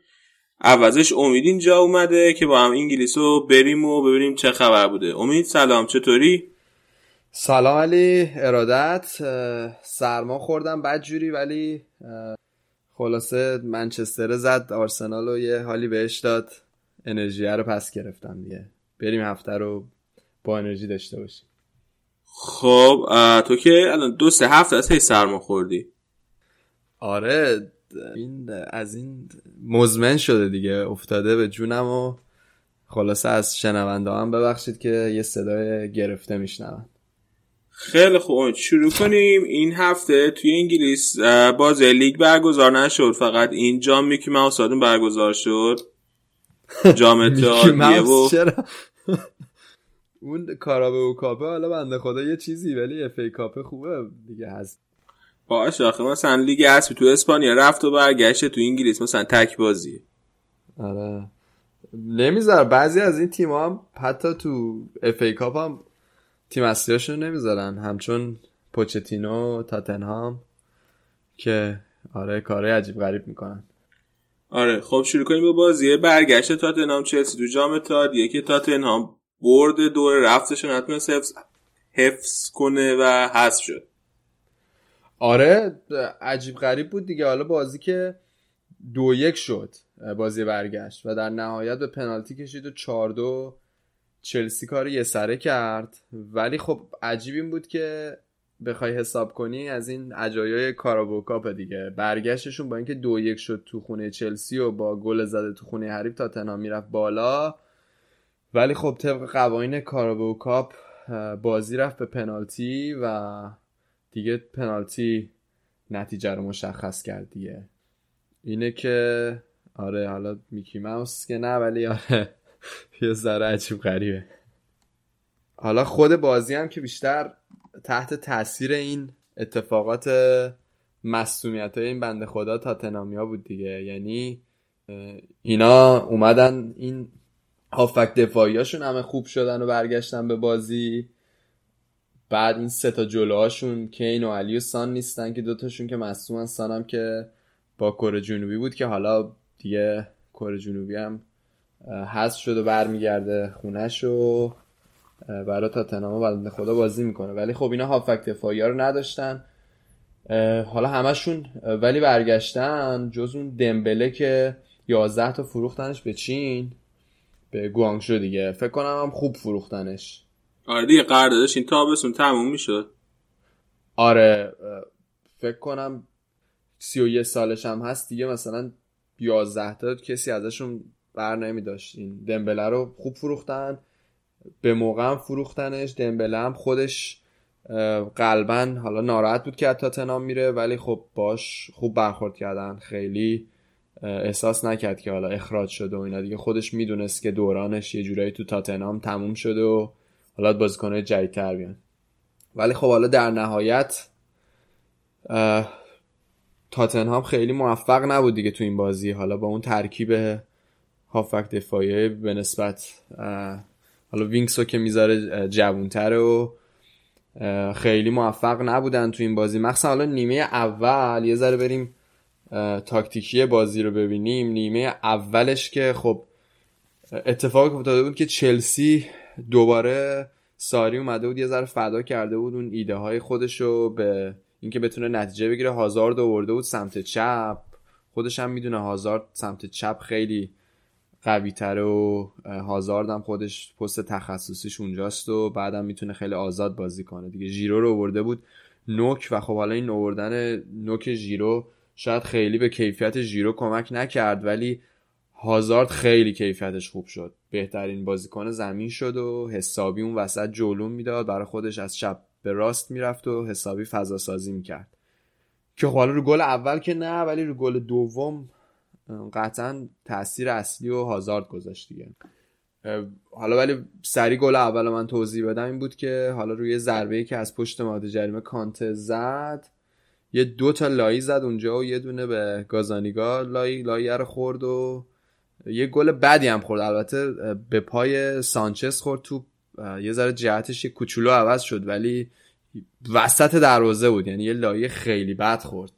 عوضش امید اینجا اومده که با هم انگلیس رو بریم و ببینیم چه خبر بوده. امید سلام چطوری؟ سلام علی ارادت. سرما خوردم بد جوری ولی خلاصه منچستر زد آرسنال رو یه حالی بهش داد. انرژی رو پس گرفتم دیگه. بریم هفته رو با انرژی داشته باشیم. خب تو که الان دو سه هفته از هی سرما خوردی. آره این از این مزمن شده دیگه افتاده به جونم و خلاصه از شنونده هم ببخشید که یه صدای گرفته میشنون خیلی خوب. شروع کنیم. این هفته توی انگلیس اه، بازی لیگ برگزار نشد. فقط این جام میکی ماوس برگزار شد. جام اتحادیه و اون کارابه و کاپه حالا بنده خدا یه چیزی ولی FA Cup ه خوبه دیگه هست. باشه آخه مثلا لیگ اسبی تو اسپانیا رفت و برگشته تو انگلیس مثلا تک بازی. آره. نمیذار بعضی از این تیم هم حتی تو FA Cup هم تیم اصلیاشون نمی‌ذارن. همچون پوچتینو تاتنهام که آره کارهای عجیب غریب می‌کنن. آره خب شروع کنیم با بازی. برگشت تاتنهام چلسی تو جام اتحادیه که تاتنهام برد دور رفتش نتونست حفظ, حفظ کنه و حذف شد. آره عجیب غریب بود دیگه. حالا بازی که دو یک شد بازی برگشت و در نهایت به پنالتی کشید و چار دو چلسی کار یه سره کرد. ولی خب عجیب این بود که بخوای حساب کنی از این عجایای کارابوکاپ دیگه. برگشتشون با اینکه دو یک شد تو خونه چلسی و با گل زده تو خونه حریف تا می‌رفت بالا. ولی خب طبق قوانین کارابوکاپ بازی رفت به پنالتی و دیگه پنالتی نتیجه رو مشخص کرد دیگه. اینه که آره حالا میکی ماوس که نه ولی آره یه ذره عجیب غریبه. حالا خود بازی هم که بیشتر تحت تاثیر این اتفاقات مصومیت های این بنده خدا تاتنامیا بود دیگه. یعنی اینا اومدن این هافک دفاعیاشون همه خوب شدن و برگشتن به بازی. بعد این سه تا جلوهاشون کین و علی و سان نیستن که دوتاشون که مصومن سانم که با کره جنوبی بود که حالا دیگه کره جنوبی هم حذف شد و برمیگرده خونش و برای تاتنهام بنده خدا بازی می‌کنه. ولی خب اینا هافک دفاعی ها رو نداشتن. حالا همشون ولی برگشتن جز اون دمبله که 11 تا فروختنش به چین. به گوانگژو دیگه. فکر کنم هم خوب فروختنش. آره دیگه قراردادش این تابستون تموم می‌شد آره فکر کنم سی و یه سالش هم هست دیگه مثلا 11 تا کسی ازشون بر نمی داشت این دمبله رو خوب فروختن به موقع هم فروختنش دمبله هم خودش قلبا حالا ناراحت بود که تاتنام میره ولی خب باش خوب برخورد کردن خیلی احساس نکرد که حالا اخراج شده و اینا دیگه. خودش می‌دونست که دورانش یه جورایی تو تاتنام تموم شده و حالا بازیکنهای جدیدتر بیان. ولی خب حالا در نهایت تاتنهام خیلی موفق نبود دیگه تو این بازی. حالا با اون ترکیب هافک دفاعی به نسبت حالا وینکسو که می‌ذاره جوونتره و خیلی موفق نبودن تو این بازی. مخصوصا حالا نیمه اول یه ذره بریم تاکتیکی بازی رو ببینیم. نیمه اولش که خب اتفاقی افتاده بود که چلسی دوباره ساری اومده بود یه ذره فدا کرده بود اون ایده های خودش رو به اینکه بتونه نتیجه بگیره. هازارد آورده بود سمت چپ. خودش هم می‌دونه هازارد سمت چپ خیلی قوی تره و هازارد هم خودش پست تخصصیش اونجاست و بعدم می‌تونه خیلی آزاد بازی کنه. دیگه ژیرو رو آورده بود نوک و خب حالا این آوردن نوک ژیرو شاید خیلی به کیفیت ژیرو کمک نکرد ولی هازارد خیلی کیفیتش خوب شد. بهترین بازیکن زمین شد و حسابی اون وسط جلوم می‌داد. برای خودش از چپ به راست می‌رفت و حسابی فضا سازی می‌کرد. که خب حالا رو گل اول که نه ولی رو گل دوم قطعا تاثیر اصلی و هازارد گذاشت دیگه. حالا ولی سری گل اول من توضیح بدم این بود که حالا روی ضربه که از پشت ماده جریمه کانته زد. یه دو تا لایی زد اونجا و یه دونه به گازانیگا لایی لایی رو خورد و یه گل بدی هم خورد. البته به پای سانچز خورد تو یه ذره جهتش یه کوچولو عوض شد ولی وسط دروازه بود. یعنی یه لایه خیلی بد خورد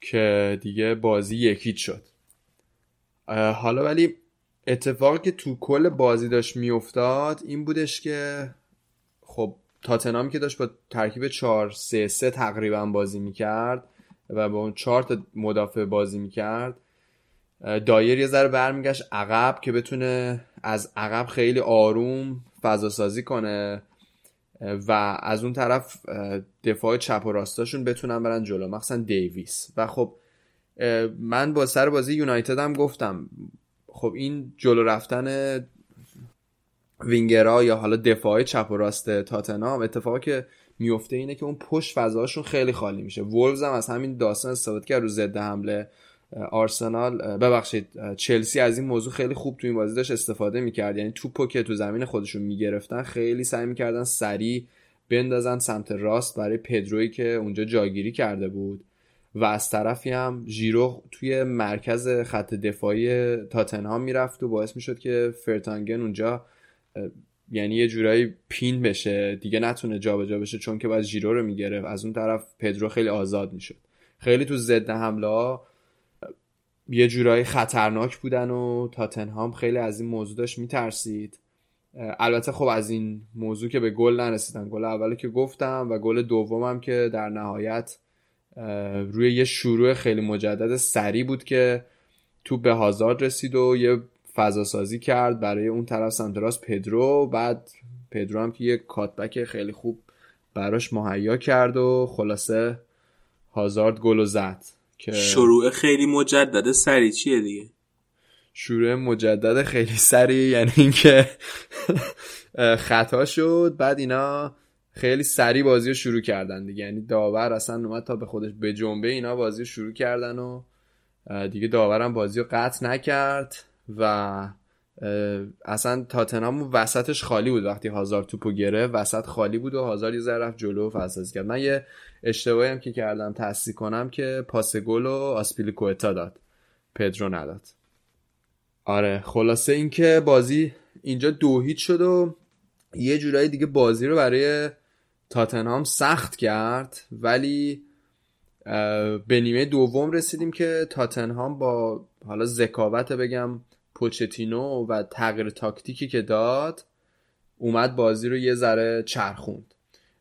که دیگه بازی یکیت شد. حالا ولی اتفاقی که تو کل بازی داشت میافتاد این بودش که خب تاتنام که داشت با ترکیب 4 3 3 تقریبا بازی می‌کرد و با اون 4 تا مدافع بازی می‌کرد. دایر یه ذره برمیگشت عقب که بتونه از عقب خیلی آروم فضا سازی کنه و از اون طرف دفاع چپ و راستاشون بتونن برن جلو مخصوصا دیویس. و خب من با سر بازی یونایتد هم گفتم خب این جلو رفتن وینگرا یا حالا دفاع چپ و راست تاتنام اتفاقی که میفته اینه که اون پشت فضاشون خیلی خالی میشه. وولز هم از همین داستان استفاده کرد رو ضد حمله آرسنال. ببخشید چلسی از این موضوع خیلی خوب تو این بازی داشت استفاده می‌کرد. یعنی توپو که تو زمین خودشون می‌گرفتن خیلی سعی می‌کردن سریع بندازن سمت راست برای پدروی که اونجا جاگیری کرده بود. و از طرفی هم ژیرو توی مرکز خط دفاعی تاتنهام می‌رفت و باعث می‌شد که فرتانگن اونجا یعنی یه جورایی پین بشه. دیگه نتونه جابجا بشه چون که باید ژیرو رو می‌گرفت. از اون طرف پدرو خیلی آزاد می‌شد. خیلی تو ضد حمله ها یه جورایی خطرناک بودن و تاتنهام خیلی از این موضوع داشت میترسید. البته خب از این موضوع که به گل نرسیدن گل اولی که گفتم و گل دومم که در نهایت روی یه شروع خیلی مجدد سری بود که تو به هازارد رسید و یه فضا سازی کرد برای اون طرف سمت راست پدرو. بعد پدرو هم که یه کاتبک خیلی خوب براش مهیا کرد و خلاصه هازارد گل و زد که شروع خیلی مجدد سری چیه دیگه؟ شروع مجدد خیلی سری یعنی اینکه خطا شد. بعد اینا خیلی سری بازی رو شروع کردن دیگه. یعنی داور اصلا اومد تا به خودش به جنبه اینا بازی رو شروع کردن و دیگه داورم بازی رو قطع نکرد. و اصلا تاتنهام وسطش خالی بود وقتی هازار توپو گرفت. وسط خالی بود و هازار یه ذره رفت جلو و کرد. من یه اشتباهی هم که کردم تصدیق کنم که پاس گل و آسپیلیکوتا داد. پدرو نداد. آره خلاصه اینکه بازی اینجا دو هیچ شد و یه جورایی دیگه بازی رو برای تاتنهام سخت کرد. ولی به نیمه دوم رسیدیم که تاتنهام با حالا ذکاوت بگم پوچتینو و تغییر تاکتیکی که داد اومد بازی رو یه ذره چرخوند.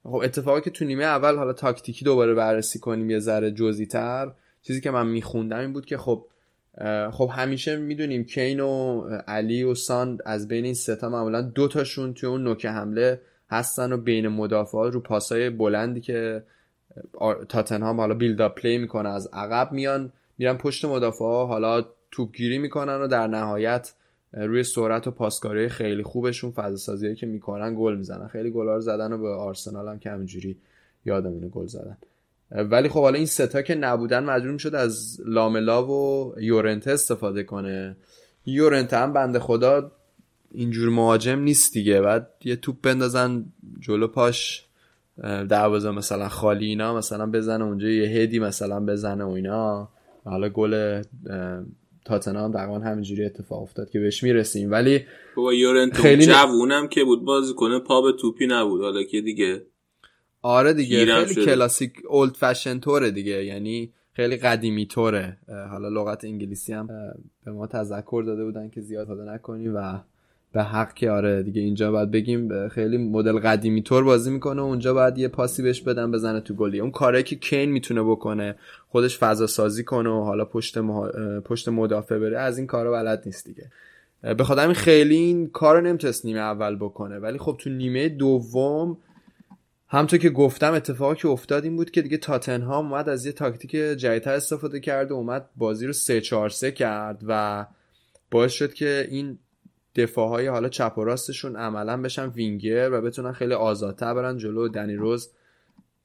خب اتفاقی که تو نیمه اول حالا تاکتیکی دوباره بررسی کنیم یه ذره جزئی تر چیزی که من میخوندم این بود که خب خب همیشه می‌دونیم کین و علی و سان از بین این ستا معمولا دو تاشون توی اون نوک حمله هستن و بین مدافعات رو پاسای بلندی که تاتنهام حالا بیلد اپ پلی می‌کنه از عقب میان میرن پشت مدافع حالا توپگیری می‌کنن و در نهایت روی سرعت و پاسکاری خیلی خوبشون فضا سازی که می‌کنن گل می‌زنن. خیلی گلا رو زدن و به آرسنال هم که همینجوری یادمونه گل زدن. ولی خب حالا این ستا که نبودن مجبور شد از لاملا و یورنته استفاده کنه. یورنته هم بنده خدا اینجور مهاجم نیست دیگه. بعد یه توپ بندازن جلو پاش دروازه مثلا خالی اینا مثلا بزنه اونجا یه هدی مثلا بزنه و اینا. حالا گل تاتنهام تقریبا همینجوری اتفاق افتاد که بهش می‌رسیم. ولی بابا یورنتو خیلی جوونم که بود بازی کنه پا به توپی نبود. حالا که دیگه آره دیگه خیلی شده. کلاسیک اولد فشن توره دیگه. یعنی خیلی قدیمی توره. حالا لغت انگلیسی هم به ما تذکر داده بودن که زیاد حالا نکنی و به حق که آره دیگه اینجا باید بگیم خیلی مدل قدیمی طور بازی می‌کنه اونجا باید یه پاسی بهش بدن بزنه تو گلی. اون کاره که کین می‌تونه بکنه خودش فضا سازی کنه و حالا پشت, پشت مدافع بره از این کارا بلد نیست دیگه. به خاطر همین خیلی این کارو نمی‌تونست نیمه اول بکنه. ولی خب تو نیمه دوم همطور که گفتم اتفاقی که افتاد این بود که دیگه تاتنهام اومد از یه تاکتیک جدیدتر استفاده کرد و اومد بازی رو 3 4 3 کرد و باعث شد که این دفاع های حالا چپ و راستشون عملا بشن وینگر و بتونن خیلی آزادتر برن جلو. دنی روز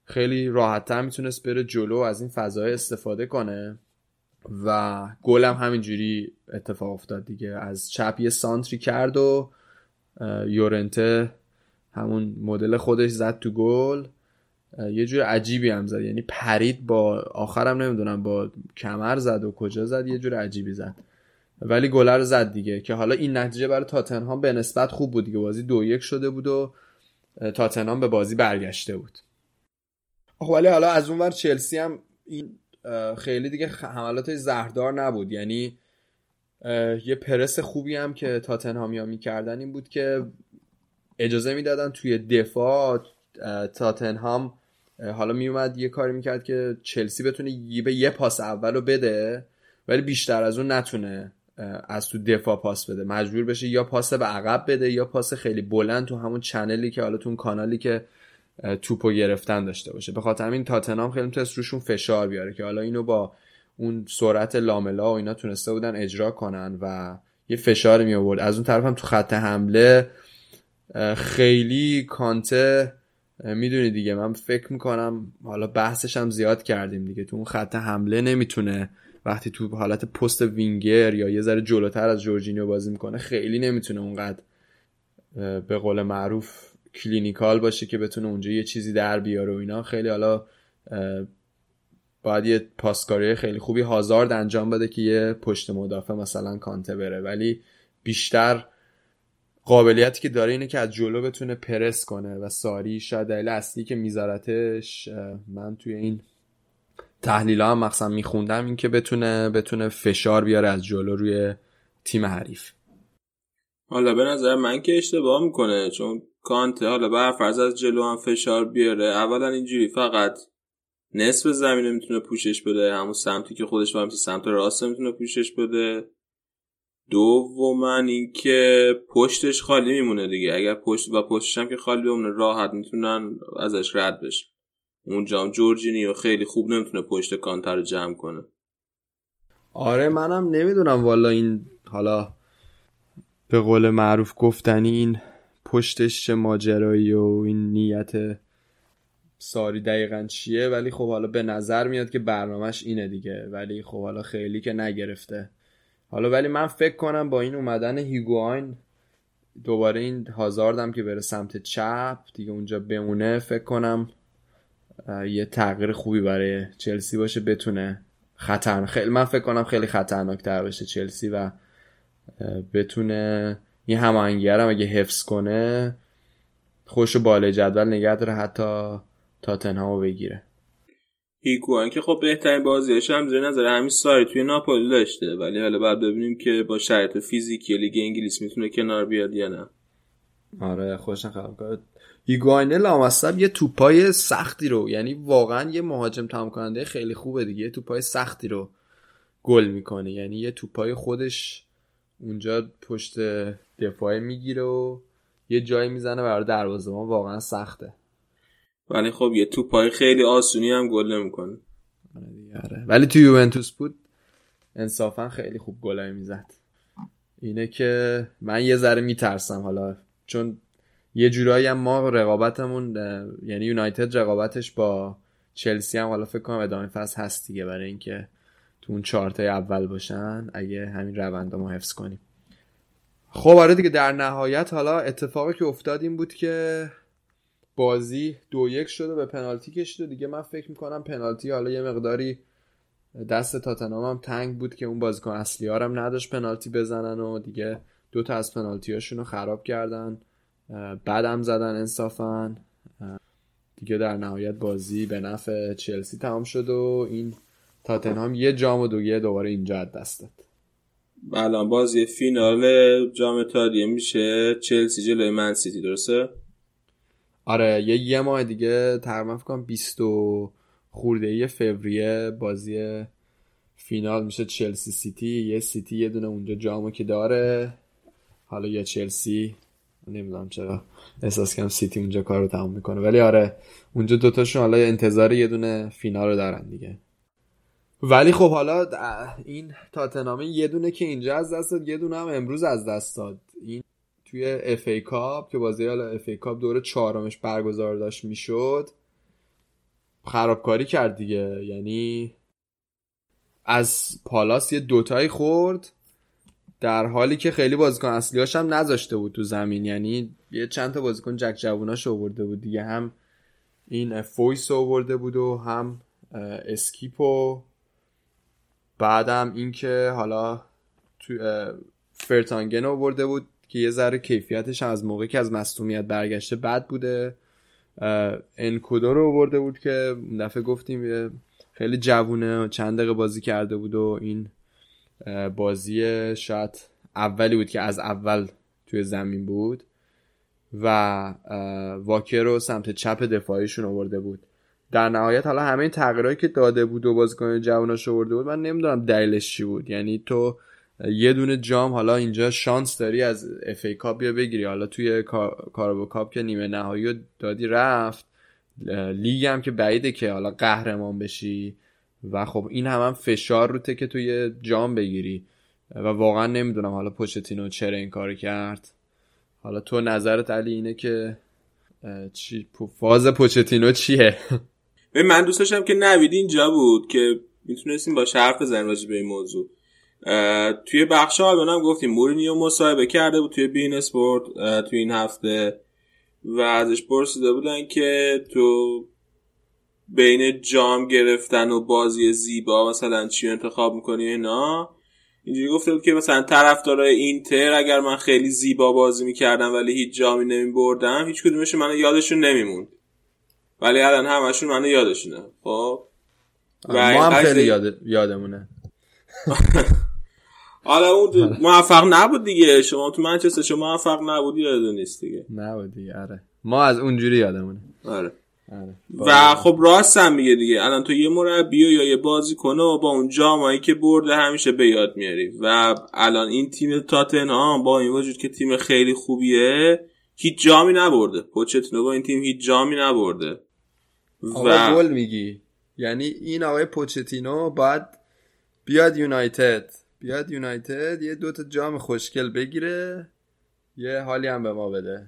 خیلی راحتتر می‌تونست بره جلو از این فضای استفاده کنه و گلم همینجوری اتفاق افتاد دیگه. از چپ یه سانتری کرد و یورنته همون مدل خودش زد تو گل. یه جور عجیبی هم زد. یعنی پرید با آخرم نمی‌دونم با کمر زد و کجا زد یه جور عجیبی زد. ولی گلر زد دیگه که حالا این نتیجه برای تاتنهام به نسبت خوب بود دیگه. بازی دو یک شده بود و تاتنهام به بازی برگشته بود. خب ولی حالا از اون ور چلسی هم این خیلی دیگه حملات زهردار نبود. یعنی یه پرس خوبی هم که تاتنهامیا می‌کردن این بود که اجازه می‌دادن توی دفاع تاتنهام حالا میومد یه کاری می‌کرد که چلسی بتونه به یه پاس اول رو بده ولی بیشتر از اون نتونه از تو دفاع پاس بده. مجبور بشه یا پاس به عقب بده یا پاس خیلی بلند تو همون چنلی که حالا تو اون کانالی که توپو گرفتن داشته باشه. به خاطر همین تاتنام خیلی می‌تونست روشون فشار بیاره که حالا اینو با اون سرعت لاملا و اینا تونسته بودن اجرا کنن و یه فشار می آورد از اون طرف هم تو خط حمله خیلی کانته می‌دونی دیگه. من فکر می‌کنم حالا بحثش هم زیاد کردیم دیگه. تو اون خط حمله نمی‌تونه وقتی تو حالت پست وینگر یا یه ذره جلوتر از جورجینیو بازی می‌کنه خیلی نمی‌تونه اونقدر به قول معروف کلینیکال باشه که بتونه اونجا یه چیزی در بیاره و اینا. خیلی حالا باید یه پاسکاری خیلی خوبی هازارد انجام بده که یه پشت مدافع مثلا کانته بره. ولی بیشتر قابلیتی که داره اینه که از جلو بتونه پرس کنه و ساری شاید دلیل اصلی که میذارتش من توی این تحلیل هم مقصد میخوندم این که بتونه بتونه فشار بیاره از جلو روی تیم حریف. حالا به نظر من که اشتباه می‌کنه چون کانته حالا بر فرض از جلو هم فشار بیاره اولا اینجوری فقط نصف زمین می‌تونه پوشش بده همون سمتی که خودش وای سمت راست می‌تونه پوشش بده. دوما اینکه پشتش خالی میمونه دیگه اگر پشت و پشتش هم که خالی بمونه راحت می‌تونن ازش رد بشه. اونجا هم جورجینیو خیلی خوب نمی‌تونه پشت کانتر رو جمع کنه. آره منم نمی‌دونم والا این حالا به قول معروف گفتنی این پشتش چه ماجرایی و این نیت ساری دقیقا چیه ولی خب حالا به نظر میاد که برنامهش اینه دیگه ولی خب حالا خیلی که نگرفته. حالا ولی من فکر کنم با این اومدن هیگواین دوباره این هازاردم که بره سمت چپ دیگه اونجا بمونه فکر کنم یه تغییر خوبی برای چلسی باشه بتونه خطر خیلی من فکر کنم خیلی خطرناک تر باشه چلسی و بتونه این هماهنگی هم اگه حفظ کنه خوش بالای جدول نگه داره حتی تاتنهامو بگیره. هیگوان که خب بهترین بازیش هم زیر نظر همین ساری توی ناپولی داشته ولی حالا بعد ببینیم که با شرط فیزیکی لیگ انگلیس می‌تونه کنار بیاد یا نه. آره خوشن خبر هیگواین لامصب یه توپای سختی رو یعنی واقعا یه مهاجم تمام کننده خیلی خوبه دیگه. یه توپای سختی رو گل می‌کنه. یعنی یه توپای خودش اونجا پشت دفاعی می‌گیره و یه جایی می‌زنه برای دروازه واقعا سخته. ولی خب یه توپای خیلی آسونی هم گل نمی‌کنه. آره. ولی تو یوونتوس بود انصافا خیلی خوب گلای می‌زد. اینه که من یه ذره میترسم حالا چون یه جورایی هم ما رقابتمون یعنی یونایتد رقابتش با چلسی هم حالا فکر کنم ادامه فصل هست دیگه برای اینکه تو اون چهارتای اول باشن اگه همین روند ما حفظ کنیم. خب آره دیگه در نهایت حالا اتفاقی که افتاد این بود که بازی دو یک شده به پنالتی کشیده دیگه من فکر می‌کنم پنالتی حالا یه مقداری دست تاتنام هم تنگ بود که اون بازیکن اصلی هم نداشت پنالتی بزنن و دیگه دو تا از پنالتی هاشون رو خراب کردن. بعدم زدن انصافا. دیگه در نهایت بازی به نفع چلسی تمام شد و این تاتنهام یه جام و دوگیه دوباره اینجا دست داد. الان بازی فینال جام اتحادیه میشه. چلسی جلوی من سیتی درسته؟ آره یه یه ماه دیگه تقریبا کنم 20 خورده فوریه بازی فینال میشه چلسی سیتی. یه سیتی یه دونه اونجا جامو که داره. حالا یا چلسی نمی‌دونم چرا. احساس کنم سیتی اونجا کار رو تمام می‌کنه. ولی آره اونجا دوتاشون حالا انتظار یه دونه فینال رو دارن دیگه. ولی خب حالا این تاتنهامه یه دونه که اینجا از دست داد یه دونه هم امروز از دست داد. این توی FA Cup که بازی حالا FA Cup دور چهارمش برگزار داشت می‌شد خرابکاری کرد دیگه. یعنی از پالاس یه دوتایی خورد. در حالی که خیلی بازیکن اصلیاش هم نذاشته بود تو زمین. یعنی یه چند تا بازیکن جک جووناش آورده بود دیگه. هم این فویس آورده بود و هم اسکیپ و بعدم اینکه حالا تو ورتونگن آورده بود که یه ذره کیفیتش از موقعی که از مصدومیت برگشته بد بوده. انکودو رو آورده بود که دفعه گفتیم خیلی جوونه چند دقیقه بازی کرده بود و این بازی شاید اولی بود که از اول توی زمین بود و واکر رو سمت چپ دفاعیشون آورده بود. در نهایت حالا همه این تغییرهایی که داده بود و بازیکن جواناش آورده بود من نمی‌دونم دلیلش چی بود. یعنی تو یه دونه جام حالا اینجا شانس داری از اف ای کاپ بیا بگیری. حالا توی کارابو کاپ که نیمه نهایی دادی رفت. لیگ هم که بعیده که حالا قهرمان بشی. و خب این هم, هم فشار روته که توی جام بگیری. و واقعا نمی‌دونم حالا پوچتینو چرا این کار کرد. حالا تو نظرت علی اینه که چی فاز پوچتینو چیه؟ من دوست داشتم که نوید اینجا بود که می‌تونستیم با حرف بزنیم راجع به این موضوع. توی بخش هم گفتیم مورینیو مصاحبه کرده بود توی بین اسپورت توی این هفته. و ازش پرسیده بودن که تو بین جام گرفتن و بازی زیبا مثلا چی انتخاب می‌کنی اینا. اینجوری گفته بود که مثلا طرفدارای اینتر اگر من خیلی زیبا بازی می‌کردم ولی هیچ جامی نمیبردم هیچ کدومش منو یادشون نمیموند. ولی الان همشون منو یادشونه خب؟ ما هم خیلی یاد... یادمونه. حالا اون موفق نبود دیگه. شما تو منچستر شما موفق نبودی یاد نیست دیگه. نبود دیگه آره. ما از اونجوری یادمونه. آره. و خب راست هم میگه دیگه. الان تو یه مربی یا یه بازی کنه و با اون جامایی که برده همیشه به یاد میاری. و الان این تیم تاتنهام با این وجود که تیم خیلی خوبیه هیچ جامی نبرده. پوچتینو با این تیم هیچ جامی نبرده. و گل میگی. یعنی این آقای پوچتینو باید بیاد یونایتد. بیاد یونایتد یه دوتا جام خوشگل بگیره یه حالی هم به ما بده.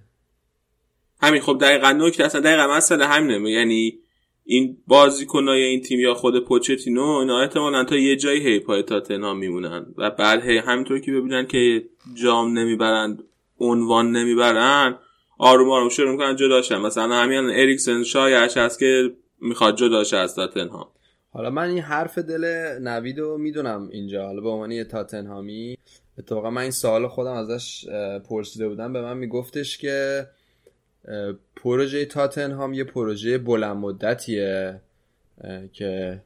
همین خب دقیقا نکته اصلا دقیقا مسئله همینه. یعنی این بازیکنای این تیم یا خود پوچتینو اینا احتمالا تا یه جایی هی پای تاتنهام میمونن. و بعد هی همینطور که ببینن که جام نمی‌برند عنوان نمی‌برن آروم آروم شروع می‌کنن جداشن. مثلا همین اریکسن شایش هست که می‌خواد جداشه از تاتنهام. حالا من این حرف دل نوید رو می‌دونم اینجا. حالا به عنوان یه تاتنهامی اتفاقا من این سوال خودم ازش پرسیده بودم. به من میگفتش که پروژه تاتنهام یه پروژه بلند مدتیه که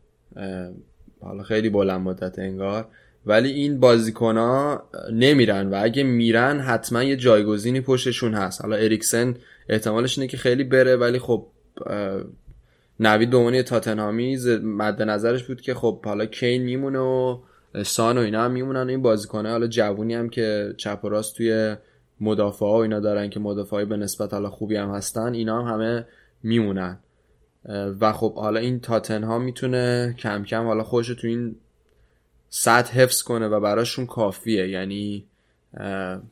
حالا خیلی بلند مدت انگار. ولی این بازیکن ها نمیرن و اگه میرن حتما یه جایگزینی پشتشون هست. حالا اریکسن احتمالش اینه که خیلی بره ولی خب نوید به عنوان تاتنهامی مد نظرش بود که خب حالا کین میمونه و سان و اینا هم میمونن. این بازیکنه حالا جوونی هم که چپ و راست توی مدافع ها و اینا دارن که مدافعی به نسبت حالا خوبی هم هستن اینا هم همه میمونن. و خب حالا این تاتن ها می‌تونه کم کم حالا خوش تو این سطح حفظ کنه و براشون کافیه. یعنی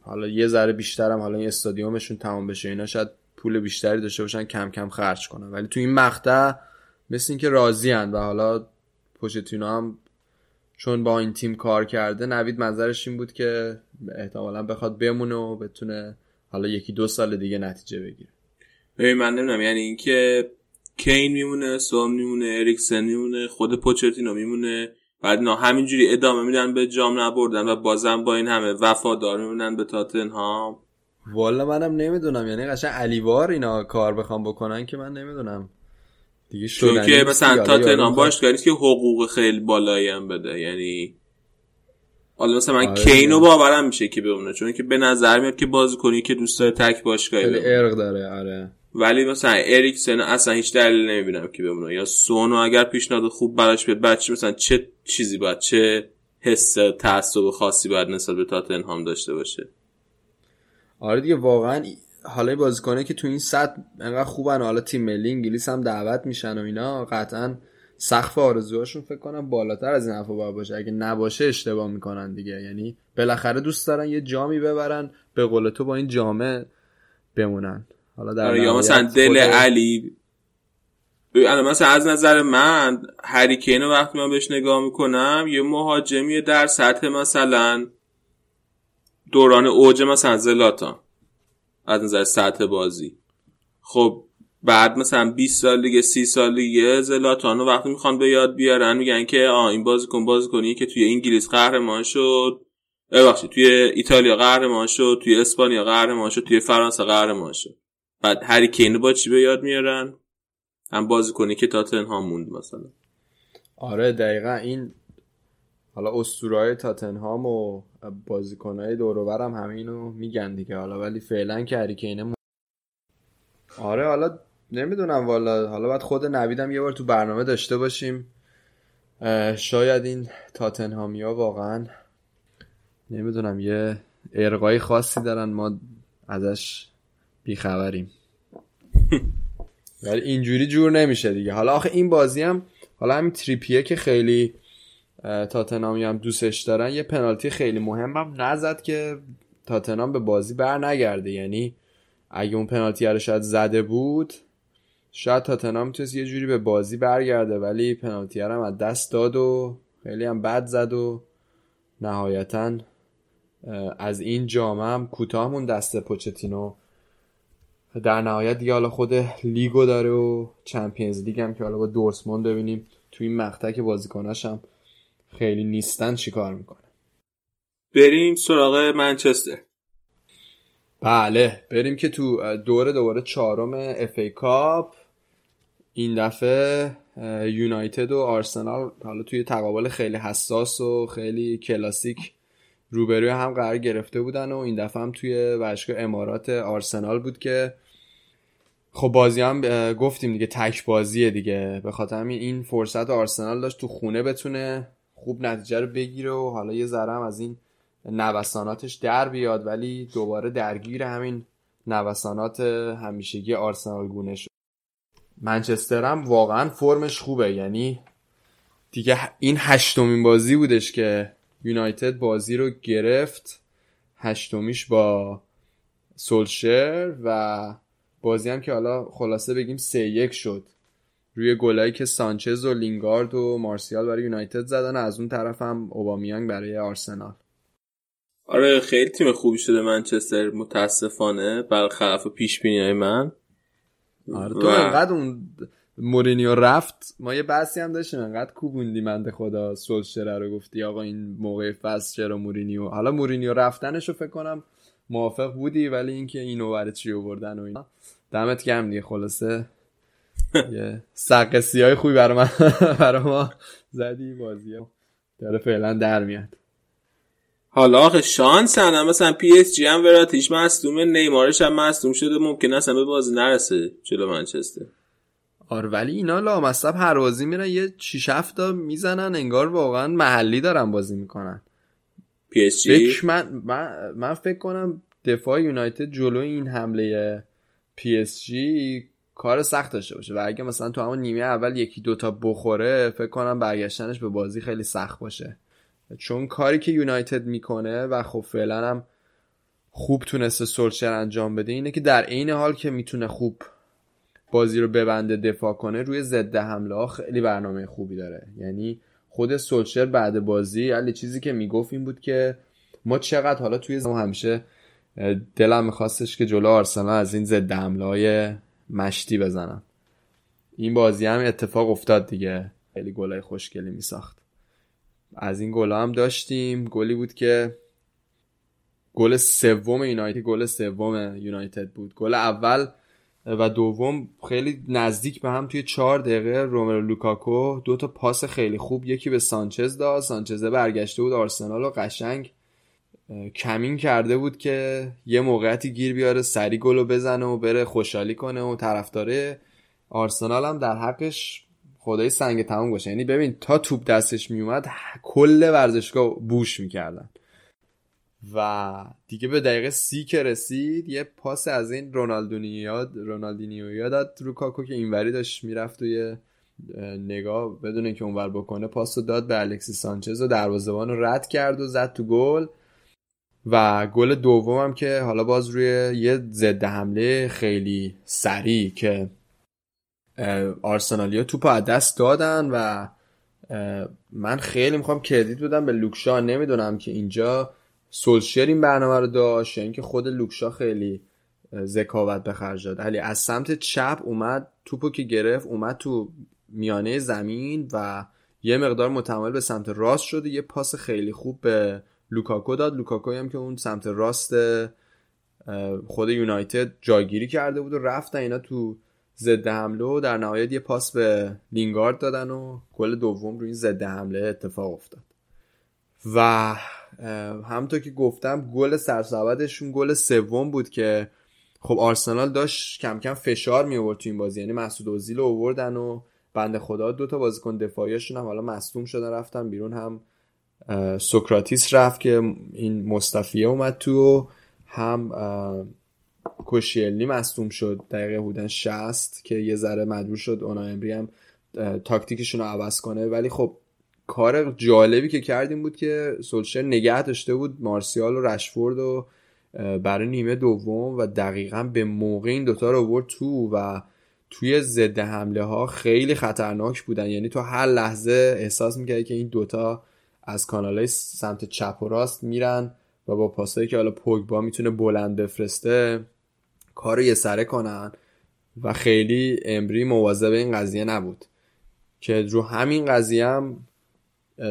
حالا یه ذره بیشترم حالا این استادیومشون تمام بشه اینا شاید پول بیشتری داشته باشن کم کم خرج کنن. ولی تو این مقطع مثل اینکه راضی و حالا پوچتینو هم چون با این تیم کار کرده نوید منظرش این بود که احتمالا بخواد بمونه و بتونه حالا یکی دو سال دیگه نتیجه بگیره. ببین من نمی‌دونم. یعنی اینکه کین میمونه سوم میمونه اریکسن میمونه خود پوچتینو میمونه. بعد اینا همینجوری ادامه میدن به جام نبردن و بازم با این همه وفادار میمونن به تاتنهام. والا منم نمی‌دونم. یعنی قشنگ علیوار اینا کار بخوام بکنن که من نمی‌دونم. دیگه چون که مثلا تاتنهام باش نیست که حقوق خیلی بالایی هم بده. یعنی حالا مثلا من آره کینو باورم میشه که بمونه چون که به نظر میاد که کنی که دوست داره تک باشگاهی خیلی ارق داره آره. ولی مثلا اریکسن اصلا هیچ دلیل نمی‌بینم که بمونه. یا سونو اگر پیشنهاد خوب براش بیاد بچه مثلا چه چیزی باید چه حس تعصب خاصی باید نسبت به تاتنهام داشته باشه؟ آره دیگه واقعا حالا بازیکنه که تو این سطح انقدر خوبن. حالا تیم ملی انگلیس هم دعوت میشن و اینا. قطعا سقف آرزوهاشون فکر کنم بالاتر از این حرفا باید باشه. اگه نباشه اشتباه می‌کنن دیگه. یعنی بالاخره دوست دارن یه جامی ببرن به قول تو با این جامه بمونن. حالا در آره، یا مثلا دل علی. الان مثلا از نظر من هریکینو وقتی من بهش نگاه می‌کنم یه مهاجمی در سطح مثلا دوران اوج مثلا زلاتان. از نظر سطح بازی. خب بعد مثلا 20 سال دیگه 30 سال دیگه زلاتانو وقتی می‌خوان به یاد بیارن میگن که آ این بازیکن بازیکنی که توی انگلیس قهرمان شد. ببخشید توی ایتالیا قهرمان شد توی اسپانیا قهرمان شد توی فرانسه قهرمان شد. بعد هری کین با چی به یاد میارن؟ هم بازیکنی که تاتنهام موند مثلا. آره دقیقا این حالا اسطورهای تاتنهام و بازیکنهای دور هم همینو میگن دیگه. حالا ولی فعلا که هریکینه آره حالا نمی‌دونم والا. حالا باید خود نویدم یه بار تو برنامه داشته باشیم. شاید این تاتنهامی ها واقعا نمی‌دونم یه ارقای خاصی دارن ما ازش بیخبریم. ولی اینجوری جور نمیشه دیگه. حالا آخه این بازی هم حالا همین تریپیه که خیلی تاتنامی هم دوستش دارن. یه پنالتی خیلی مهمم نزد که تاتنام به بازی بر نگرده. یعنی اگه اون پنالتی رو شاید زده بود شاید تاتنام می‌تونست یه جوری به بازی برگرده ولی پنالتی هم از دست داد و خیلی هم بد زد و نهایتا از این جامعه هم کوتاه دست پوچتینو. در نهایت دیگه حالا خود لیگو داره و Champions League هم که حالا با دورتموند ببینیم. تو این مقطع که بازیکناش خیلی نیستن چیکار می‌کنه؟ بریم سراغ منچستر. بله بریم که تو دور دوباره چهارم FA Cup این دفعه یونایتد و آرسنال حالا توی تقابل خیلی حساس و خیلی کلاسیک روبروی هم قرار گرفته بودن و این دفعه هم توی ورزشگاه امارات آرسنال بود که خب بازی هم گفتیم دیگه تک بازیه دیگه. به خاطر همین این فرصت آرسنال داشت تو خونه بتونه خوب نتیجه رو بگیره و حالا یه ذره از این نوساناتش در بیاد ولی دوباره درگیر همین نوسانات همیشگی آرسنال گونه شد. منچستر هم واقعا فرمش خوبه. یعنی دیگه این هشتمین بازی بودش که یونایتد بازی رو گرفت. هشتمیش با سولشر و بازی هم که حالا خلاصه بگیم سه یک شد. روی گلایی که سانچز و لینگارد و مارسیال برای یونایتد زدن از اون طرف هم اوبامیانگ برای آرسنال. آره خیلی تیم خوبی شده منچستر متاسفانه. برخلاف پیش بینی های من. آره تو انقدر اون مورینیو رفت. ما یه بحثی هم داشتیم انقدر کوبوندی بنده خدا سولشر رو گفتی آقا این موقع فصل چرا مورینیو؟ حالا مورینیو رفتنش رو فکر کنم موافق بودی ولی اینکه اینو برای چی آوردن و اینا. دمت گرم دیگه خلاصه. یه سقسی های خوبی برای من برای ما زدی بازی داره فعلا در میاد. حالا آخه شانس هم مثلا پی اس جی هم وراتیش مصدومه نیمارش هم مصدوم شده ممکن اصلا به بازی نرسه جلو منچستر. آره ولی اینا لامصب هر بازی میرن یه 6 7 تا می‌زنن انگار واقعا محلی دارن بازی می‌کنن. پی اس جی؟ من, من, من فکر کنم دفاع یونایتد جلو این حمله پی اس جی کار سخت داشته باشه. و اگه مثلا تو همون نیمه اول یکی دوتا بخوره فکر کنم برگشتنش به بازی خیلی سخت باشه. چون کاری که یونایتد می‌کنه و خب فعلا هم خوب تونسته سولشر انجام بده اینه که در عین حال که می‌تونه خوب بازی رو ببنده دفاع کنه روی ضد حمله ها خیلی برنامه خوبی داره. یعنی خود سولشر بعد بازی علی چیزی که می‌گفت این بود که ما چقدر حالا توی همیشه دلم میخواستش که جلو آرسنال از این ضد حمله های مشتی بزنم. این بازی هم اتفاق افتاد دیگه. خیلی گلای خوشگلی میساخت. از این گل هم داشتیم. گلی بود که گل سوم یونایتد گل سوم یونایتد بود. گل اول و دوم خیلی نزدیک به هم توی چهار دقیقه رومرو لوکاکو. دو تا پاس خیلی خوب. یکی به سانچز داد. سانچزه برگشته بود آرسنال و قشنگ کمین کرده بود که یه موقعیتی گیر بیاره سری گلو بزنه و بره خوشحالی کنه و طرفدار آرسنال هم در حقش خدای سنگ تمام باشه. یعنی ببین تا توپ دستش میومد کل ورزشگاه بوش می‌کردن. و دیگه به دقیقه سی که رسید یه پاس از این رونالدونیو رونالدینیو داد رو کاکو که اینوری داشت می‌رفت یه نگاه بدون اینکه اونور بکنه پاس رو داد به الکسی سانچز و دروازه‌بان رو رد کرد و زد تو گل. و گل دومم که حالا باز روی یه ضد حمله خیلی سریع که آرسنالیا توپ از دست دادن و من خیلی می‌خوام کردیت بدم به لوکشا. نمی‌دونم که اینجا سولشر این برنامه رو داشت یا اینکه خود لوکشا خیلی ذکاوت به خرج داد. ولی از سمت چپ اومد توپو که گرفت اومد تو میانه زمین و یه مقدار متمایل به سمت راست شد. یه پاس خیلی خوب به لوکاکو داد. لوکاکو هم که اون سمت راست خود یونایتد جایگیری کرده بود و رفتن اینا تو ضد حمله و در نهایت یه پاس به لینگارد دادن و گل دوم روی ضد حمله اتفاق افتاد. و همونطور که گفتم گل سرسبدشون گل سوم بود که خب آرسنال داشت کم کم فشار می آورد تو این بازی. یعنی مسعود اوزیل رو آوردن و بنده خدا دو تا بازیکن دفاعیشون هم حالا مصدوم شدن رفتن بیرون هم سوکراتیس رفت که این مصطفیه اومد تو هم کوشیلی مصدوم شد. دقیقه بودن 60 که یه ذره مجبور شد اونا امری هم تاکتیکشون رو عوض کنه. ولی خب کار جالبی که کردیم بود که سولشر نگه داشته بود مارسیال و رشفورد و برای نیمه دوم و دقیقا به موقع این دوتا رو برد تو و توی ضد حمله ها خیلی خطرناک بودن. یعنی تو هر لحظه احساس می‌کردی که این دوتا از کانال های سمت چپ و راست میرن و با پاسایی که حالا پوگبا می‌تونه بلند بفرسته کار یه سره کنن و خیلی امری مواظب این قضیه نبود. که رو همین قضیه هم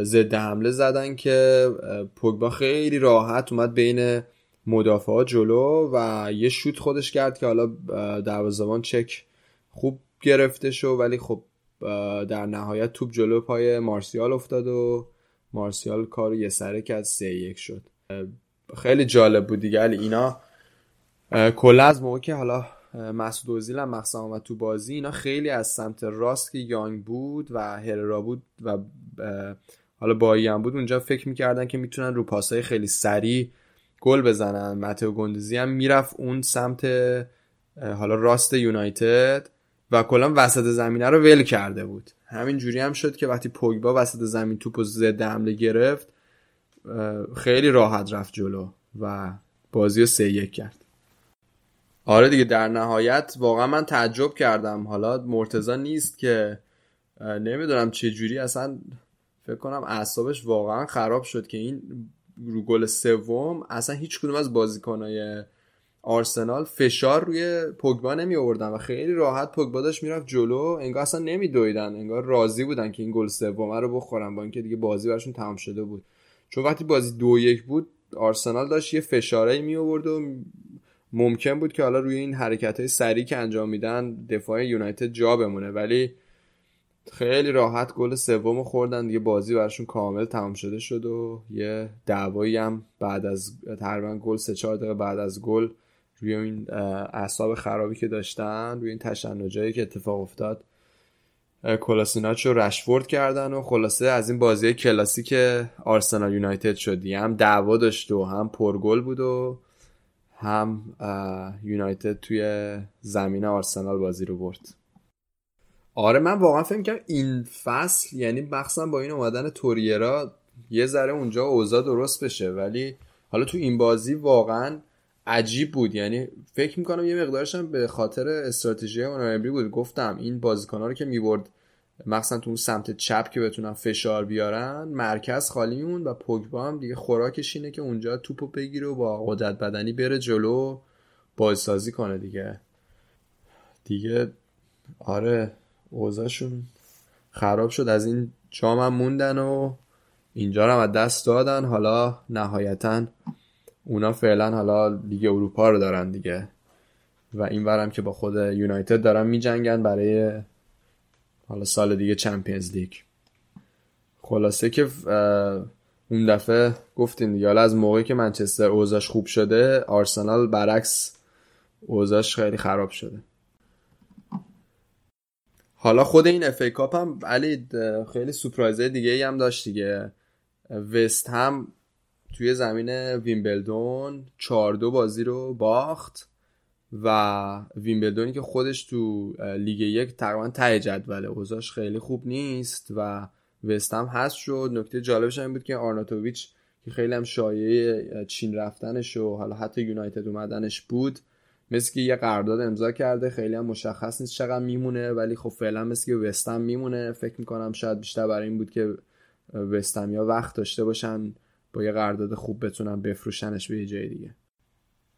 ضد حمله زدن که پوگبا خیلی راحت اومد بین مدافعات جلو و یه شوت خودش کرد که حالا دروازه‌بان چک خوب گرفته شو ولی خب در نهایت توپ جلو پای مارسیال افتاد و مارسیال کار یه سره که از سه یک شد. خیلی جالب بود دیگه. اینا کلا از موقع که حالا مسعود اوزیل هم آمد تو بازی اینا خیلی از سمت راست که یانگ بود و هررا بود و حالا بایی هم بود اونجا فکر می‌کردن که می‌تونن رو پاسای خیلی سریع گل بزنن. متو گندزی هم می‌رفت اون سمت حالا راست یونایتد و کلا وسط زمینه رو ول کرده بود. همین جوری هم شد که وقتی پوگبا وسط زمین توپ و ضد حمله گرفت خیلی راحت رفت جلو و بازی رو سه یک کرد. آره دیگه در نهایت واقعا من تعجب کردم. حالا مرتزا نیست که نمی‌دونم چه جوری اصلا فکر کنم اعصابش واقعا خراب شد که این رو گل سوم اصلا هیچ کدوم از بازیکنای آرسنال فشار روی پوگبا نمی آوردن و خیلی راحت پوگبا داشت می‌رفت جلو. انگار اصلا نمی دویدن. انگار راضی بودن که این گل سوم رو بخورن با اینکه دیگه بازی براشون تمام شده بود. چون وقتی بازی دو یک بود آرسنال داشت یه فشاره می آورد و ممکن بود که حالا روی این حرکت های سریع که انجام میدن دفاع یونایتد جا بمونه. ولی خیلی راحت گل سوم خوردن. دیگه بازی براشون کامل تمام شده شد و یه دعوایی هم بعد از تقریبا گل سه چهار دقیقه بعد از گل روی این اعصاب خرابی که داشتن روی این تشنجایی که اتفاق افتاد کلاسیناچ رو رشورد کردن و خلاصه از این بازی کلاسیک آرسنال یونایتد شدی. هم دعوا داشت و هم پرگل بود و هم یونایتد توی زمین آرسنال بازی رو برد. آره من واقعا فکر کنم این فصل یعنی مخصوصا با این اومدن توریرا یه ذره اونجا اوضاع درست بشه. ولی حالا تو این بازی واقعا عجیب بود. یعنی فکر می‌کنم یه مقدارش هم به خاطر استراتژی اونایبری بود. گفتم این بازیکن‌ها رو که می‌برد مخصوصا تو اون سمت چپ که بتونن فشار بیارن مرکز خالی مون و پوگبا هم دیگه خوراکش اینه که اونجا توپو بگیره و با قدرت بدنی بره جلو بازسازی کنه دیگه. دیگه آره اوضاعشون خراب شد. از این جام موندن و اینجا رو از دست دادن. حالا نهایتا اونا فعلا حالا لیگ اروپا رو دارن دیگه. و این ورم که با خود یونایتد دارن میجنگن برای حالا سال دیگه چمپیونز لیگ. خلاصه که اون دفعه گفتیم دیگه. حالا از موقعی که منچستر اوضاعش خوب شده آرسنال برعکس اوضاعش خیلی خراب شده. حالا خود این FA Cup هم علی خیلی سورپرایزه دیگه هم داشت دیگه. وست هم توی زمین ویمبلدون 4 دو بازی رو باخت و ویمبلدونی که خودش تو لیگ یک تقریبا ته جدوله اوضاعش خیلی خوب نیست و وستم هست شد. نکته جالبش این بود که آرناتوویچ که خیلی هم شایعه چین رفتنش و حالا حتی یونایتد اومدنش بود مثل که یه قرارداد امضا کرده. خیلی هم مشخص نیست چقدر میمونه ولی خب فعلا مثل که وستهم میمونه. فکر می‌کنم شاید بیشتر برای این بود که وستهم وقت داشته باشن. با یه قرارداد خوب بتونن بفروشنش به یه جای دیگه.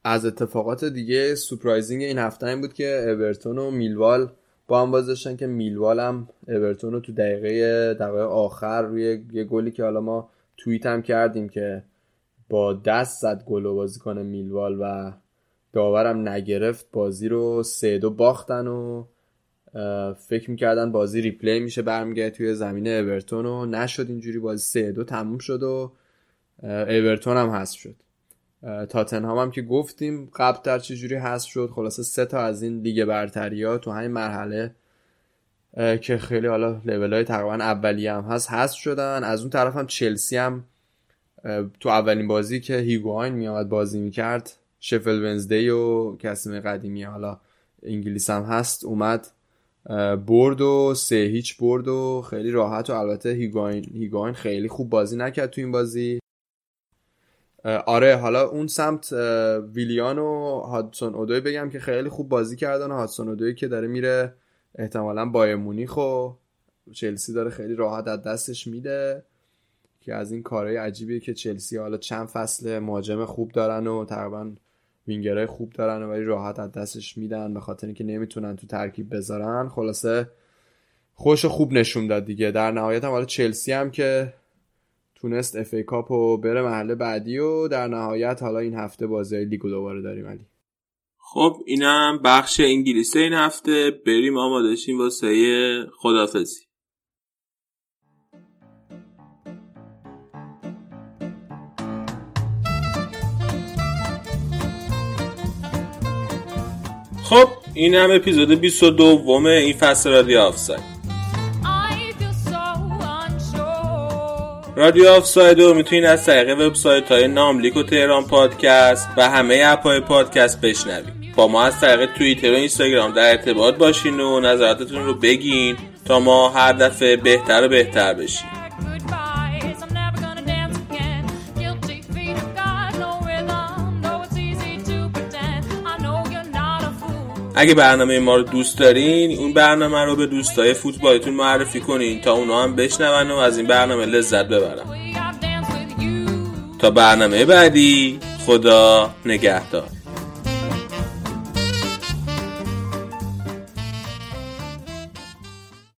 از اتفاقات دیگه surprising این هفته این بود که اورتون و میلوال با هم که میلوال هم اورتون رو تو دقیقه دقیقه آخر روی یه گلی که حالا ما توییت هم کردیم که با دست زد گل بازیکن میلوال و داورم نگرفت بازی رو سه دو باختن و فکر می‌کردن بازی replay میشه برمیگرده توی زمین اورتون و نشد اینجوری بازی سه دو تموم شد و اورتون هم هست شد. تاتنهام هم که گفتیم قبل تر چجوری هست شد؟ خلاصه سه تا از این لیگ برتری ها تو همین مرحله که خیلی حالا لیول های تقریبا اولیه هم هست هست شدن. از اون طرف هم چلسی هم تو اولین بازی که هیگواین میامد بازی می‌کرد شفل ونزدی و کسیم قدیمی حالا انگلیس هم هست اومد برد و سه هیچ برد و خیلی راحت و البته هیگواین, هیگواین خیلی خوب بازی نکرد تو این بازی. آره حالا اون سمت ویلیان و هادسون اودوی بگم که خیلی خوب بازی کردن و هادسون اودوی که داره میره احتمالا بایرن مونیخ و چلسی داره خیلی راحت از دستش میده که از این کارهای عجیبیه که چلسی حالا چند فصل مهاجم خوب دارن و تقریبا وینگرهای خوب دارن ولی راحت از دستش میدن به خاطر اینکه نمی‌تونن تو ترکیب بذارن. خلاصه خودش خوب نشون داد دیگه. در نهایت هم حالا چلسی هم که تونست FA Cup و بره مرحله بعدی و در نهایت حالا این هفته بازی لیگو دوباره داریم علی. خب اینم بخش انگلیسی این هفته. بریم آماده شیم واسه خدافزی خب این هم اپیزود 22 این فصل رادیو آفساید رادیو آفساید رو می‌تونید از طریق وبسایت های ناملیک و تهران پادکست و همه اپ های پادکست بشنوید. با ما از طریق توییتر و اینستاگرام در ارتباط باشین و نظراتتون رو بگین تا ما هر دفعه بهتر و بهتر بشیم. اگه برنامه ما رو دوست دارین اون برنامه رو به دوستای فوتبالتون معرفی کنین تا اونا هم بشنون و از این برنامه لذت ببرن. تا برنامه بعدی خدا نگهدار.